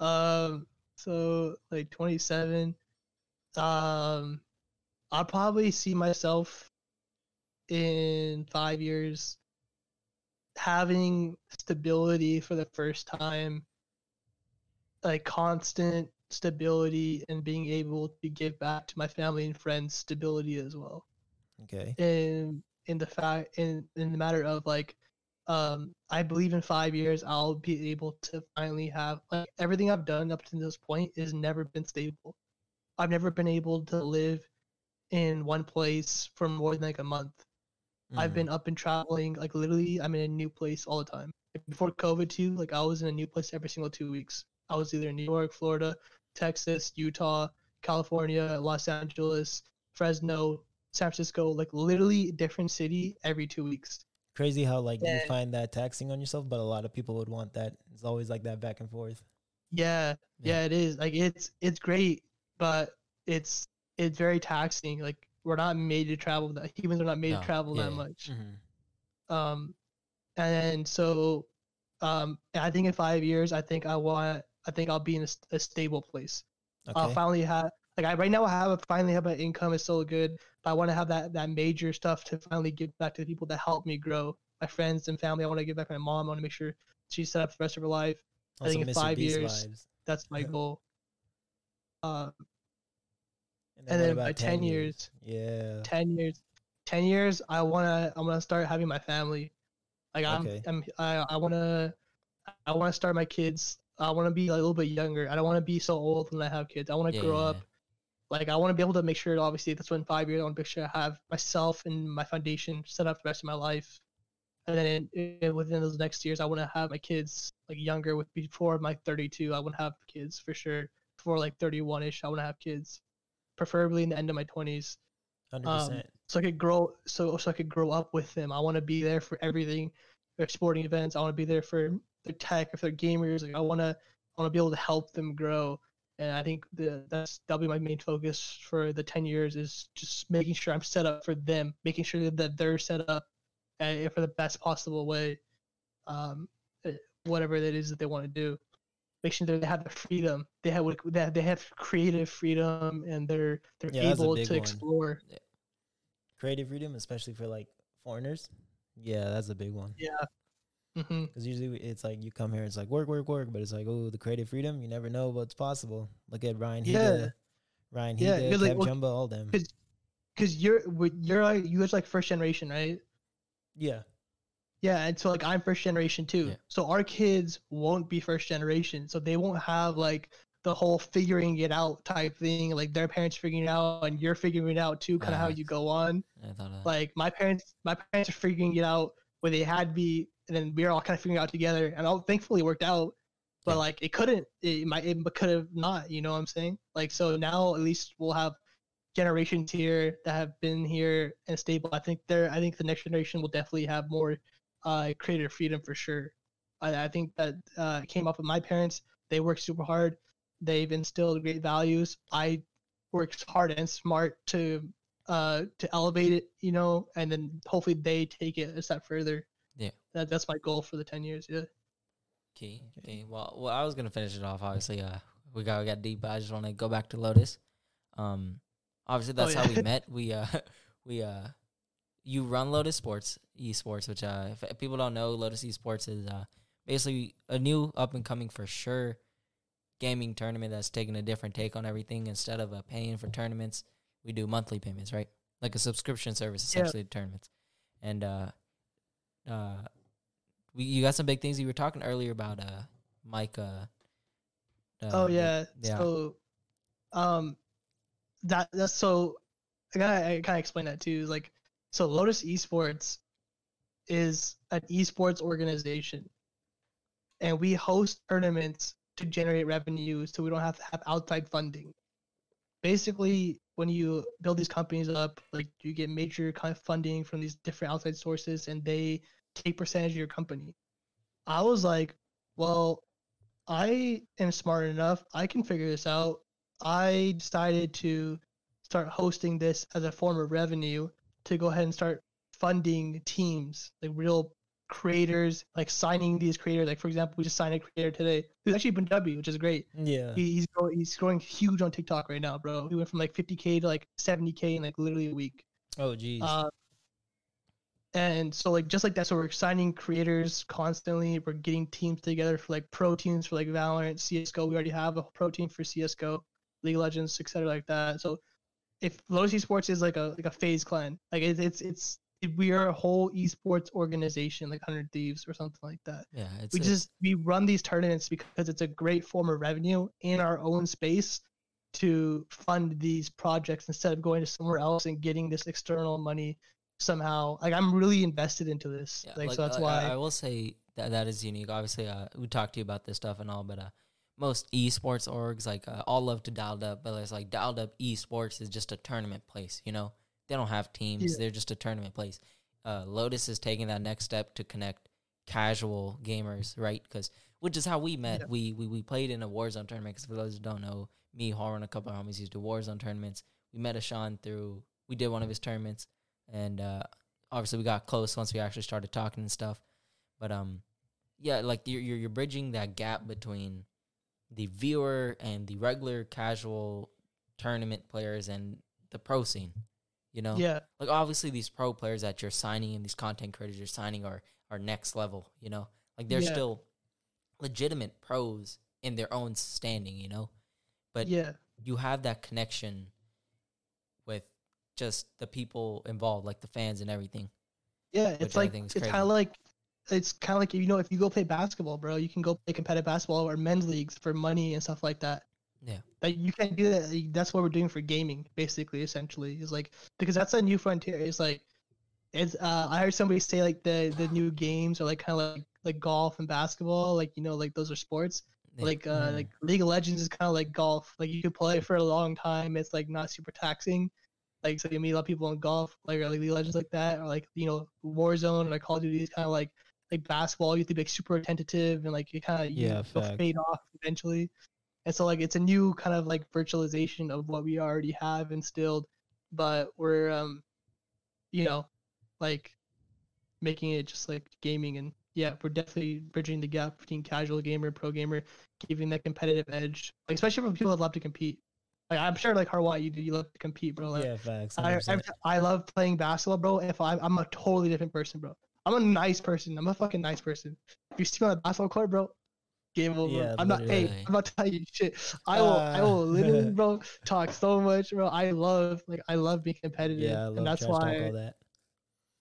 Um, so like 27. Um, I'll probably see myself in five years having stability for the first time, like constant stability, and being able to give back to my family and friends stability as well. Okay. And in the fact in in the matter of like um i believe in five years i'll be able to finally have like everything i've done up to this point has never been stable. I've never been able to live in one place for more than like a month i've Mhm. been up and traveling like literally i'm in a new place all the time. Before covid too like i was in a new place every single two weeks. I was either in new york florida texas utah california los angeles fresno san francisco like literally different city every two weeks. Crazy how like you find that taxing on yourself but a lot of people would want that. It's always like that back and forth. Yeah Yeah. yeah it is. Like it's it's great but it's it's very taxing. Like we're not made to travel that humans are not made No, to travel yeah, that yeah. much mm-hmm. um and so um i think in five years i think i want i think i'll be in a stable place i'll finally have like i right now i have a, finally have an income is still good but i want to have that that major stuff to finally give back to the people that helped me grow my friends and family i want to give back to my mom i want to make sure she's set up for the rest of her life I think in Mr. five Beast years, vibes. that's my goal um and then about by 10 years? yeah. 10 years. 10 years i want to i want to start having my family. Like i'm, Okay. I'm i, I want to i want to start my kids. I want to be a little bit younger. I don't want to be so old when i have kids. I want to Yeah, grow up. like i want to be able to make sure obviously that's when five years i want to make sure i have myself and my foundation set up for the rest of my life. And then in, in, within those next years, I want to have my kids like younger. With before my 32, I want to have kids for sure. Before like 31 ish, I want to have kids, preferably in the end of my 20s. Hundred Um, so I could grow so so I could grow up with them. I want to be there for everything, their sporting events. I want to be there for their tech, if they're gamers. Like I want to I want to be able to help them grow. And I think the that's that'll be my main focus for the ten years is just making sure I'm set up for them, making sure that they're set up uh, for the best possible way, um, uh, whatever that is that they want to do. Make sure that they have the freedom. They have they have, they have creative freedom, and they're they're Yeah, able to explore. Creative freedom, especially for like foreigners. Yeah, that's a big one. yeah mm-hmm. Because usually it's like you come here, it's like work, work, work, but it's like oh, the creative freedom. You never know what's possible. Look at Ryan Higa, Yeah. Ryan Yeah, Higa, you're like, well, Jumba, all them. Cause, cause you're you're like you guys like first generation, right? Yeah, Yeah, and so like I'm first generation too. Yeah. So our kids won't be first generation, so they won't have like the whole figuring it out type thing. Like their parents figuring it out, and you're figuring it out too. Kind of how you go on. Like my parents, my parents are figuring it out where they had me, and then we are all kind of figuring it out together. And all thankfully it worked out. But Yeah. like it couldn't, it might, it could have not. You know what I'm saying? Like so now at least we'll have generations here that have been here and stable. I think they're, I think the next generation will definitely have more uh, creative freedom for sure. I, I think that uh, came off of my parents. They work super hard. They've instilled great values. I worked hard and smart to uh to elevate it, you know, and then hopefully they take it a step further. Yeah. That that's my goal for the ten years. Yeah. Key. Key. Well, well, I was gonna finish it off. Obviously, uh, we got we got deep. But I just want to go back to Lotus. Um, obviously that's how yeah. we met. We uh, we uh, you run Lotus Sports Esports, which uh, if people don't know, Lotus Esports is uh basically a new up and coming for sure gaming tournament that's taking a different take on everything. Instead of uh, paying for tournaments, we do monthly payments, right? Like a subscription service, Yeah. essentially to tournaments. And uh, uh, we you got some big things you were talking earlier about uh Mike uh, uh oh yeah. yeah. So, um, that that's so. I gotta I kind of explain that too. Like, so Lotus Esports is an esports organization, and we host tournaments to generate revenue, so we don't have to have outside funding. Basically, when you build these companies up, like you get major kind of funding from these different outside sources, and they take percentage of your company. I was like, well, I am smart enough. I can figure this out. I decided to start hosting this as a form of revenue to go ahead and start funding teams, like real creators, like signing these creators. Like for example, we just signed a creator today who's actually been W, which is great. yeah. He, he's growing, he's growing huge on TikTok right now, bro. He went from like 50k to like 70k in like literally a week. Oh geez. Uh, and so like just like that, so we're signing creators constantly. We're getting teams together for like pro teams for like Valorant, CS:GO. We already have a pro team for CS:GO, League of Legends, etc. like that. So if Lotus Esports is like a like a phase clan, like it's it's it's we are a whole esports organization, like Hundred Thieves or something like that yeah, it's we just we run these tournaments because it's a great form of revenue in our own space to fund these projects instead of going to somewhere else and getting this external money somehow like i'm really invested into this Yeah, like, like, so that's I- why I, I will say that that is unique. Obviously, uh, we talked to you about this stuff and all, but uh, most esports orgs like uh, all love to dialed up, but it's like dialed up esports is just a tournament place. You know, they don't have teams; Yeah. they're just a tournament place. Uh, Lotus is taking that next step to connect casual gamers, right? Because which is how we met. Yeah. We, we we played in a Warzone tournament. Because for those who don't know, me, Horror, and a couple of homies used to Warzone tournaments. We met Ishan through. We did one of his tournaments, and uh, obviously we got close once we actually started talking and stuff. But um, yeah, like you're you're, you're bridging that gap between the viewer and the regular casual tournament players and the pro scene. You know, yeah like obviously these pro players that you're signing and these content creators you're signing are are next level. You know, like they're Yeah. still legitimate pros in their own standing. You know, but yeah you have that connection with just the people involved, like the fans and everything. yeah it's like it's kind of like it's kind of like you know if you go play basketball bro you can go play competitive basketball or men's leagues for money and stuff like that Yeah. that you can't do that that's what we're doing for gaming basically essentially is like because that's a new frontier it's like it's uh I heard somebody say like the the new games are like kind of like like golf and basketball, like you know like those are sports. Yeah. Like uh Mm. like League of Legends is kind of like golf. Like you can play for a long time. It's like not super taxing. Like so you meet a lot of people in golf, like or like League of Legends like that, or like you know Warzone or like Call of Duty is kind of like like basketball. You have to be like super attentive and like you kind of Yeah, you'll fade off eventually. And so like it's a new kind of like virtualization of what we already have instilled, but we're um you know like making it just like gaming and yeah, we're definitely bridging the gap between casual gamer and pro gamer, giving that competitive edge, like especially for people that love to compete. Like I'm sure like Harwan, you you love to compete, bro. Like, yeah, facts. I, 100%. every ti- I love playing basketball, bro. If I, I'm a totally different person, bro. I'm a nice person. I'm a fucking nice person. If you see me on the basketball court, bro, game over. Yeah, I'm not. Hey, I'm not telling you shit. I will. I will Uh. literally, bro, talk so much, bro. I love, like, I love being competitive, yeah, I love and that's trash talk, why. all that.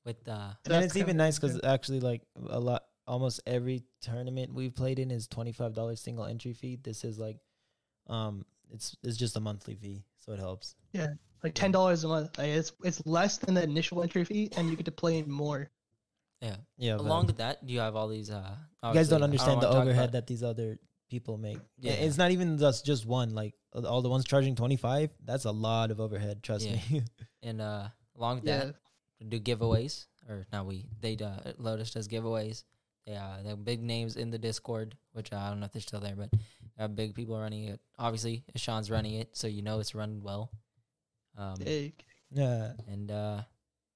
with uh, And that's it's even nice because actually, like a lot, almost every tournament we've played in is twenty five dollars single entry fee. This is like, um, it's it's just a monthly fee, so it helps. Yeah, like ten dollars a month. Like, it's it's less than the initial entry fee, and you get to play in more. Yeah. Yeah, Along with that, you have all these. Uh, you guys don't understand the wanna talk overhead that these other people make. Yeah, Yeah. it's not even just just one. Like all the ones charging twenty five, that's a lot of overhead. Trust Yeah. me. and uh, along with Yeah, that, do giveaways or now we they uh, Lotus does giveaways. They uh, they have big names in the Discord, which uh, I don't know if they're still there, but they have big people running it. Obviously, Sean's running it, so you know it's run well. Um, Hey, yeah, and uh,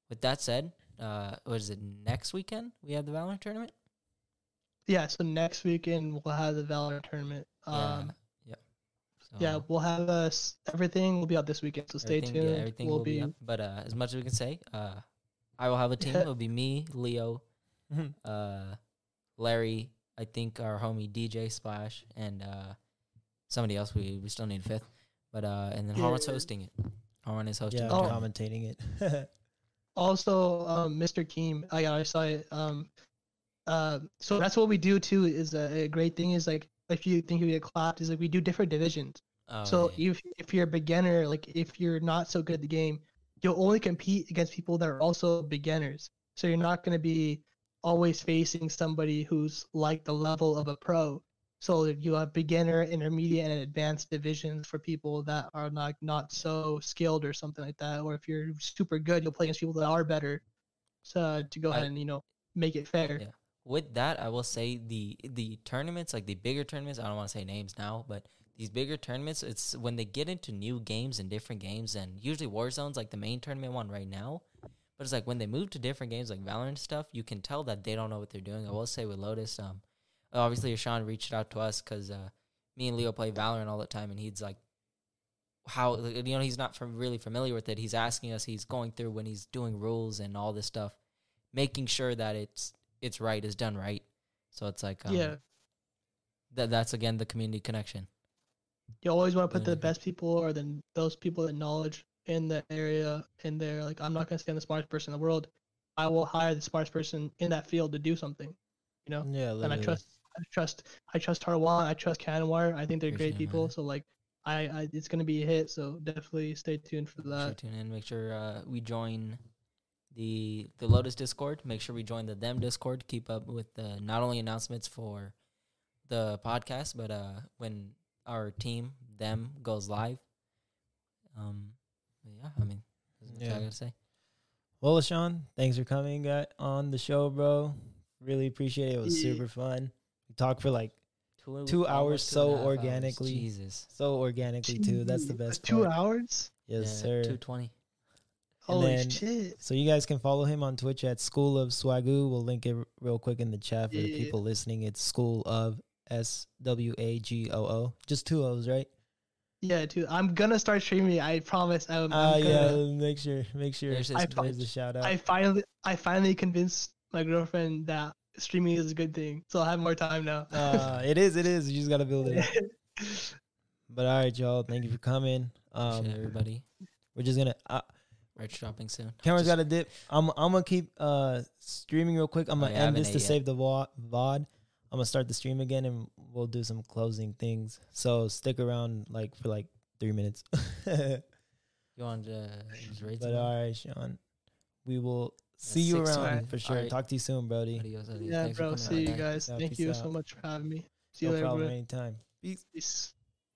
with that said, uh, what is it next weekend? We have the Valorant tournament. yeah. So next weekend we'll have the Valorant tournament. Um, yeah, yep. So yeah, we'll have us. Everything will be out this weekend, so stay tuned. Yeah, everything we'll will be, up. But uh, as much as we can say, uh, I will have a team. Yeah. It'll be me, Leo, Mhm. uh, Larry, I think our homie DJ Splash, and uh, somebody else. We we still need a fifth, but uh, and then Harwan's Yeah. hosting it. Harwan is hosting. yeah, the Oh. commentating it. also um, Mr. Keem. I I saw it. Um, uh, so that's what we do too. Is a, a great thing is like if you think you get clapped, is like we do different divisions. Oh, so yeah. if if you're a beginner, like if you're not so good at the game, you'll only compete against people that are also beginners. So you're not going to be always facing somebody who's like the level of a pro. So you have beginner, intermediate, and advanced divisions for people that are not not so skilled or something like that. Or if you're super good, you'll play against people that are better. So to go ahead and you know make it fair. Yeah. with that, I will say the the tournaments, like the bigger tournaments, I don't want to say names now, but these bigger tournaments, it's when they get into new games and different games, and usually Warzone's like the main tournament one right now. But it's like when they move to different games like Valorant stuff, you can tell that they don't know what they're doing. I will say with Lotus, um, obviously Sean reached out to us because uh, me and Leo play Valorant all the time, and he's like, how you know he's not from really familiar with it. He's asking us, he's going through when he's doing rules and all this stuff, making sure that it's it's right is done right. So it's like um, yeah. that that's again the community connection. you always want to put the best people or then those people that knowledge in the area in there. Like I'm not gonna stand the smartest person in the world. I will hire the smartest person in that field to do something. You know, yeah, and I trust, I trust, I trust Harwan. I trust Canwar. I think they're Appreciate great people. man. So like, I, I, it's gonna be a hit. So definitely stay tuned for Make sure that. tune in. Make sure uh, we join the the Lotus Discord. Make sure we join the Them Discord. Keep up with the not only announcements for the podcast, but uh, when our team Them goes live. Um, yeah, I mean, that's what I Yeah. gotta say. Well, Sean, thanks for coming on the show, bro. Really appreciate it. It was super fun. We talked for like Two, Two hours almost two so and hours. organically. Jesus. so organically too. That's the Jeez, best Two part. hours. Yes, sir. Two twenty. And Holy then- shit. So you guys can follow him on Twitch at School of Swagoo. We'll link it r- real quick in the chat for the people listening. It's School of S W A G O O. Just two O's, right? Yeah, dude. I'm gonna start streaming. I promise. I'm, Ah, I'm yeah. gonna. Make sure, make sure. There's his I There's the shout out. I finally, I finally convinced my girlfriend that streaming is a good thing. So I have more time now. uh, it is, it is. You just gotta build it. up. But all right, y'all. Thank you for coming. Um, Appreciate everybody. we're just gonna. Uh, Merch dropping soon. Camera's Just- got a dip. I'm I'm gonna keep uh streaming real quick. I'm Oh, gonna yeah, end this to yet. save the wa- VOD. I'm gonna start the stream again and we'll do some closing things. So stick around like for like three minutes. You want to just raise all right, Sean. We will See you around one. for sure. Alright. Talk to you soon, Brody. Adios, adios. Yeah, Thanks bro. See you guys. guys. Thank peace you out. so much for having me. See you No later, problem. bro. Anytime. Peace. Peace.